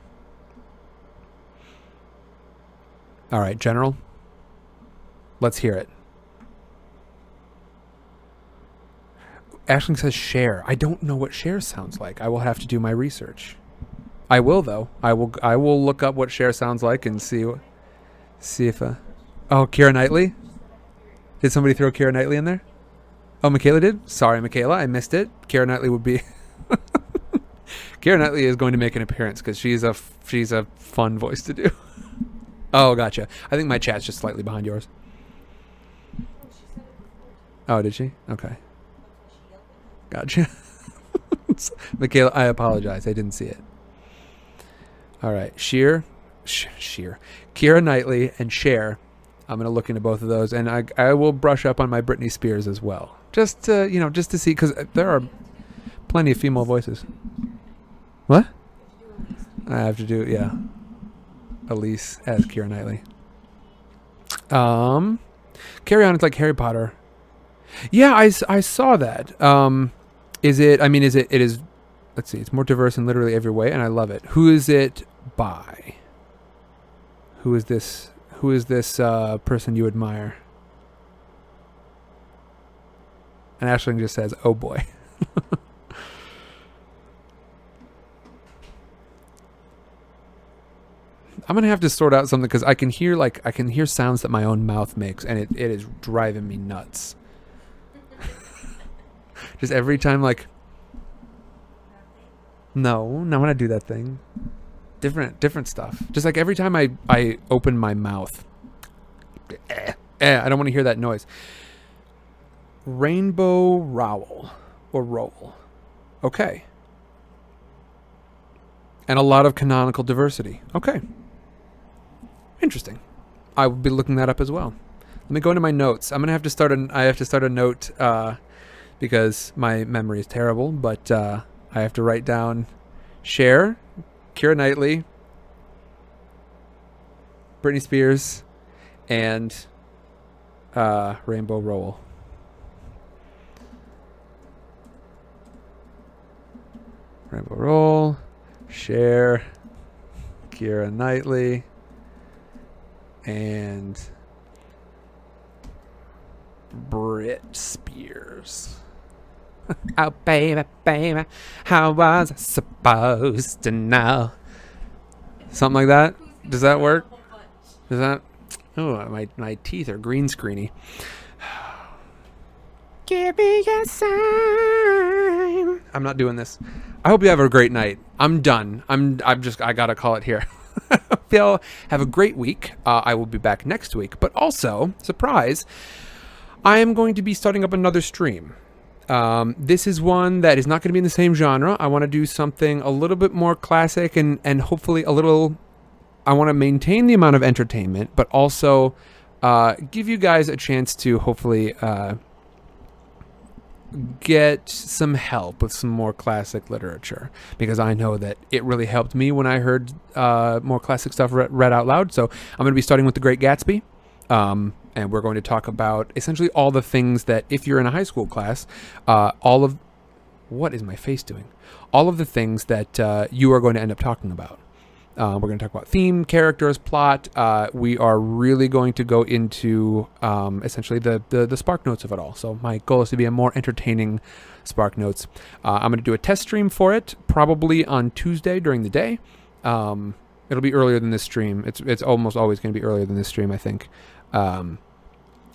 Speaker 1: All right, General. Let's hear it. Ashling says Cher. I don't know what Cher sounds like. I will have to do my research. I will though. I will. I will look up what Cher sounds like and see. See if. Uh, oh, Keira Knightley. Did somebody throw Keira Knightley in there? Oh, Michaela did. Sorry, Michaela. I missed it. Keira Knightley would be. Keira Knightley is going to make an appearance because she's a she's a fun voice to do. oh, gotcha. I think my chat's just slightly behind yours. Oh, did she? Okay. Gotcha. Michaela, I apologize. I didn't see it. All right. Sheer, Sh- Sheer, Keira Knightley, and Cher. I'm gonna look into both of those, and I I will brush up on my Britney Spears as well, just to you know just to see because there are plenty of female voices. What? I have to do yeah. Elise as Keira Knightley. Um, Carry On. It's like Harry Potter. Yeah, I, I saw that. Um, is it? I mean, is it? It is. Let's see. It's more diverse in literally every way, and I love it. Who is it by? Who is this? Who is this uh, person you admire? And Ashling just says, "Oh boy." I'm gonna have to sort out something because I can hear like I can hear sounds that my own mouth makes, and it, it is driving me nuts. Just every time, like, no, not when I do that thing. Different, different stuff. Just like every time I I open my mouth, eh, eh, I don't want to hear that noise. Rainbow Rowell or Roll, okay. And a lot of canonical diversity. Okay. Interesting. I will be looking that up as well. Let me go into my notes. I'm gonna have to start an. I have to start a note uh, because my memory is terrible. But uh, I have to write down Cher, Keira Knightley, Britney Spears, and uh, Rainbow Rowell. Rainbow Roll, Cher, Keira Knightley, and Brit Spears. oh, baby, baby, how was I supposed to know? Something like that. Does that work? Does that? Oh, my my teeth are green screeny. Give me a sign. I'm not doing this. I hope you have a great night. I'm done. I'm. I'm just. I gotta call it here. Y'all have a great week. Uh, I will be back next week. But also, surprise, I am going to be starting up another stream. Um, this is one that is not going to be in the same genre. I want to do something a little bit more classic and and hopefully a little. I want to maintain the amount of entertainment, but also uh, give you guys a chance to hopefully uh, get some help with some more classic literature because I know that it really helped me when I heard uh, more classic stuff read, read out loud. So I'm going to be starting with The Great Gatsby. Um, and we're going to talk about essentially all the things that, if you're in a high school class, uh, all of what is my face doing? All of the things that uh, you are going to end up talking about. Uh, we're going to talk about theme, characters, plot. Uh, we are really going to go into um, essentially the, the the spark notes of it all. So my goal is to be a more entertaining spark notes. Uh, I'm going to do a test stream for it, probably on Tuesday during the day. Um, it'll be earlier than this stream. It's it's almost always going to be earlier than this stream, I think. Um,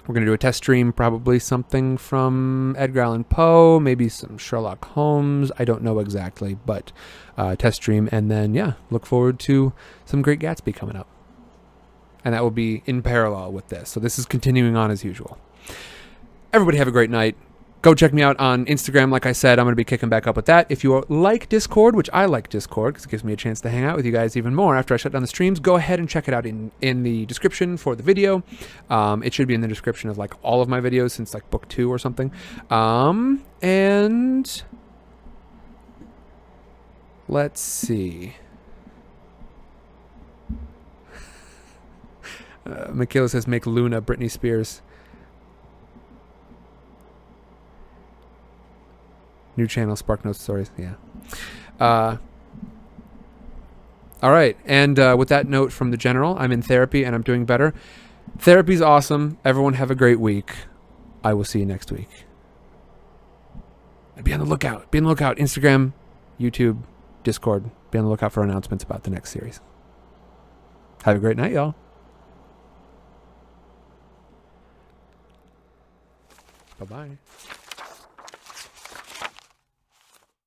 Speaker 1: we're going to do a test stream, probably something from Edgar Allan Poe, maybe some Sherlock Holmes. I don't know exactly, but uh, test stream. And then, yeah, look forward to some Great Gatsby coming up. And that will be in parallel with this. So this is continuing on as usual. Everybody have a great night. Go check me out on Instagram. Like I said, I'm going to be kicking back up with that. If you like Discord, which I like Discord because it gives me a chance to hang out with you guys even more after I shut down the streams, go ahead and check it out in, in the description for the video. Um, it should be in the description of like all of my videos since like book two or something. Um, and let's see. Uh, Michaela says, make Luna Britney Spears. New channel, Spark Notes Stories. Yeah. Uh, all right. And uh, with that note from the general, I'm in therapy and I'm doing better. Therapy's awesome. Everyone have a great week. I will see you next week. Be on the lookout. Be on the lookout. Instagram, YouTube, Discord. Be on the lookout for announcements about the next series. Have a great night, y'all. Bye bye.